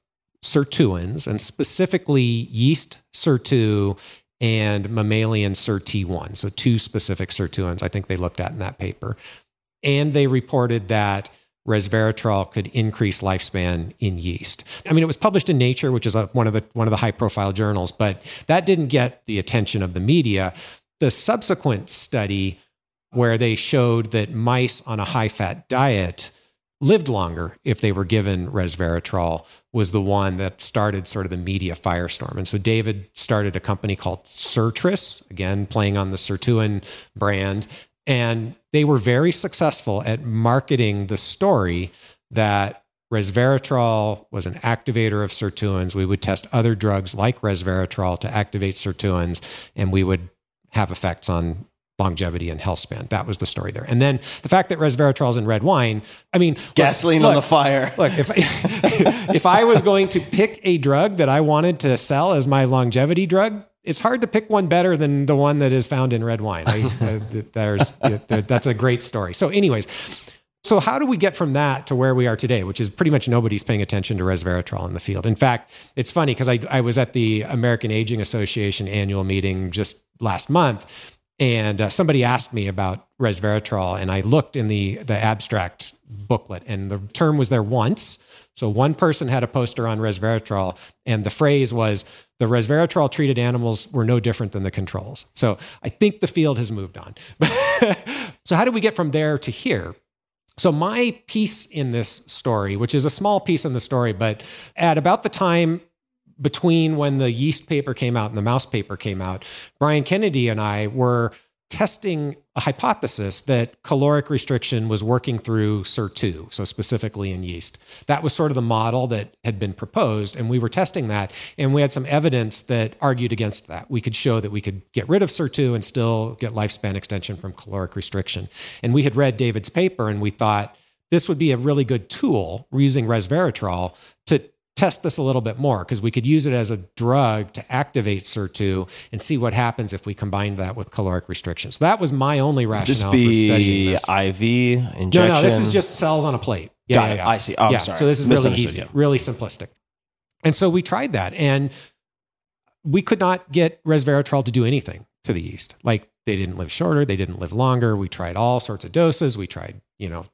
sirtuins, and specifically yeast SIR2 and mammalian sirT1. So, two specific sirtuins I think they looked at in that paper. And they reported that resveratrol could increase lifespan in yeast. I mean, it was published in Nature, which is a, one of the one of the high profile journals, but that didn't get the attention of the media. The subsequent study where they showed that mice on a high fat diet lived longer if they were given resveratrol was the one that started sort of the media firestorm. And so David started a company called Sirtris, again playing on the Sirtuin brand, and they were very successful at marketing the story that resveratrol was an activator of sirtuins. We would test other drugs like resveratrol to activate sirtuins, and we would have effects on longevity and health span. That was the story there. And then the fact that resveratrol is in red wine, I mean, look- gasoline on the fire. [laughs] Look, if [laughs] if I was going to pick a drug that I wanted to sell as my longevity drug, it's hard to pick one better than the one that is found in red wine. I, [laughs] uh, there's th- that's a great story. So, anyways. So how do we get from that to where we are today, which is pretty much nobody's paying attention to resveratrol in the field? In fact, it's funny because I, I was at the American Aging Association annual meeting just last month, and uh, somebody asked me about resveratrol, and I looked in the the abstract booklet, and the term was there once. So one person had a poster on resveratrol, and the phrase was the resveratrol treated animals were no different than the controls. So I think the field has moved on. [laughs] so how do we get from there to here? So, my piece in this story, which is a small piece in the story, but at about the time between when the yeast paper came out and the mouse paper came out, Brian Kennedy and I were testing a hypothesis that caloric restriction was working through SIR2, so specifically in yeast. That was sort of the model that had been proposed, and we were testing that, and we had some evidence that argued against that. We could show that we could get rid of SIR2 and still get lifespan extension from caloric restriction. And we had read David's paper, and we thought this would be a really good tool using resveratrol to test this a little bit more because we could use it as a drug to activate SIR2 and see what happens if we combine that with caloric restriction. So that was my only rationale for studying this. IV injection. No, no, this is just cells on a plate. Yeah, Got yeah, it. yeah. I see. Oh, I'm yeah. sorry. So this is really easy, yeah. really simplistic. And so we tried that, and we could not get resveratrol to do anything to the yeast. Like they didn't live shorter, they didn't live longer. We tried all sorts of doses. We tried, you know,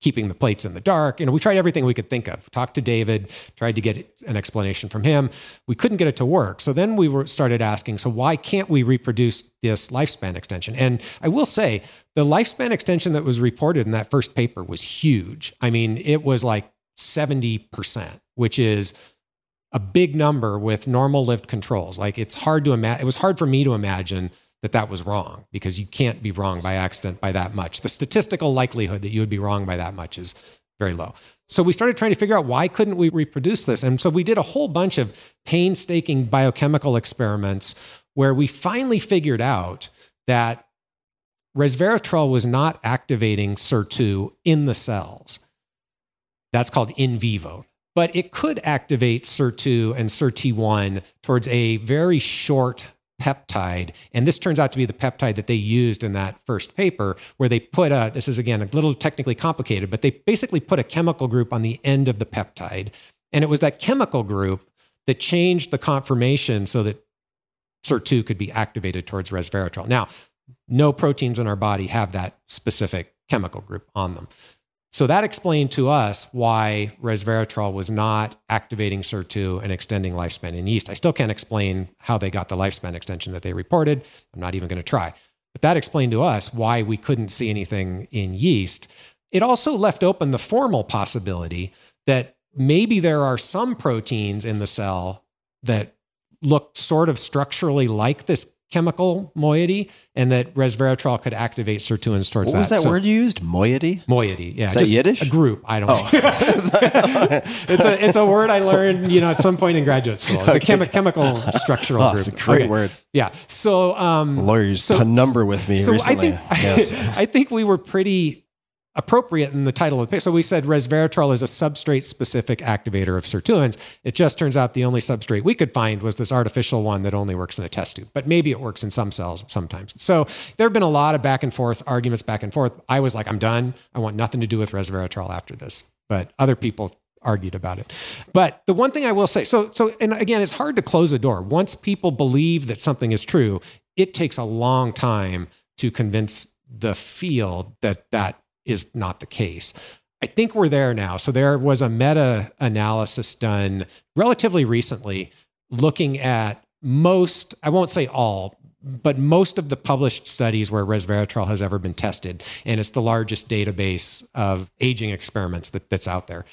keeping the plates in the dark. You know, we tried everything we could think of. Talked to David, tried to get an explanation from him. We couldn't get it to work. So then we were started asking, so why can't we reproduce this lifespan extension? And I will say, the lifespan extension that was reported in that first paper was huge. I mean, it was like 70%, which is a big number with normal lived controls. Like it's hard to imagine. It was hard for me to imagine that that was wrong because you can't be wrong by accident by that much. The statistical likelihood that you would be wrong by that much is very low. So we started trying to figure out why couldn't we reproduce this? And so we did a whole bunch of painstaking biochemical experiments where we finally figured out that resveratrol was not activating SIR2 in the cells. That's called in vivo. But it could activate SIR2 and SIRT1 towards a very short peptide. And this turns out to be the peptide that they used in that first paper, where they put a, this is again a little technically complicated, but they basically put a chemical group on the end of the peptide. And it was that chemical group that changed the conformation so that SIR2 could be activated towards resveratrol. Now, no proteins in our body have that specific chemical group on them. So that explained to us why resveratrol was not activating SIR2 and extending lifespan in yeast. I still can't explain how they got the lifespan extension that they reported. I'm not even going to try. But that explained to us why we couldn't see anything in yeast. It also left open the formal possibility that maybe there are some proteins in the cell that look sort of structurally like this chemical moiety, and that resveratrol could activate sirtuins towards What was that So- word you used? Moiety? Moiety, yeah. Is that Yiddish? Oh. A group. I don't know. [laughs] it's a it's a word I learned, you know, at some point in graduate school. It's a chemi- chemical [laughs] structural Oh, group. it's a great Okay. word. Yeah. So um A lawyer used so- a number with me so recently. I think [laughs] yes. I think we were pretty appropriate in the title of the paper. So we said resveratrol is a substrate specific activator of sirtuins. It just turns out the only substrate we could find was this artificial one that only works in a test tube, but maybe it works in some cells sometimes. So there have been a lot of back and forth arguments back and forth. I was like, I'm done. I want nothing to do with resveratrol after this. But other people argued about it. But the one thing I will say, so so and again, it's hard to close a door. Once people believe that something is true, it takes a long time to convince the field that that is not the case. I think we're there now. So there was a meta analysis done relatively recently looking at most, I won't say all, but most of the published studies where resveratrol has ever been tested. And it's the largest database of aging experiments that, that's out there.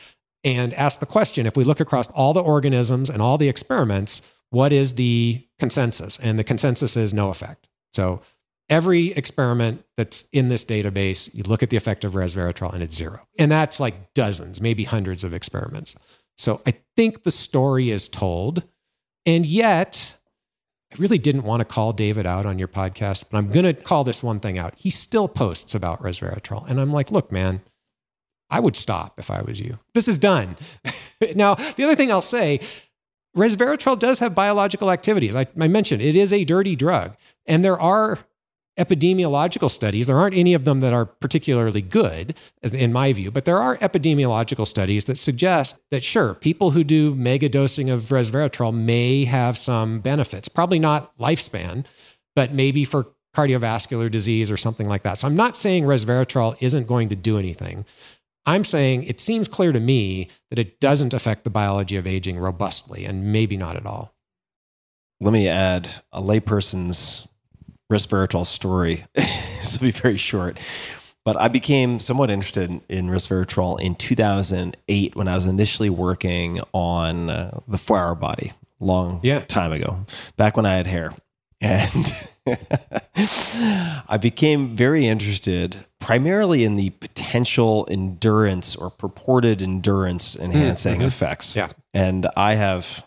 And ask the question if we look across all the organisms and all the experiments, what is the consensus? And the consensus is no effect. So every experiment that's in this database, you look at the effect of resveratrol and it's zero. And that's like dozens, maybe hundreds of experiments. So I think the story is told. And yet, I really didn't want to call David out on your podcast, but I'm going to call this one thing out. He still posts about resveratrol. And I'm like, look, man, I would stop if I was you. This is done. [laughs] now, the other thing I'll say resveratrol does have biological activities. I, I mentioned it is a dirty drug, and there are epidemiological studies. There aren't any of them that are particularly good, in my view, but there are epidemiological studies that suggest that sure, people who do mega dosing of resveratrol may have some benefits. Probably not lifespan, but maybe for cardiovascular disease or something like that. So I'm not saying resveratrol isn't going to do anything. I'm saying it seems clear to me that it doesn't affect the biology of aging robustly, and maybe not at all. Let me add a layperson's resveratrol story. [laughs] this will be very short. But I became somewhat interested in, in resveratrol in 2008 when I was initially working on uh, the four hour body, long Yeah. time ago, back when I had hair. And [laughs] I became very interested primarily in the potential endurance or purported endurance enhancing effects. Yeah. And I have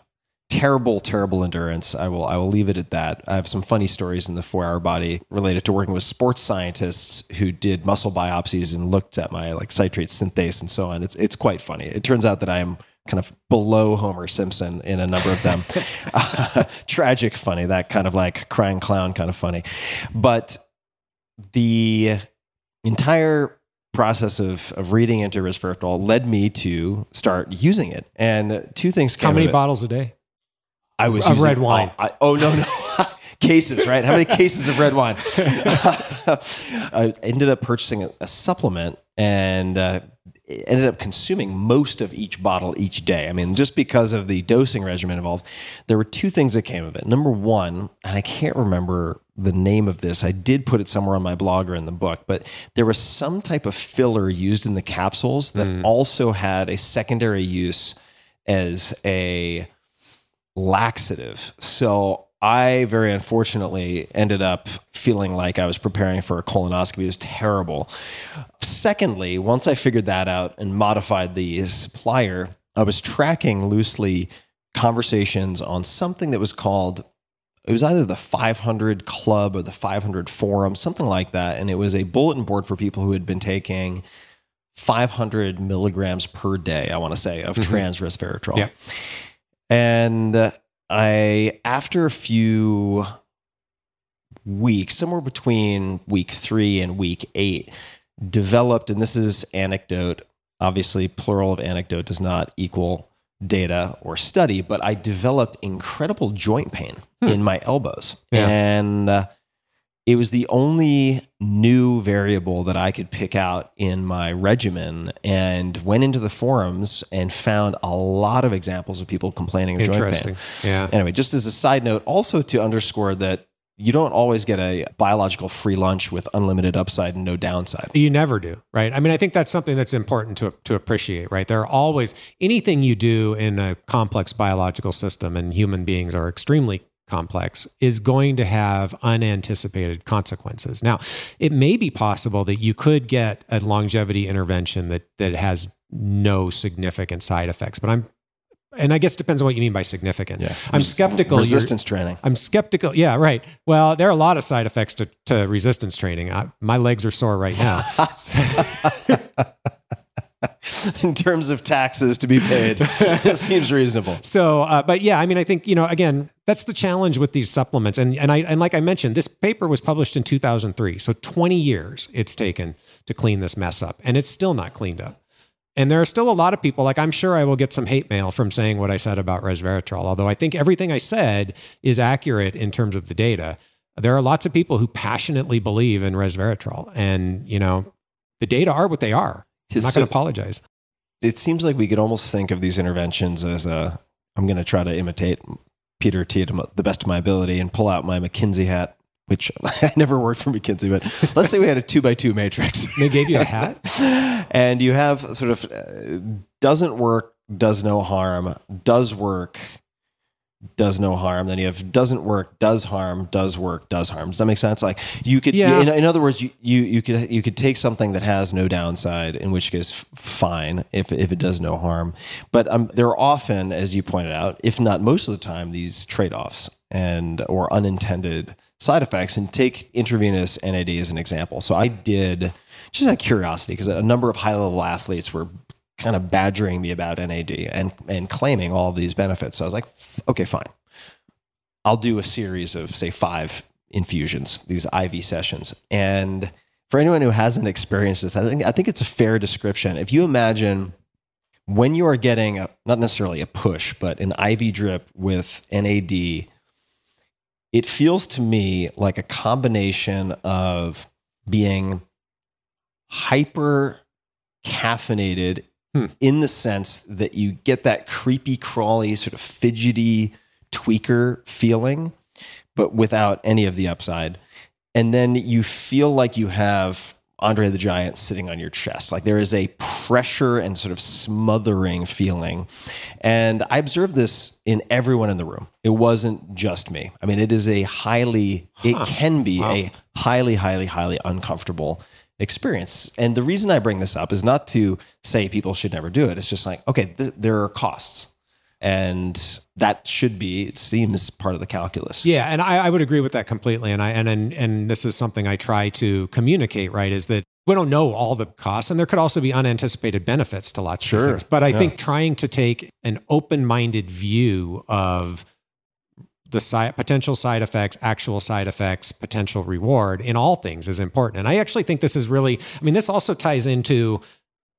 terrible, terrible endurance. I will I will leave it at that. I have some funny stories in the four hour body related to working with sports scientists who did muscle biopsies and looked at my like citrate synthase and so on. It's it's quite funny. It turns out that I am kind of below Homer Simpson in a number of them. Uh, [laughs] [laughs] tragic funny, that kind of like crying clown kind of funny. But the entire process of, of reading into resveratrol led me to start using it. And two things came How many bottles a day? I was of using, red wine? Oh, I, oh no, no. [laughs] cases, right? How many cases of red wine? [laughs] I ended up purchasing a, a supplement and uh, ended up consuming most of each bottle each day. I mean, just because of the dosing regimen involved, there were two things that came of it. Number one, and I can't remember the name of this. I did put it somewhere on my blog or in the book, but there was some type of filler used in the capsules that also had a secondary use as a laxative. So I very unfortunately ended up feeling like I was preparing for a colonoscopy. It was terrible. Secondly, once I figured that out and modified the supplier, I was tracking loosely conversations on something that was called it was either the 500 club or the 500 forum something like that and it was a bulletin board for people who had been taking 500 milligrams per day i want to say of mm-hmm. trans resveratrol Yeah. And uh, i after a few weeks somewhere between week three and week eight developed and this is anecdote obviously plural of anecdote does not equal data or study but i developed incredible joint pain in my elbows Yeah. and uh, it was the only new variable that I could pick out in my regimen and went into the forums and found a lot of examples of people complaining of joint Interesting. pain. Yeah. Anyway, just as a side note, also to underscore that you don't always get a biological free lunch with unlimited upside and no downside. You never do, right? I mean, I think that's something that's important to to appreciate, right? There are always anything you do in a complex biological system, and human beings are extremely complex, is going to have unanticipated consequences. Now, it may be possible that you could get a longevity intervention that that has no significant side effects, but I'm and I guess it depends on what you mean by significant. I'm skeptical. Resistance training. I'm skeptical. Yeah, right. Well, there are a lot of side effects to, to resistance training. I, my legs are sore right now. [laughs] [laughs] [laughs] [laughs] in terms of taxes to be paid, [laughs] it seems reasonable. so, uh, but yeah, I mean, I think you know, again, that's the challenge with these supplements. And and I and like I mentioned, this paper was published in 2003, so 20 years it's taken to clean this mess up, and it's still not cleaned up. And there are still a lot of people, like I'm sure I will get some hate mail from saying what I said about resveratrol, although I think everything I said is accurate in terms of the data. There are lots of people who passionately believe in resveratrol, and you know, the data are what they are. I'm not So- going to apologize. It seems like we could almost think of these interventions as a I'm going to try to imitate Peter Attia to the best of my ability and pull out my McKinsey hat, which [laughs] I never worked for McKinsey, but let's say we had a two by two matrix They gave you a [laughs] hat. and you have sort of uh, doesn't work, does no harm, does work, does no harm. Then you have doesn't work, does harm, does work, does harm. Does that make sense? Like you could, Yeah. in, in other words, you, you you could you could take something that has no downside, in which case fine if if it does no harm. But um, there are often, as you pointed out, if not most of the time, these trade offs and or unintended side effects. And take intravenous NAD as an example. So I did just out of curiosity because a number of high level athletes were kind of badgering me about NAD and and claiming all these benefits. So I was like, okay, fine. I'll do a series of say five infusions, these IV sessions. And for anyone who hasn't experienced this, I think I think it's a fair description. If you imagine when you are getting a, not necessarily a push, but an IV drip with NAD, it feels to me like a combination of being hyper caffeinated Hmm. in the sense that you get that creepy, crawly, sort of fidgety tweaker feeling, but without any of the upside. And then you feel like you have Andre the Giant sitting on your chest. Like there is a pressure and sort of smothering feeling. And I observed this in everyone in the room. It wasn't just me. I mean, it is a highly, it can be a highly, highly, highly uncomfortable experience. And the reason I bring this up is not to say people should never do it. It's just like, okay, th- there are costs. And that should be, it seems, part of the calculus. Yeah, and I, I would agree with that completely. And I and, and and this is something I try to communicate. Right, is that we don't know all the costs, and there could also be unanticipated benefits to lots of Sure, things. But I yeah. think trying to take an open-minded view of the potential side effects, actual side effects, potential reward in all things is important. And I actually think this is really. I mean, this also ties into,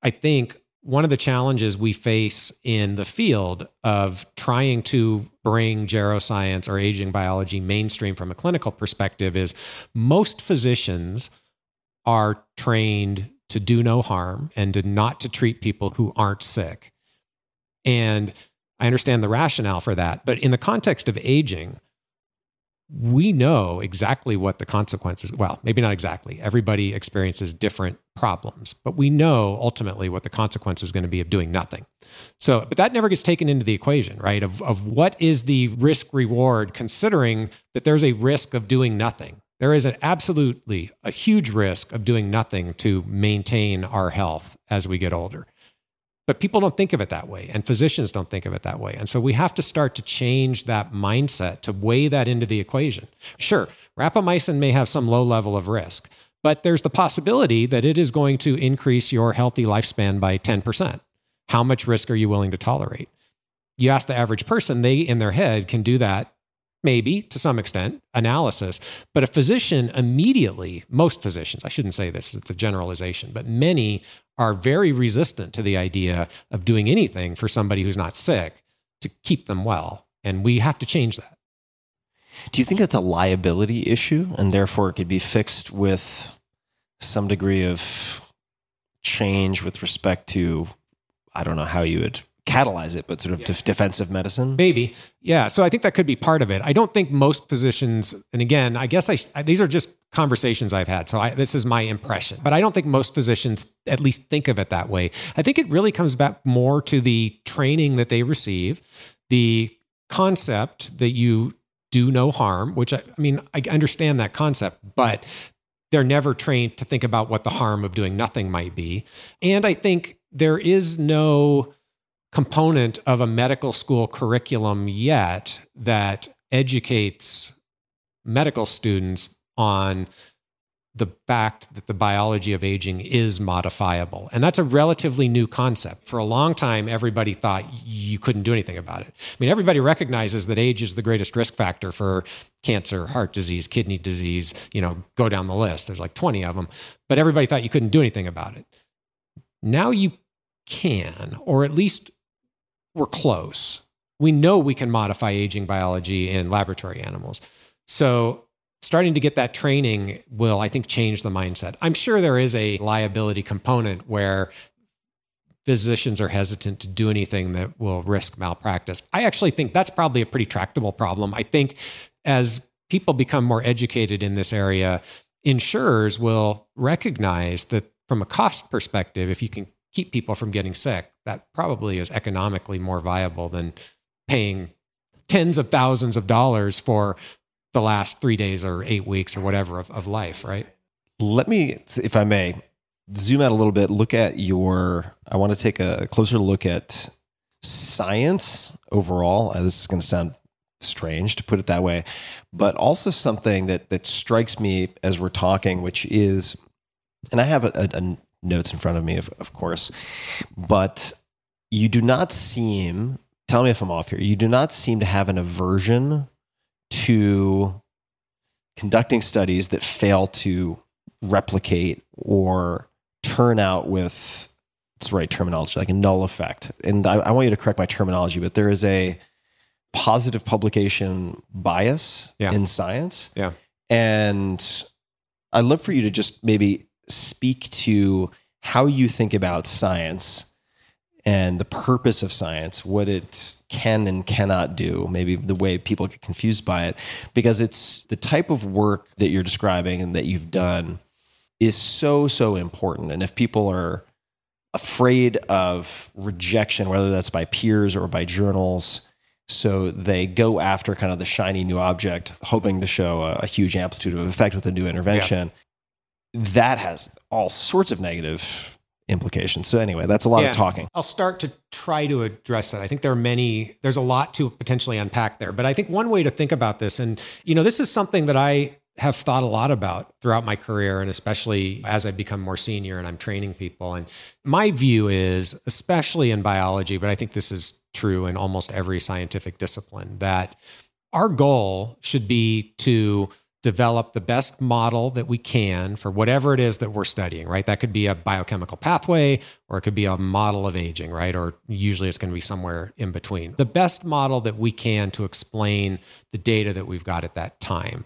I think, one of the challenges we face in the field of trying to bring geroscience or aging biology mainstream from a clinical perspective is most physicians are trained to do no harm and to not to treat people who aren't sick. And I understand the rationale for that, but in the context of aging, we know exactly what the consequences well maybe not exactly. Everybody experiences different problems but we know ultimately what the consequence is going to be of doing nothing. So but that never gets taken into the equation right? Of, of what is the risk reward considering that there's a risk of doing nothing? There is an absolutely a huge risk of doing nothing to maintain our health as we get older but people don't think of it that way, and physicians don't think of it that way. And so we have to start to change that mindset to weigh that into the equation. Sure, rapamycin may have some low level of risk, but there's the possibility that it is going to increase your healthy lifespan by 10%. How much risk are you willing to tolerate? You ask the average person, they in their head can do that maybe to some extent, analysis. But a physician immediately, most physicians, I shouldn't say this, it's a generalization, but many are very resistant to the idea of doing anything for somebody who's not sick to keep them well. And we have to change that. Do you think that's a liability issue and therefore it could be fixed with some degree of change with respect to, I don't know how you would catalyze it, but sort of yeah. def- defensive medicine. Maybe, yeah. So I think that could be part of it. I don't think most physicians, and again, I guess I, I these are just conversations I've had, so I, this is my impression. But I don't think most physicians at least think of it that way. I think it really comes back more to the training that they receive, the concept that you do no harm. Which I, I mean, I understand that concept, but they're never trained to think about what the harm of doing nothing might be. And I think there is no component of a medical school curriculum yet that educates medical students on the fact that the biology of aging is modifiable. And that's a relatively new concept. For a long time, everybody thought you couldn't do anything about it. I mean, everybody recognizes that age is the greatest risk factor for cancer, heart disease, kidney disease, you know, go down the list. There's like 20 of them. But everybody thought you couldn't do anything about it. Now you can, or at least we're close. We know we can modify aging biology in laboratory animals. So, starting to get that training will, I think, change the mindset. I'm sure there is a liability component where physicians are hesitant to do anything that will risk malpractice. I actually think that's probably a pretty tractable problem. I think as people become more educated in this area, insurers will recognize that from a cost perspective, if you can keep people from getting sick, that probably is economically more viable than paying tens of thousands of dollars for the last three days or eight weeks or whatever of, of life, right? Let me, if I may, zoom out a little bit, look at your, I want to take a closer look at science overall. Uh, this is going to sound strange to put it that way, but also something that, that strikes me as we're talking, which is, and I have a, a, notes in front of me, of, of course. But you do not seem, tell me if I'm off here, you do not seem to have an aversion to conducting studies that fail to replicate or turn out with it's the right terminology, like a null effect. And I, I, want you to correct my terminology, but there is a positive publication bias yeah. in science. Yeah. And I'd love for you to just maybe speak to how you think about science and the purpose of science, what it can and cannot do, maybe the way people get confused by it, because it's the type of work that you're describing and that you've done is so, so important. And if people are afraid of rejection, whether that's by peers or by journals, so they go after kind of the shiny new object, hoping to show a, a huge amplitude of effect with a new intervention that has all sorts of negative implications. So anyway, that's a lot yeah, of talking. I'll start to try to address that. I think there are many there's a lot to potentially unpack there, but I think one way to think about this and you know, this is something that I have thought a lot about throughout my career and especially as I become more senior and I'm training people and my view is especially in biology, but I think this is true in almost every scientific discipline that our goal should be to develop the best model that we can for whatever it is that we're studying, right? That could be a biochemical pathway or it could be a model of aging, right? Or usually it's going to be somewhere in between. The best model that we can to explain the data that we've got at that time.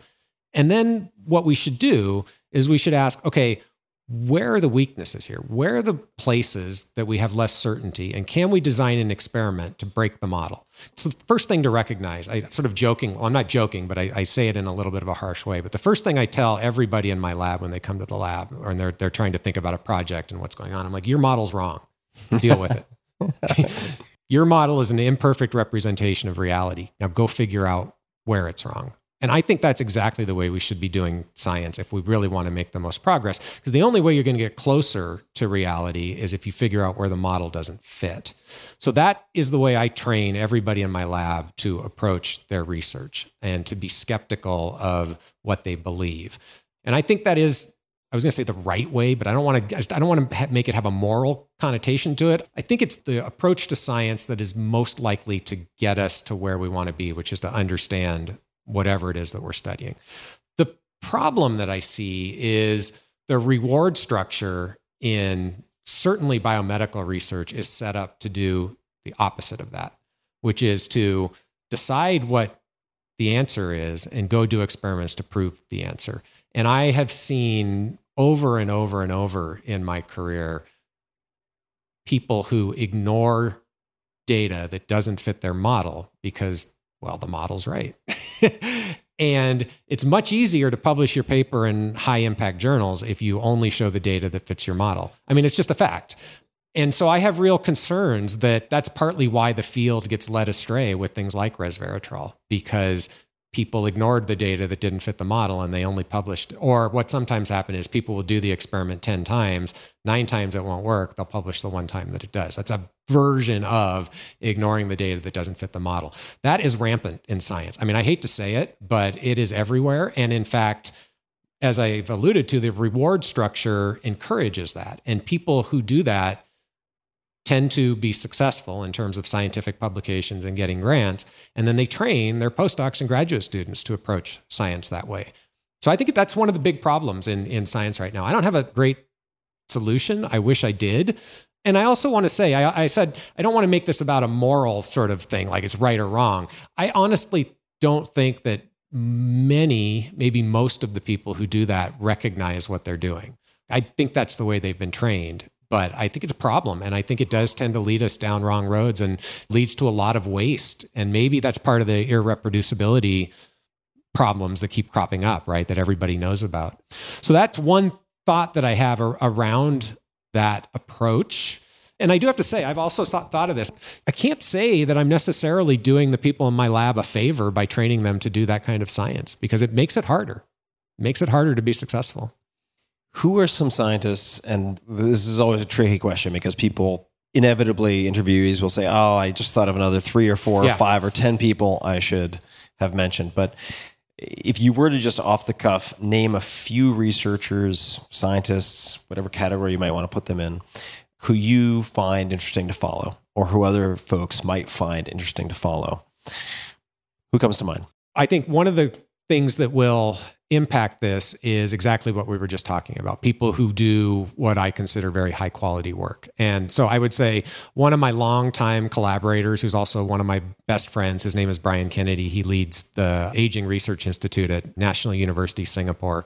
And then what we should do is we should ask, okay, where are the weaknesses here? Where are the places that we have less certainty? And can we design an experiment to break the model? So, the first thing to recognize, I sort of joking, well, I'm not joking, but I, I, say it in a little bit of a harsh way. But the first thing I tell everybody in my lab when they come to the lab or they're, they're trying to think about a project and what's going on, I'm like, your model's wrong. Deal with it. [laughs] [laughs] your model is an imperfect representation of reality. Now go figure out where it's wrong. And I think that's exactly the way we should be doing science if we really want to make the most progress. Because the only way you're going to get closer to reality is if you figure out where the model doesn't fit. So that is the way I train everybody in my lab to approach their research and to be skeptical of what they believe. And I think that is I was going to say the right way, but I don't want to. I don't want to make it have a moral connotation to it. I think it's the approach to science that is most likely to get us to where we want to be, which is to understand whatever it is that we're studying. The problem that I see is the reward structure in certainly biomedical research is set up to do the opposite of that, which is to decide what the answer is and go do experiments to prove the answer. And I have seen over and over and over in my career people who ignore data that doesn't fit their model because well, the model's right. [laughs] and it's much easier to publish your paper in high impact journals if you only show the data that fits your model. I mean, it's just a fact. And so I have real concerns that that's partly why the field gets led astray with things like resveratrol, because people ignored the data that didn't fit the model and they only published or what sometimes happen is people will do the experiment 10 times nine times it won't work they'll publish the one time that it does. That's a version of ignoring the data that doesn't fit the model. That is rampant in science. I mean i hate to say it but it is everywhere. And in fact as i've alluded to the reward structure encourages that. And people who do that tend to be successful in terms of scientific publications and getting grants. And then they train their postdocs and graduate students to approach science that way. So I think that's one of the big problems in, in science right now. I don't have a great solution. I wish I did. And I also want to say, I, I said, I don't want to make this about a moral sort of thing, like it's right or wrong. I honestly don't think that many, maybe most of the people who do that recognize what they're doing. I think that's the way they've been trained but I think it's a problem. And I think it does tend to lead us down wrong roads and leads to a lot of waste. And maybe that's part of the irreproducibility problems that keep cropping up, right? That everybody knows about. So that's one thought that I have around that approach. And I do have to say, I've also thought of this. I can't say that I'm necessarily doing the people in my lab a favor by training them to do that kind of science because it makes it harder. It makes it harder to be successful who are some scientists? And this is always a tricky question because people inevitably interviewees will say, "Oh, I just thought of another three or four yeah. or five or ten people I should have mentioned." But if you were to just off the cuff name a few researchers, scientists, whatever category you might want to put them in, who you find interesting to follow, or who other folks might find interesting to follow, who comes to mind? I think one of the things that will impact this is exactly what we were just talking about people who do what I consider very high quality work. And so I would say one of my longtime collaborators, who's also one of my best friends, his name is Brian Kennedy. He leads the Aging Research Institute at National University Singapore.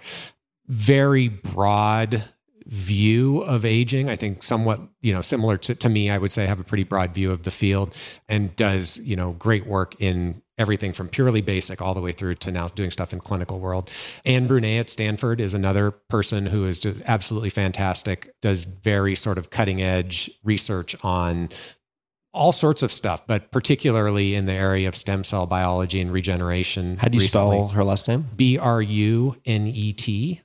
Very broad view of aging. I think somewhat, you know, similar to, to me, I would say have a pretty broad view of the field and does, you know, great work in everything from purely basic all the way through to now doing stuff in clinical world. Anne Brunet at Stanford is another person who is just absolutely fantastic, does very sort of cutting edge research on all sorts of stuff, but particularly in the area of stem cell biology and regeneration. How do you recently. spell her last name? B R U N E T.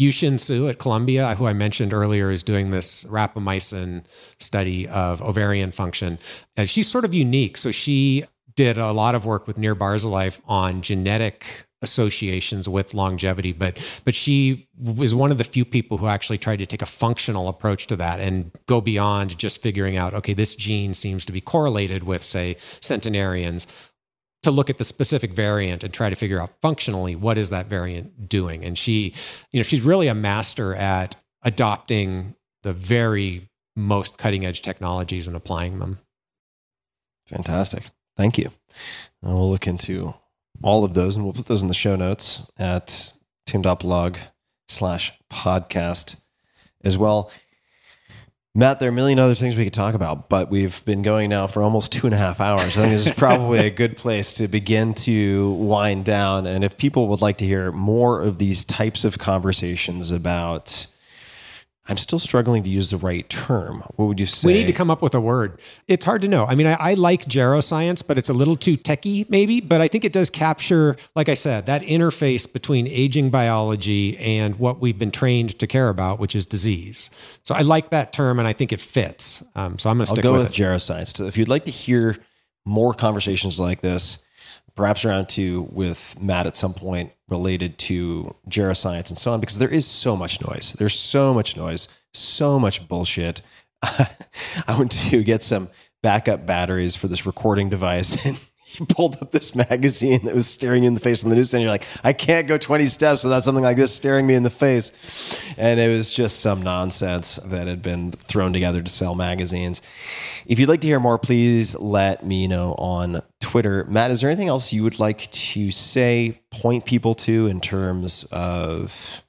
Yousin Suh at Columbia, who I mentioned earlier, is doing this rapamycin study of ovarian function. And she's sort of unique. So she did a lot of work with Nir Barzilai on genetic associations with longevity, but but she was one of the few people who actually tried to take a functional approach to that and go beyond just figuring out, okay, this gene seems to be correlated with, say, centenarians. to look at the specific variant and try to figure out functionally what is that variant doing. And she, you know, she's really a master at adopting the very most cutting edge technologies and applying them. Fantastic. Thank you. And we'll look into all of those and we'll put those in the show notes at tim.blog slash podcast as well. Matt, there are a million other things we could talk about, but we've been going now for almost two and a half hours. I think this is [laughs] probably a good place to begin to wind down. And if people would like to hear more of these types of conversations about I'm still struggling to use the right term. What would you say? We need to come up with a word. It's hard to know. I mean, I, I like geroscience, but it's a little too techy, maybe. But I think it does capture, like I said, that interface between aging biology and what we've been trained to care about, which is disease. So I like that term, and I think it fits. Um, so I'm going to stick go with, with, it. geroscience. So if you'd like to hear more conversations like this, perhaps around two with Matt at some point related to geroscience and so on, because there is so much noise. There's so much noise, so much bullshit. [laughs] I went to get some backup batteries for this recording device [laughs] and he pulled up this magazine that was staring you in the face on the newsstand. You're like, I can't go 20 steps without something like this staring me in the face. And it was just some nonsense that had been thrown together to sell magazines. If you'd like to hear more, please let me know on Twitter. Matt, is there anything else you would like to say, point people to in terms of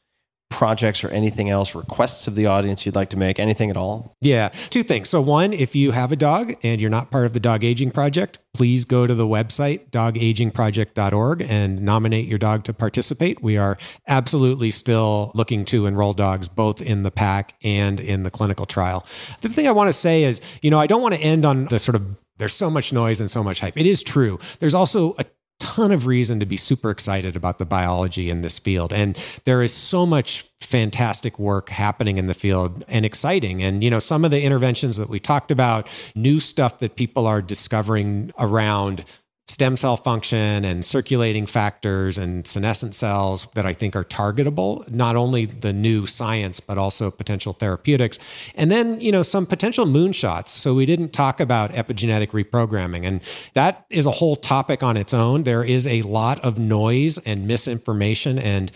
projects or anything else, requests of the audience you'd like to make, anything at all? Yeah, two things. So, one, if you have a dog and you're not part of the Dog Aging Project, please go to the website, dogagingproject.org, and nominate your dog to participate. We are absolutely still looking to enroll dogs both in the pack and in the clinical trial. The thing I want to say is, you know, I don't want to end on the sort of there's so much noise and so much hype. It is true. There's also a ton of reason to be super excited about the biology in this field. And there is so much fantastic work happening in the field and exciting. And, you know, some of the interventions that we talked about, new stuff that people are discovering around stem cell function and circulating factors and senescent cells that I think are targetable, not only the new science, but also potential therapeutics. And then, you know, some potential moonshots. So we didn't talk about epigenetic reprogramming, and that is a whole topic on its own. There is a lot of noise and misinformation and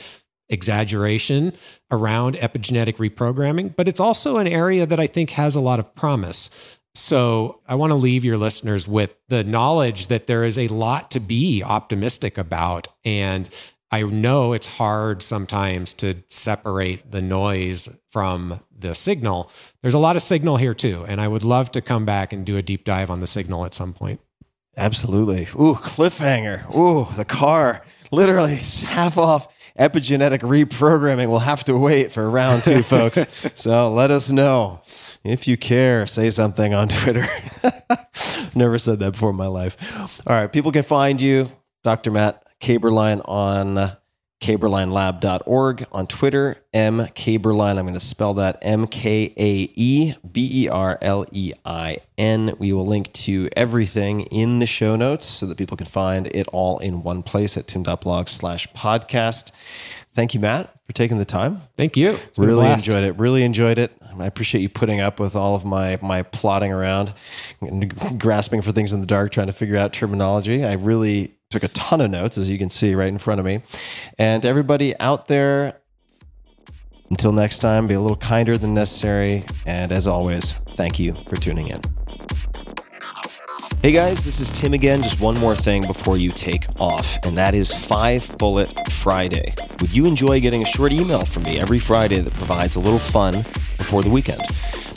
exaggeration around epigenetic reprogramming, but it's also an area that I think has a lot of promise. So I want to leave your listeners with the knowledge that there is a lot to be optimistic about. And I know it's hard sometimes to separate the noise from the signal. There's a lot of signal here too. And I would love to come back and do a deep dive on the signal at some point. Absolutely. Ooh, cliffhanger. Ooh, the car. Literally [laughs] half off. Epigenetic reprogramming will have to wait for round two, folks. [laughs] so let us know if you care. Say something on Twitter. [laughs] Never said that before in my life. All right, people can find you, Dr. Matt Kaeberlein, on kaeberleinlab.org on Twitter, M Kaeberlein. I'm going to spell that M K A E B E R L E I N. We will link to everything in the show notes so that people can find it all in one place at tim.blog slash podcast. Thank you, Matt, for taking the time. Thank you. It's Really enjoyed it. Really enjoyed it. I appreciate you putting up with all of my my plodding around and [laughs] grasping for things in the dark, trying to figure out terminology. I really took a ton of notes, as you can see right in front of me. And everybody out there, until next time, be a little kinder than necessary. And as always, thank you for tuning in. Hey guys, this is Tim again. Just one more thing before you take off, and that is Five Bullet Friday. Would you enjoy getting a short email from me every Friday that provides a little fun before the weekend?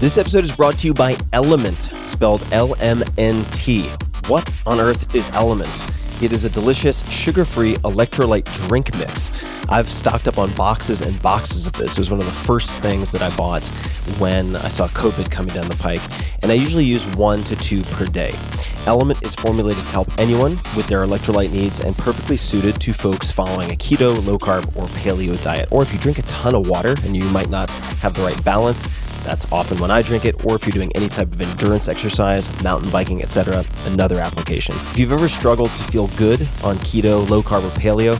This episode is brought to you by Element, spelled L M N T. What on earth is Element? It is a delicious, sugar free electrolyte drink mix. I've stocked up on boxes and boxes of this. It was one of the first things that I bought when I saw COVID coming down the pike, and I usually use one to two per day. Element is formulated to help anyone with their electrolyte needs and perfectly suited to folks following a keto, low carb, or paleo diet. Or if you drink a ton of water and you might not have the right balance, that's often when I drink it, or if you're doing any type of endurance exercise, mountain biking, etc., another application. If you've ever struggled to feel good on keto, low carb, or paleo,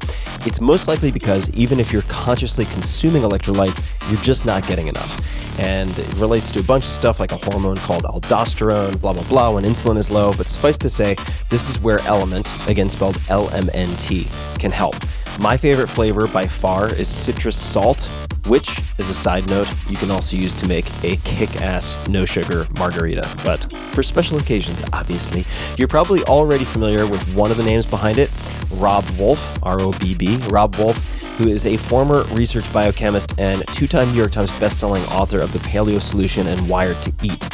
it's most likely because even if you're consciously consuming electrolytes, you're just not getting enough. And it relates to a bunch of stuff like a hormone called aldosterone, blah, blah, blah, when insulin is low. But suffice to say, this is where Element, again spelled L M N T, can help. My favorite flavor by far is citrus salt which, as a side note, you can also use to make a kick ass no sugar margarita. But for special occasions, obviously. You're probably already familiar with one of the names behind it Robb Wolf, R O B B. Robb Wolf, who is a former research biochemist and two time New York Times bestselling author of The Paleo Solution and Wired to Eat.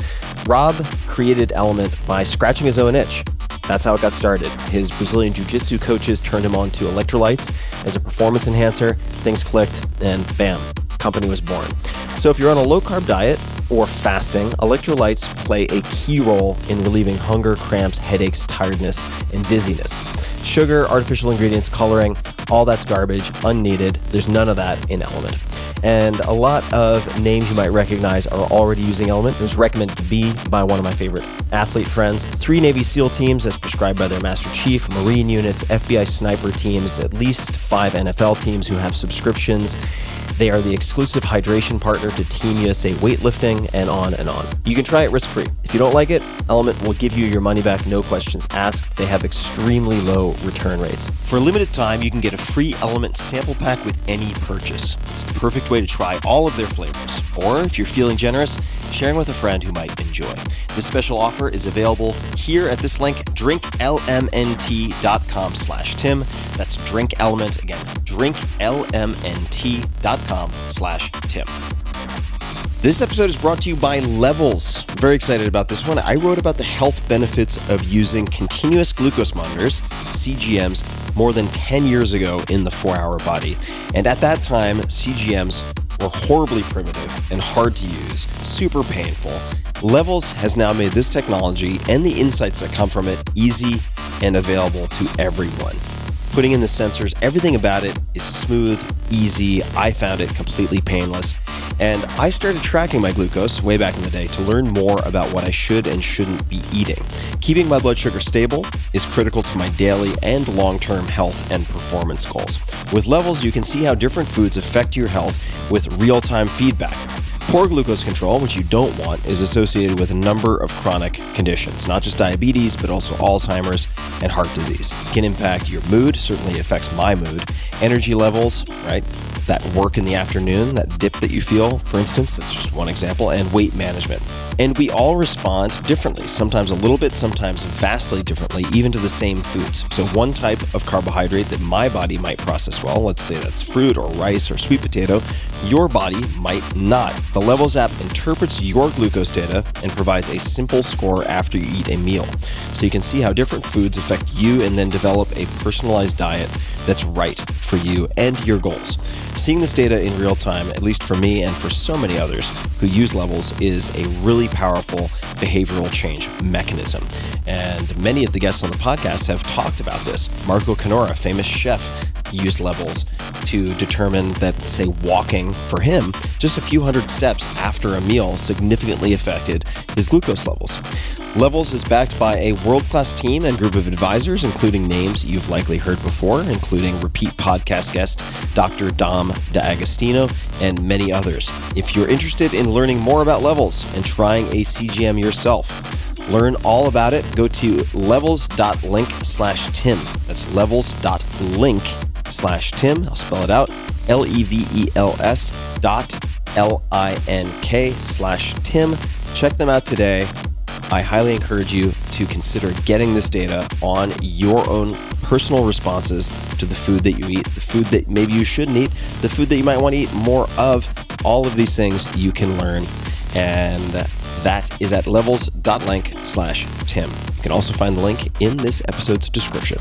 Robb created Element by scratching his own itch. That's how it got started. His Brazilian Jiu Jitsu coaches turned him on to electrolytes as a performance enhancer. Things clicked, and bam, company was born. So if you're on a low carb diet or fasting, electrolytes play a key role in relieving hunger, cramps, headaches, tiredness, and dizziness. Sugar, artificial ingredients, coloring, all that's garbage, unneeded. There's none of that in Element. And a lot of names you might recognize are already using Element. It was recommended to be by one of my favorite athlete friends. Three Navy SEAL teams, as prescribed by their Master Chief, Marine units, FBI sniper teams, at least five NFL teams who have subscriptions. They are the exclusive hydration partner to Team USA weightlifting, and on and on. You can try it risk free. If you don't like it, Element will give you your money back, no questions asked. They have extremely low return rates. For a limited time, you can get a free Element sample pack with any purchase. It's the perfect way to try all of their flavors. Or if you're feeling generous, sharing with a friend who might enjoy. This special offer is available here at this link, drinklmnt.com slash Tim. That's Drink Element. again, drinklmnt.com slash. This episode is brought to you by Levels. Very excited about this one. I wrote about the health benefits of using continuous glucose monitors, CGMs, more than 10 years ago in the 4 Hour Body. And at that time, CGMs were horribly primitive and hard to use, super painful. Levels has now made this technology and the insights that come from it easy and available to everyone. Putting in the sensors, everything about it is smooth, easy. I found it completely painless. And I started tracking my glucose way back in the day to learn more about what I should and shouldn't be eating. Keeping my blood sugar stable is critical to my daily and long term health and performance goals. With levels, you can see how different foods affect your health with real time feedback. Poor glucose control, which you don't want, is associated with a number of chronic conditions, not just diabetes, but also Alzheimer's and heart disease. It can impact your mood, certainly affects my mood, energy levels, right? That work in the afternoon, that dip that you feel, for instance, that's just one example, and weight management. And we all respond differently, sometimes a little bit, sometimes vastly differently, even to the same foods. So, one type of carbohydrate that my body might process well, let's say that's fruit or rice or sweet potato, your body might not. The Levels app interprets your glucose data and provides a simple score after you eat a meal. So, you can see how different foods affect you and then develop a personalized diet that's right for you and your goals. Seeing this data in real time, at least for me and for so many others who use levels, is a really powerful behavioral change mechanism. And many of the guests on the podcast have talked about this. Marco Canora, famous chef, used levels to determine that, say, walking for him just a few hundred steps after a meal significantly affected his glucose levels. Levels is backed by a world class team and group of advisors, including names you've likely heard before, including repeat podcast guest Dr. Dom D'Agostino and many others. If you're interested in learning more about Levels and trying a CGM yourself, Learn all about it. Go to levels.link slash Tim. That's levels.link slash Tim. I'll spell it out. L E V E L S dot L I N K slash Tim. Check them out today. I highly encourage you to consider getting this data on your own personal responses to the food that you eat, the food that maybe you shouldn't eat, the food that you might want to eat more of. All of these things you can learn and that is at levels.link slash tim. You can also find the link in this episode's description.